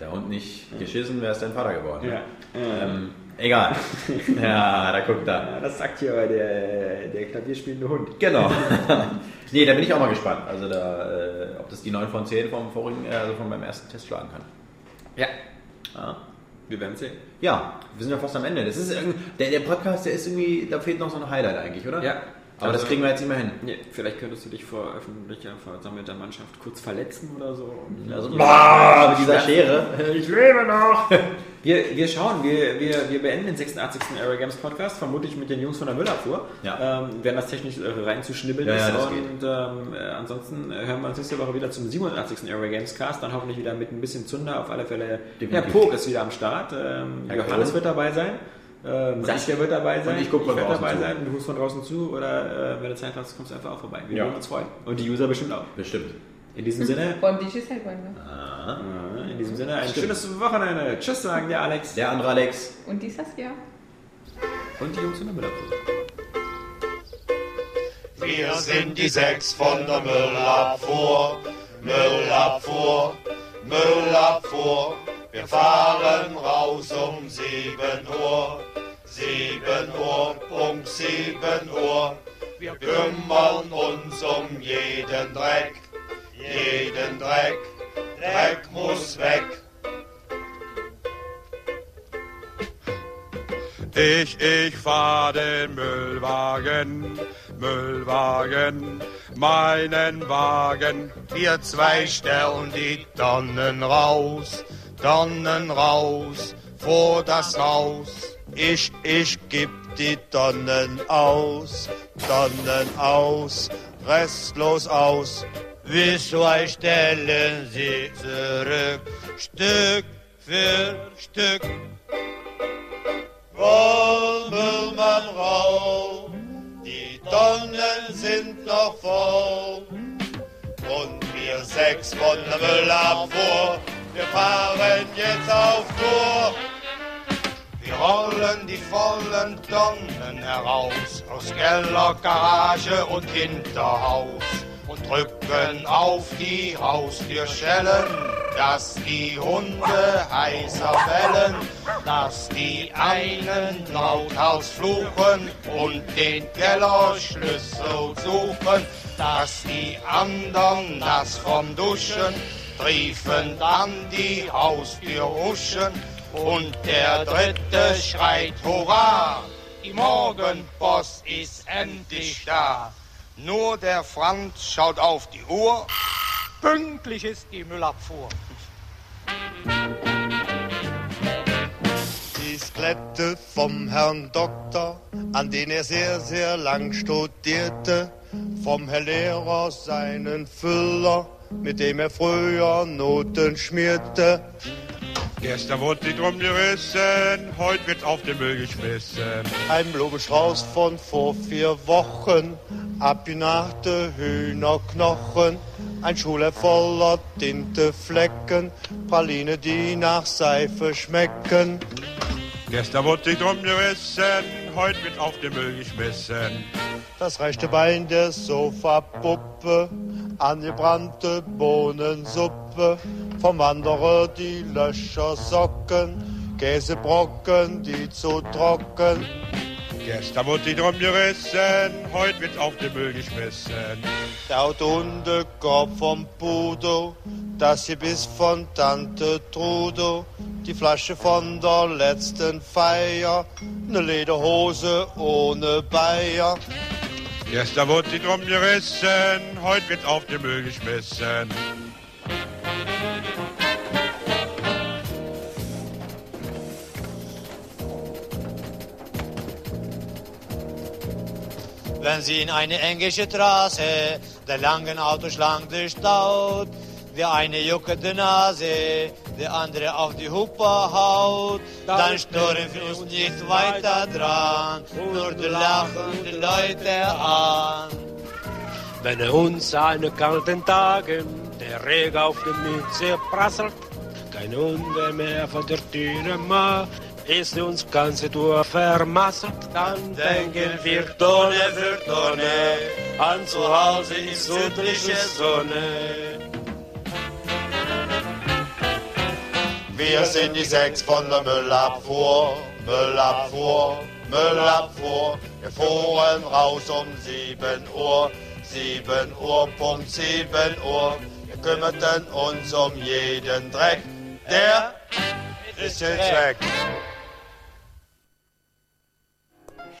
Der Hund nicht geschissen, wäre es dein Vater geworden. ja. Ähm, egal. ja, da guckt er. Ja, das sagt hier aber der, der klavierspielende Hund. Genau. nee, da bin ich auch mal gespannt. Also da, äh, ob das die 9 von 10 vom vorigen, also von meinem ersten Test schlagen kann. Ja, Ja. Wir werden sehen. Ja, wir sind ja fast am Ende. Das ist der, der Podcast, der ist irgendwie, da fehlt noch so ein Highlight eigentlich, oder? Ja. Aber das Also- kriegen wir jetzt nicht mehr hin. Nee, vielleicht könntest du dich vor öffentlicher versammelter Mannschaft kurz verletzen oder so. Also, boah, mit dieser Schere. Ich lebe noch! Wir, wir schauen, wir, wir, wir beenden den 86. Area Games Podcast, vermutlich mit den Jungs von der Müllabfuhr. Ja. Ähm, werden das technisch äh, reinzuschnibbeln Ja, ist. ja, das und ähm, äh, ansonsten äh, hören wir uns nächste Woche wieder zum 87. Area Games Cast, dann hoffentlich wieder mit ein bisschen Zunder. Auf alle Fälle, Herr Definitiv. Pog ist wieder am Start. Ähm, Herr Johannes Kohl. wird dabei sein. Ähm, Saskia wird dabei sein. ich guck von draußen dabei zu. sein. Du guckst von draußen zu oder äh, wenn du Zeit hast, kommst du einfach auch vorbei. Wir Ja. würden uns freuen. Und die User bestimmt auch. Bestimmt. In diesem Sinne, Vor allem die ist halt ne? äh, in diesem Sinne ein schönes Wochenende. Tschüss sagen der Alex Der andere Alex. Und die Saskia. und die Jungs von der Müllabfuhr. Wir sind die sechs von der Müllabfuhr, Müllabfuhr, Müllabfuhr. Wir fahren raus um 7 Uhr, 7 Uhr, Punkt 7 Uhr. Wir kümmern uns um jeden Dreck, jeden Dreck, Dreck muss weg. Ich, ich fahr den Müllwagen, Müllwagen, meinen Wagen. Wir zwei stellen die Tonnen raus, Tonnen raus, vor das Haus. Ich, ich geb die Tonnen aus, Tonnen aus, restlos aus. Wir zwei stellen sie zurück, Stück für Stück. Roll, Müllmann, roll, die Tonnen sind noch voll. Und wir sechs von der Müllabfuhr, wir fahren jetzt auf Tour. Wir rollen die vollen Tonnen heraus aus Keller, Garage und Hinterhaus und drücken auf die Haustürschellen, dass die Hunde heißer bellen, dass die einen lauthals fluchen und den Kellerschlüssel suchen, dass die anderen nass vom Duschen triefend an die Haustür huschen und der dritte schreit Hurra, die Morgenpost ist endlich da. Nur der Franz schaut auf die Uhr, pünktlich ist die Müllabfuhr. Die Skelette vom Herrn Doktor, an den er sehr, sehr lang studierte, vom Herr Lehrer seinen Füller, mit dem er früher Noten schmierte. Gestern wurde die drum gerissen, heute wird auf den Müll geschmissen. Ein Blumenstrauß von vor vier Wochen, abgenagte Hühnerknochen, ein Schuler voller Tinteflecken, Praline, die nach Seife schmecken. Gestern wurde die drum gerissen, heute wird auf den Müll geschmissen. Das rechte Bein der Sofapuppe, angebrannte Bohnensuppe, vom Wanderer die Löchersocken, Käsebrocken, die zu trocken. Gestern wurde die drum gerissen, heute wird auf den Müll geschmissen. Der Autohundekorb vom Pudo, das hier bis von Tante Trudo, die Flasche von der letzten Feier, ne Lederhose ohne Bayer. Gestern wurde die drum gerissen, heute wird auf den Müll geschmissen. Wenn sie in eine englische Straße der langen Autos lang durchstaut, der eine juckende Nase, der andere auf die Hupe haut, dann stören wir uns nicht weiter dran, nur die lachen die Leute an. Wenn uns an kalten Tagen der Regen auf die Mütze prasselt, kein Hunde mehr vor der Türe macht, ist uns ganze Tour vermasselt, dann denken wir Tonne für Tonne, an zu Hause ist südliche Sonne. Wir sind die sechs von der Müllabfuhr, Müllabfuhr, Müllabfuhr. Wir fuhren raus um 7 Uhr, 7 Uhr, Punkt 7 Uhr. Wir kümmerten uns um jeden Dreck, der ist jetzt weg.